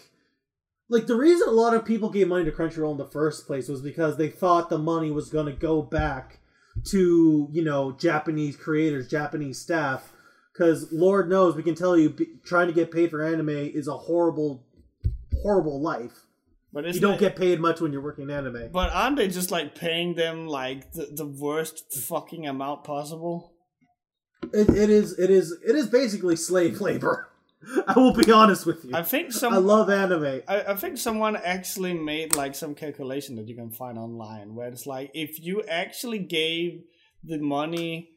like the reason a lot of people gave money to Crunchyroll in the first place was because they thought the money was going to go back to you know Japanese creators, Japanese staff. Because Lord knows, we can tell you, trying to get paid for anime is a horrible, horrible life. But You don't it- get paid much when you're working in anime. But aren't they just like paying them like the, the worst fucking amount possible? It, it is, it is, it is basically slave labor. I will be honest with you. I think some I love anime. I, I think someone actually made like some calculation that you can find online where it's like if you actually gave the money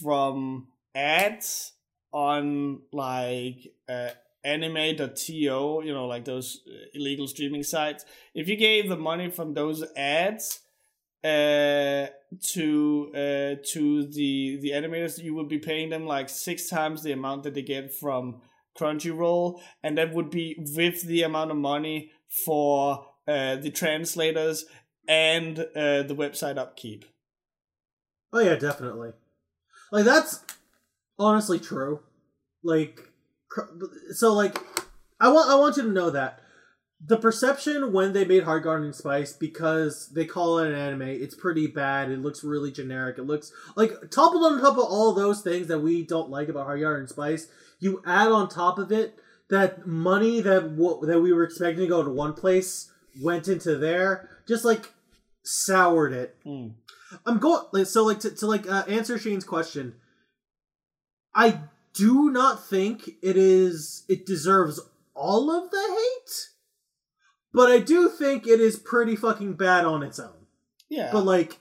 from ads on like uh, anime.to, you know, like those illegal streaming sites, if you gave the money from those ads uh to uh to the the animators you would be paying them like six times the amount that they get from Crunchyroll, and that would be with the amount of money for uh, the translators and uh, the website upkeep. Oh yeah, definitely. Like that's honestly true. Like so like I want I want you to know that the perception when they made High Guardian Spice because they call it an anime, it's pretty bad. It looks really generic. It looks like toppled on top of all those things that we don't like about High Guardian Spice. You add on top of it that money that w- that we were expecting to go to one place went into there, just like soured it. Mm. I'm going so like to, to like uh, answer Shane's question. I do not think it is it deserves all of the hate, but I do think it is pretty fucking bad on its own. Yeah, But like,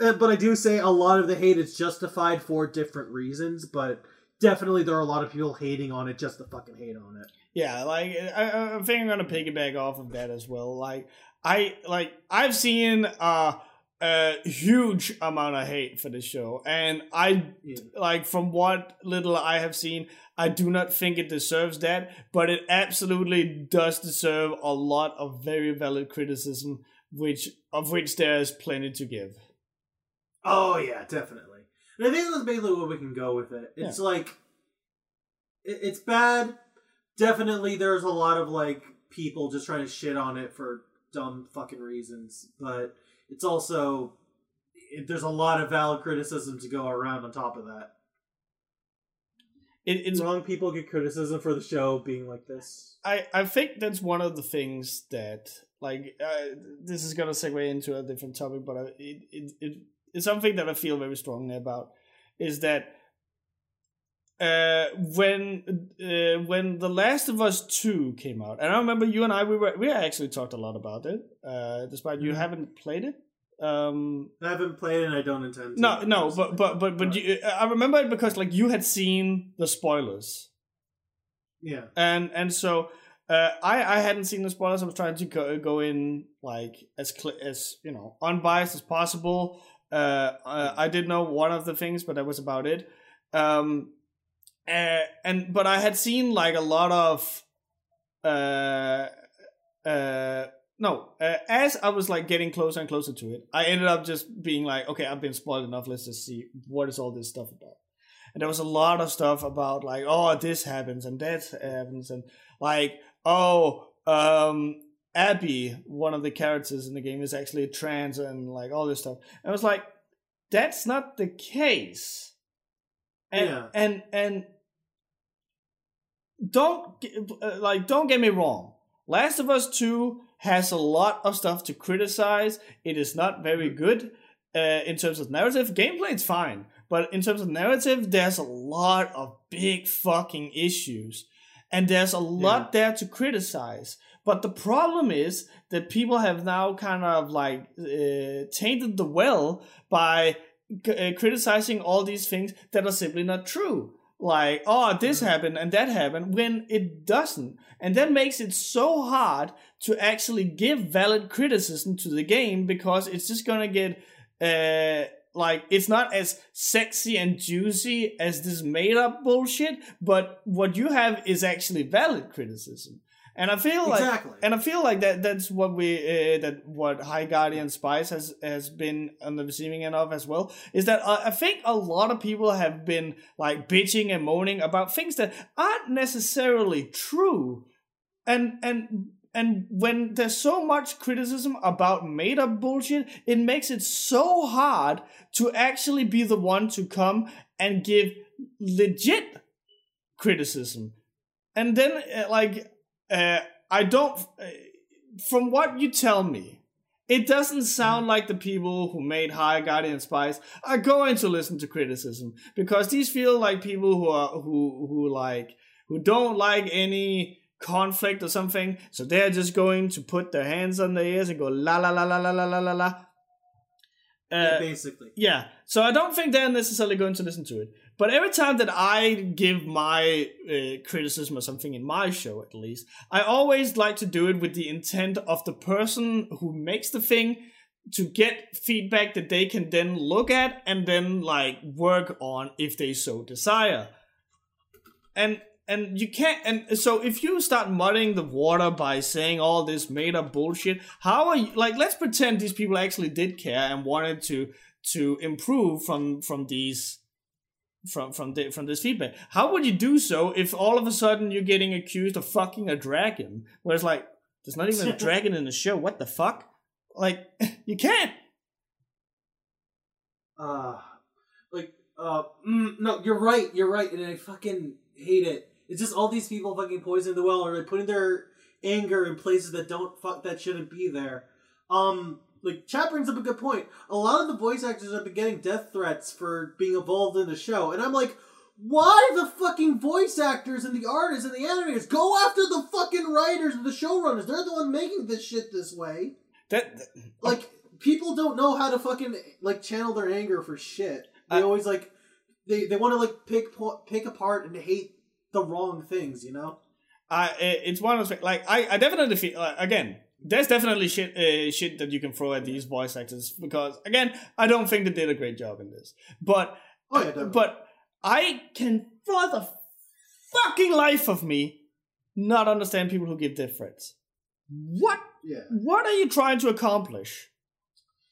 uh, but I do say a lot of the hate is justified for different reasons. But definitely there are a lot of people hating on it just to fucking hate on it. Yeah, like I, I think I'm gonna piggyback off of that as well. Like I like I've seen uh, a huge amount of hate for this show, and I Yeah. like from what little I have seen, I do not think it deserves that, but it absolutely does deserve a lot of very valid criticism, which of which there is plenty to give. Oh yeah, definitely. And I think that's basically where we can go with it. It's like it, it's bad. Definitely, there's a lot of like people just trying to shit on it for dumb fucking reasons, but it's also it, there's a lot of valid criticism to go around on top of that. It, it's Wrong people get criticism for the show being like this. I, I think that's one of the things that like uh, this is gonna segue into a different topic, but I, it, it it it's something that I feel very strongly about is that uh, when uh, when the Last of Us Two came out, and I remember you and I we were we actually talked a lot about it, uh, despite you Mhm. haven't played it. Um, I haven't played it and I don't intend to. no, no, but but but but you, I remember it because like you had seen the spoilers yeah. and and so uh, I I hadn't seen the spoilers. I was trying to go, go in like as cl- as you know unbiased as possible. Uh, uh, I did know one of the things, but that was about it. Um, uh, and but I had seen like a lot of uh uh no uh, as I was like getting closer and closer to it, I ended up just being like, okay, I've been spoiled enough. Let's just see what is all this stuff about. And there was a lot of stuff about like, oh, this happens and that happens, and like, oh, um, Abby, one of the characters in the game, is actually trans and like all this stuff. And I was like, that's not the case. And Yeah. and and don't uh, like don't get me wrong. Last of Us 2 has a lot of stuff to criticize. It is not very good uh, in terms of narrative. Gameplay it's fine, but in terms of narrative, there's a lot of big fucking issues, and there's a lot there to criticize. But the problem is that people have now kind of like uh, tainted the well by c- uh, criticizing all these things that are simply not true. Like, oh, this happened and that happened when it doesn't. And that makes it so hard to actually give valid criticism to the game because it's just gonna get, uh, like, it's not as sexy and juicy as this made up bullshit, but what you have is actually valid criticism. And I feel like Exactly. and I feel like that that's what we uh, that what High Guardian Spice has has been on the receiving end of as well is that uh, I think a lot of people have been like bitching and moaning about things that aren't necessarily true, and and and when there's so much criticism about made up bullshit, it makes it so hard to actually be the one to come and give legit criticism, and then uh, like uh, I don't. Uh, from what you tell me, it doesn't sound like the people who made High Guardian Spice are going to listen to criticism because these feel like people who are who who like who don't like any conflict or something, so they're just going to put their hands on their ears and go la la la la la la la la la. yeah, Uh, basically. yeah, so I don't think they're necessarily going to listen to it. But every time that I give my uh, criticism or something in my show, at least, I always like to do it with the intent of the person who makes the thing to get feedback that they can then look at and then like work on if they so desire. And and you can't and so if you start muddying the water by saying all this made up bullshit, how are you like let's pretend these people actually did care and wanted to to improve from from these from from the, from this feedback. How would you do so if all of a sudden you're getting accused of fucking a dragon? Where it's like there's not even a dragon in the show. What the fuck? Like you can't. uh like uh mm, no you're right you're right and i fucking hate it it's just all these people fucking poisoning the well or like putting their anger in places that don't fuck that shouldn't be there um like chat brings up a good point a lot of the voice actors have been getting death threats for being involved in the show and i'm like why the fucking voice actors and the artists and the animators go after the fucking writers and the showrunners they're the one making this shit this way That, that- like people don't know how to fucking like channel their anger for shit. They I- always like they they want to like pick pick apart and hate the wrong things, you know. I it's one of those like I, I definitely feel like, again there's definitely shit uh, shit that you can throw at these voice actors because again I don't think they did a great job in this but Oh yeah, but I can for the fucking life of me not understand people who give threats what yeah. what are you trying to accomplish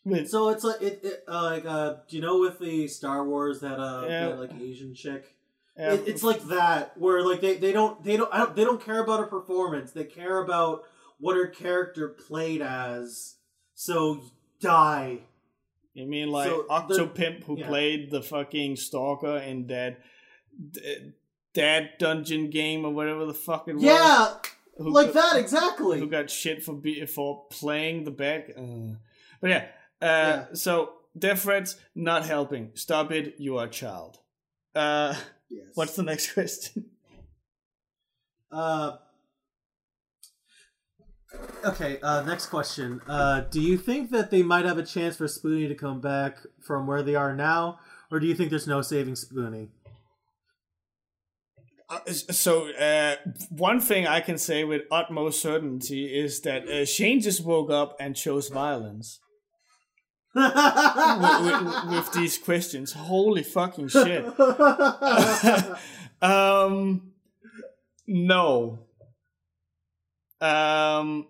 with So it's like it, it uh, like uh, do you know with the Star Wars that uh Yeah. that, like Asian chick? uh, It, it's like that where like they, they don't they don't I don't they don't care about a performance. They care about what her character played as. So die. You mean like So, the- Octopimp who yeah. played the fucking stalker in that that dungeon game or whatever the fuck it was? Yeah, who like got, that exactly. Who got shit for be, for playing the bad? Uh, but yeah, uh, Yeah. so death threats not helping. Stop it. You are a child. Uh, Yes. what's the next question? Uh, okay, uh, next question. Uh, do you think that they might have a chance for Spoony to come back from where they are now, or do you think there's no saving Spoony? Uh, so uh, one thing I can say with utmost certainty is that uh, Shane just woke up and chose violence. with, with, with these questions. Holy fucking shit. um, no. Um,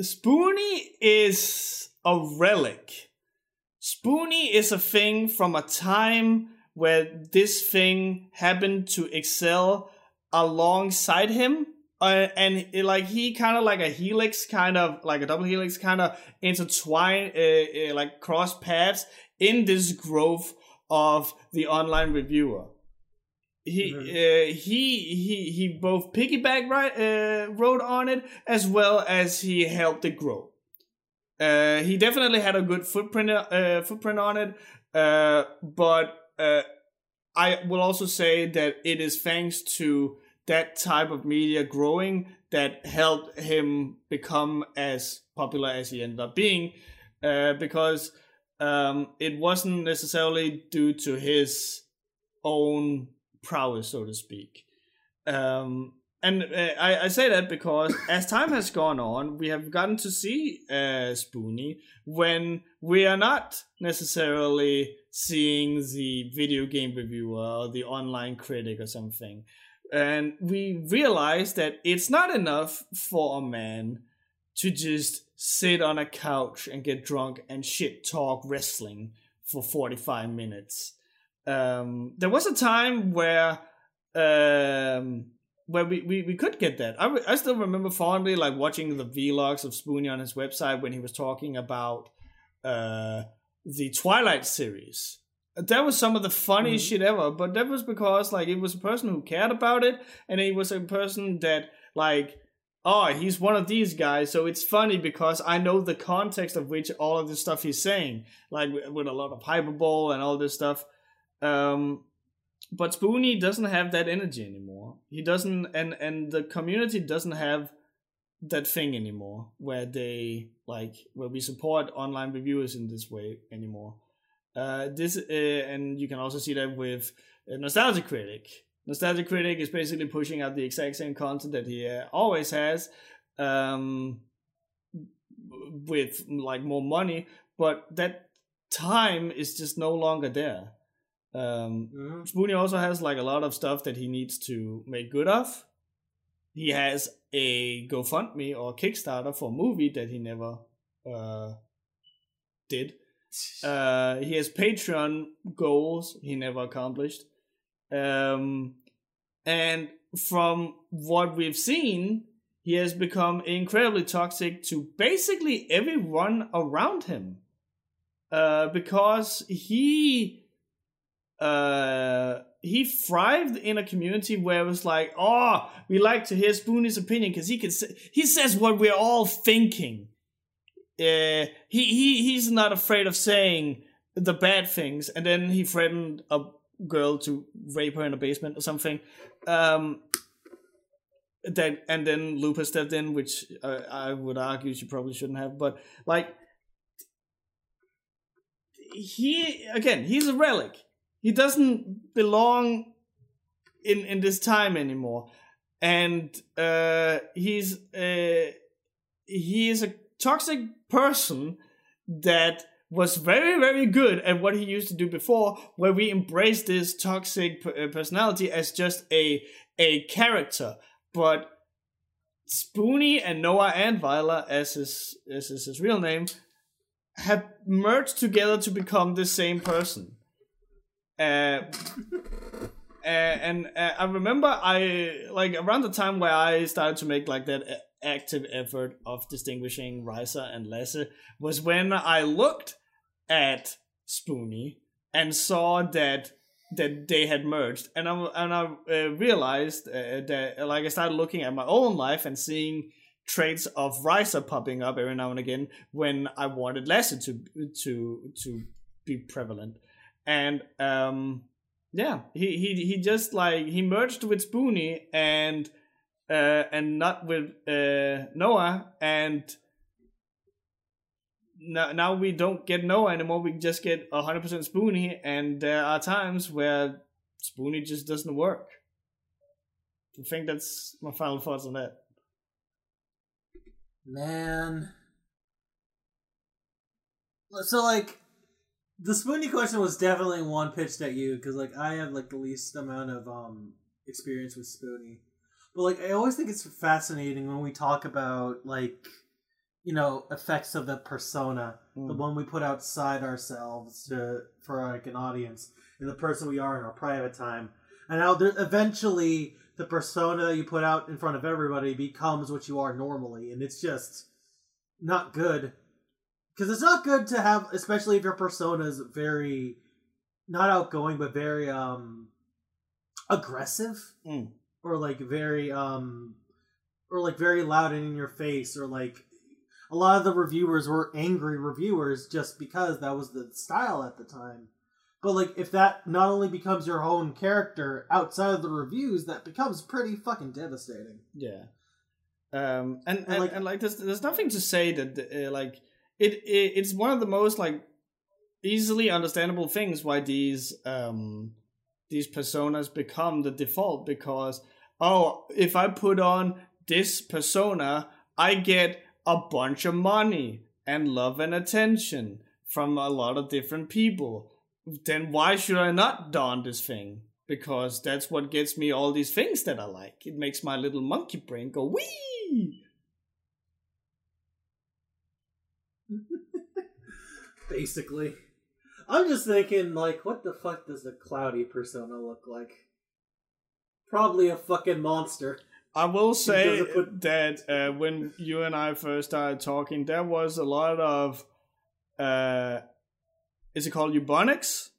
Spoony is a relic. Spoony is a thing from a time where this thing happened to excel alongside him. Uh, and it, like he kind of like a helix, kind of like a double helix, kind of intertwine, uh, uh, like cross paths in this growth of the online reviewer. He Mhm. uh, he he he both piggyback right uh, rode on it as well as he helped it grow. Uh, he definitely had a good footprint uh, footprint on it, uh, but uh, I will also say that it is thanks to that type of media growing that helped him become as popular as he ended up being, uh, because um, it wasn't necessarily due to his own prowess, so to speak. Um, and uh, I, I say that because as time has gone on, we have gotten to see uh, Spoony when we are not necessarily seeing the video game reviewer or the online critic or something. And we realize that it's not enough for a man to just sit on a couch and get drunk and shit talk wrestling for 45 minutes. Um, there was a time where um, where we, we, we could get that. I, re- I still remember fondly like watching the vlogs of Spoony on his website when he was talking about uh, the Twilight series. That was some of the funniest Mhm. shit ever, but that was because like it was a person who cared about it, and he was a person that like oh he's one of these guys, so it's funny because I know the context of which all of the stuff he's saying, like with, with a lot of hyperbole and all this stuff. Um, but Spoony doesn't have that energy anymore. He doesn't, and and the community doesn't have that thing anymore where they like where we support online reviewers in this way anymore. Uh, this uh, and you can also see that with uh, Nostalgia Critic. Nostalgia Critic is basically pushing out the exact same content that he uh, always has, um, with like more money, but that time is just no longer there. Um, Mhm. Spoony also has like a lot of stuff that he needs to make good of. He has a GoFundMe or Kickstarter for a movie that he never uh, did. Uh, he has Patreon goals he never accomplished. Um, and from what we've seen, he has become incredibly toxic to basically everyone around him. Uh, because he uh he thrived in a community where it was like, oh, we like to hear Spoony's opinion because he can say, he says what we're all thinking. Uh, he he he's not afraid of saying the bad things, and then he threatened a girl to rape her in a basement or something. Um, that and then Lupa stepped in, which uh, I would argue she probably shouldn't have, but like he again, he's a relic. He doesn't belong in in this time anymore, and uh, he's uh, he is a toxic person that was very very good at what he used to do before where we embraced this toxic uh, personality as just a a character. But Spoony and Noah Antwiler as his as is his real name have merged together to become the same person uh, uh, and uh, I remember I like around the time where I started to make like that active effort of distinguishing Risa and Lasse was when I looked at Spoony and saw that that they had merged, and I and I uh, realized uh, that like I started looking at my own life and seeing traits of Risa popping up every now and again when I wanted Lasse to to to be prevalent, and um yeah he he he just like he merged with Spoony and uh and not with uh Noah and now, now we don't get Noah anymore. We just get 100% Spoony, and there are times where Spoony just doesn't work. I think that's my final thoughts on that. Man. So like the Spoony question was definitely one pitched at you because like I have like the least amount of um experience with Spoony. But like I always think it's fascinating when we talk about like you know effects of the persona, the Mm. one we put outside ourselves to for like an audience, and the person we are in our private time, and how there, eventually the persona that you put out in front of everybody becomes what you are normally, and it's just not good. Because it's not good to have, especially if your persona is very not outgoing, but very um aggressive Mm. or like very um or like very loud and in your face or like a lot of the reviewers were angry reviewers just because that was the style at the time but like if that not only becomes your own character outside of the reviews that becomes pretty fucking devastating Yeah. Um, and, and, like- and like there's there's nothing to say that uh, like it, it it's one of the most like easily understandable things why these um these personas become the default because oh if I put on this persona I get a bunch of money and love and attention from a lot of different people then why should I not don this thing because that's what gets me all these things that I like. It makes my little monkey brain go wee. basically. I'm just thinking like what the fuck does the cloudy persona look like? Probably a fucking monster. I will say put- that uh, when you and I first started talking, there was a lot of uh, is it called eubonics?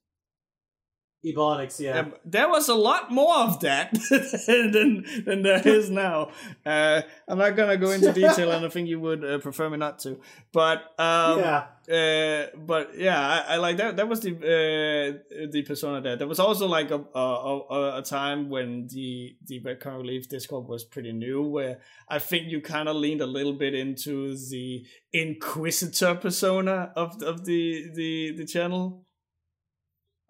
Ebonics yeah Um, there was a lot more of that than than there is now. Uh, I'm not gonna go into detail, and I think you would uh, prefer me not to. But um, yeah uh, but yeah, I, I like that. That was the uh, the persona there. There was also like a a, a, a time when the the Current Relief Discord was pretty new, where I think you kind of leaned a little bit into the Inquisitor persona of of the the the channel.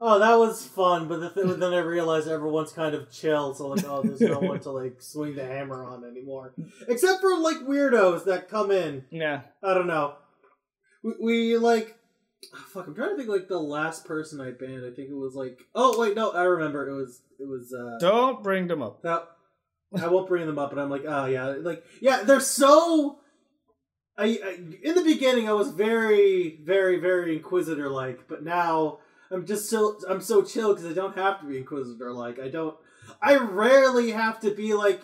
Oh, that was fun, but the th- then I realized everyone's kind of chill, so like, oh, there's no one to like swing the hammer on anymore, except for like weirdos that come in. Yeah, I don't know. We, we like, oh, fuck. I'm trying to think like the last person I banned. I think it was like, oh wait, no, I remember. It was it was uh don't bring them up. that. I won't bring them up, but I'm like, oh yeah, like yeah, they're so. I, I in the beginning I was very very very inquisitor like, but now I'm just so I'm so chill because I don't have to be inquisitor like. I don't. I rarely have to be like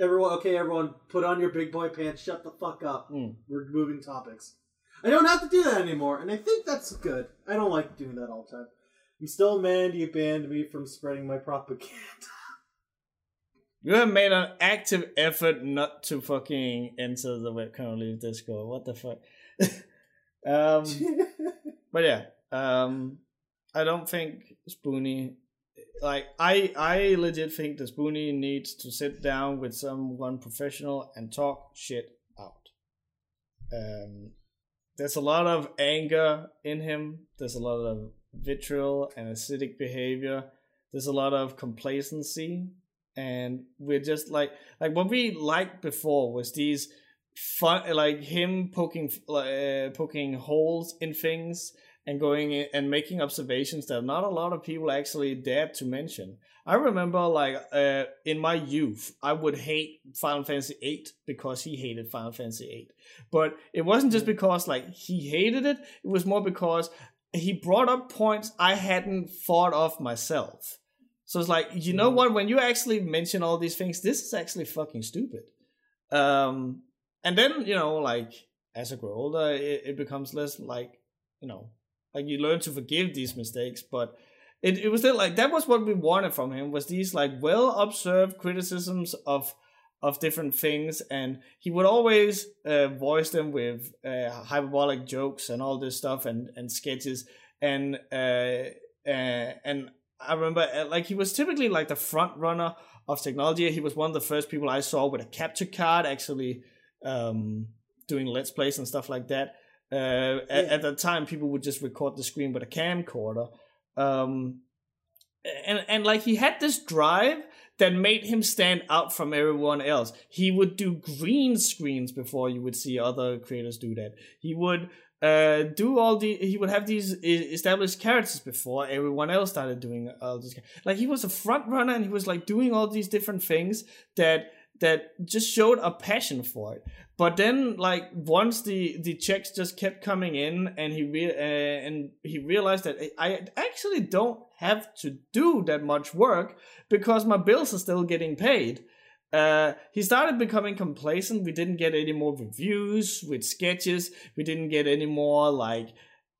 everyone. Okay, everyone, put on your big boy pants. Shut the fuck up. Mm. We're moving topics. I don't have to do that anymore, and I think that's good. I don't like doing that all the time. I'm still mad you banned me from spreading my propaganda. You have made an active effort not to fucking enter the Current Relief Discord. What the fuck? um. but yeah, um, I don't think Spoony. Like I, I legit think that Spoony needs to sit down with someone professional and talk shit out. Um, there's a lot of anger in him. There's a lot of vitriol and acidic behavior. There's a lot of complacency, and we're just like like what we liked before was these fun like him poking uh, poking holes in things and going in and making observations that not a lot of people actually dared to mention. I remember like uh, in my youth, I would hate Final Fantasy VIII because he hated Final Fantasy VIII. But it wasn't just because like he hated it; it was more because he brought up points I hadn't thought of myself. So it's like, you know what? When you actually mention all these things, this is actually fucking stupid. Um, and then you know, like as I grow older, it, it becomes less like you know, like you learn to forgive these mistakes, but it, it was still like that was what we wanted from him was these like well observed criticisms of of different things and he would always uh, voice them with uh, hyperbolic jokes and all this stuff and and sketches. And uh, uh and I remember uh, like he was typically like the front runner of technology. He was one of the first people I saw with a capture card actually um, doing let's plays and stuff like that uh, yeah. at, at the time people would just record the screen with a camcorder um, and and like he had this drive that made him stand out from everyone else. He would do green screens before you would see other creators do that. He would uh, do all the he would have these established characters before everyone else started doing all this. Like he was a front runner and he was like doing all these different things that that just showed a passion for it. But then, like once the the checks just kept coming in, and he re- uh, and he realized that I actually don't have to do that much work because my bills are still getting paid. Uh, he started becoming complacent. We didn't get any more reviews with sketches. We didn't get any more like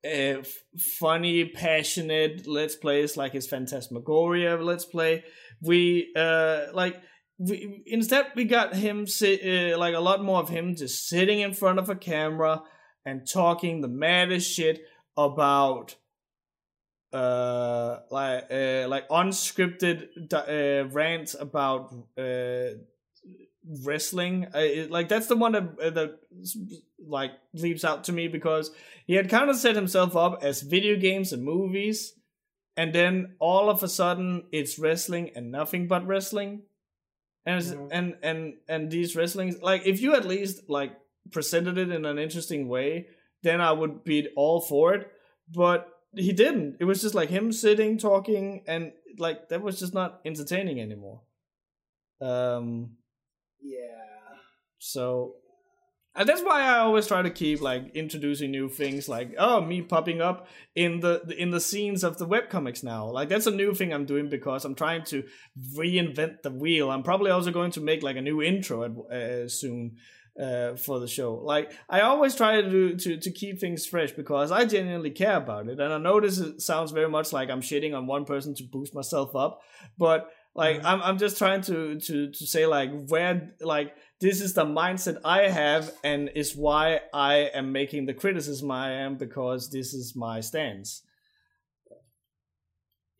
uh, funny, passionate let's plays like his Phantasmagoria let's play. We uh, like we, instead we got him sit, uh, like a lot more of him just sitting in front of a camera and talking the maddest shit about uh like uh like unscripted uh, rants about uh wrestling. Uh, like that's the one that uh, that like leaps out to me because he had kind of set himself up as video games and movies and then all of a sudden it's wrestling and nothing but wrestling and and and and these wrestlings like if you at least like presented it in an interesting way then i would be all for it. But he didn't. It was just like him sitting talking and like that was just not entertaining anymore. Um yeah. so and that's why I always try to keep like introducing new things, like oh, me popping up in the in the scenes of the webcomics now. Like that's a new thing I'm doing because I'm trying to reinvent the wheel. I'm probably also going to make like a new intro uh, soon uh, for the show. Like I always try to, do, to to keep things fresh because I genuinely care about it. And I know this sounds very much like I'm shitting on one person to boost myself up, but like mm-hmm. I'm I'm just trying to to to say like where like this is the mindset I have, and is why I am making the criticism I am because this is my stance.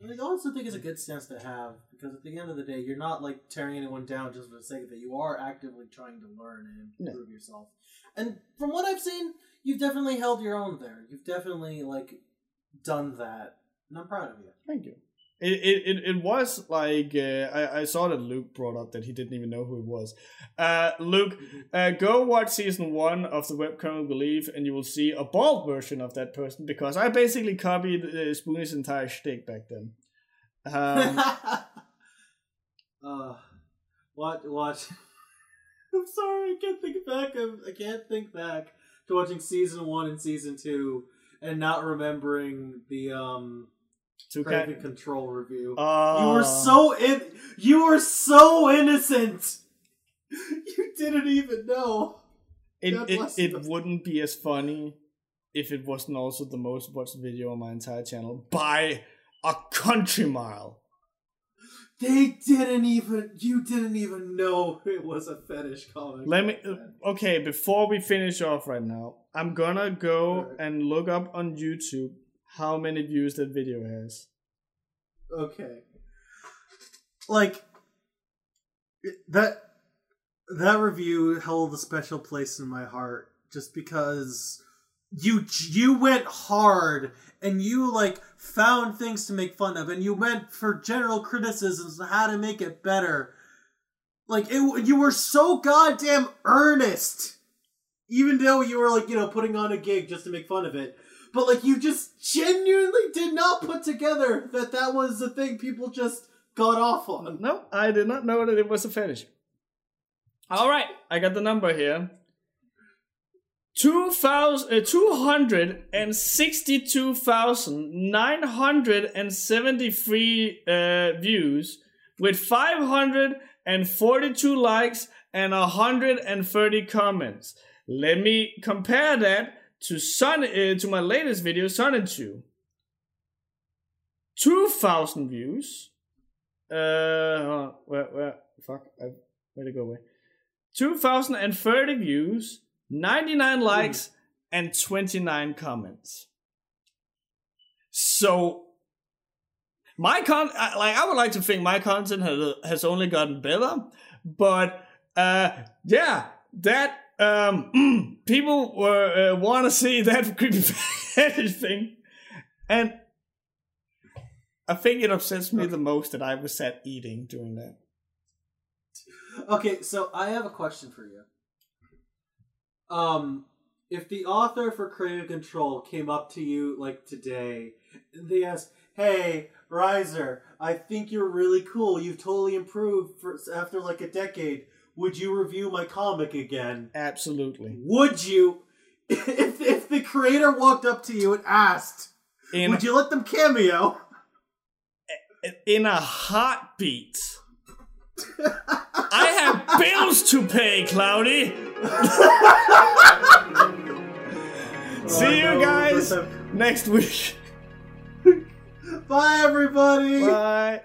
I also think it's a good stance to have because at the end of the day, you're not like tearing anyone down just for the sake of it. You are actively trying to learn and improve yourself. And from what I've seen, you've definitely held your own there. You've definitely like done that, and I'm proud of you. Thank you. It, it, it was like uh, I, I saw that Luke brought up that he didn't even know who it was. Uh, Luke, mm-hmm. uh, go watch season one of the webcomic Believe, and you will see a bald version of that person because I basically copied uh, Spoony's entire shtick back then. Um, uh, what? What? I'm sorry, I can't think back. Of, I can't think back to watching season one and season two and not remembering the um Two Craving Control review. Uh, you were so in. You were so innocent. You didn't even know. It it, it wouldn't be as funny if it wasn't also the most watched video on my entire channel by a country mile. They didn't even. You didn't even know it was a fetish comic. Let me. Okay, before we finish off right now, I'm gonna go right. and look up on YouTube how many views that video has. Okay. Like that that review held a special place in my heart just because you you went hard and you like found things to make fun of and you went for general criticisms on how to make it better. Like it, you were so goddamn earnest, even though you were like you know putting on a gig just to make fun of it. But like you just genuinely did not put together that that was the thing people just got off on. No, I did not know that it was a fetish. All right, I got the number here. 2000, uh, 262,973 uh, views with 542 likes and 130 comments. Let me compare that to Sun uh, to my latest video, Sun 2. 2,000 views. Uh, where, where, fuck, I, where'd it go away? 2,030 views 99 likes, and 29 comments. So, my con, like, I would like to think my content has, has only gotten better, but, uh, yeah, that, um, people were, uh, want to see that creepy fetish thing, and I think it upsets me the most that I was sat eating during that. Okay, so I have a question for you. Um if the author for creative control came up to you like today they asked hey riser i think you're really cool. You've totally improved for, after like a decade would you review my comic again absolutely would you if, if the creator walked up to you and asked in, would you let them cameo in a heartbeat I have bills to pay, Cloudy. See you guys next week. Bye, everybody. Bye.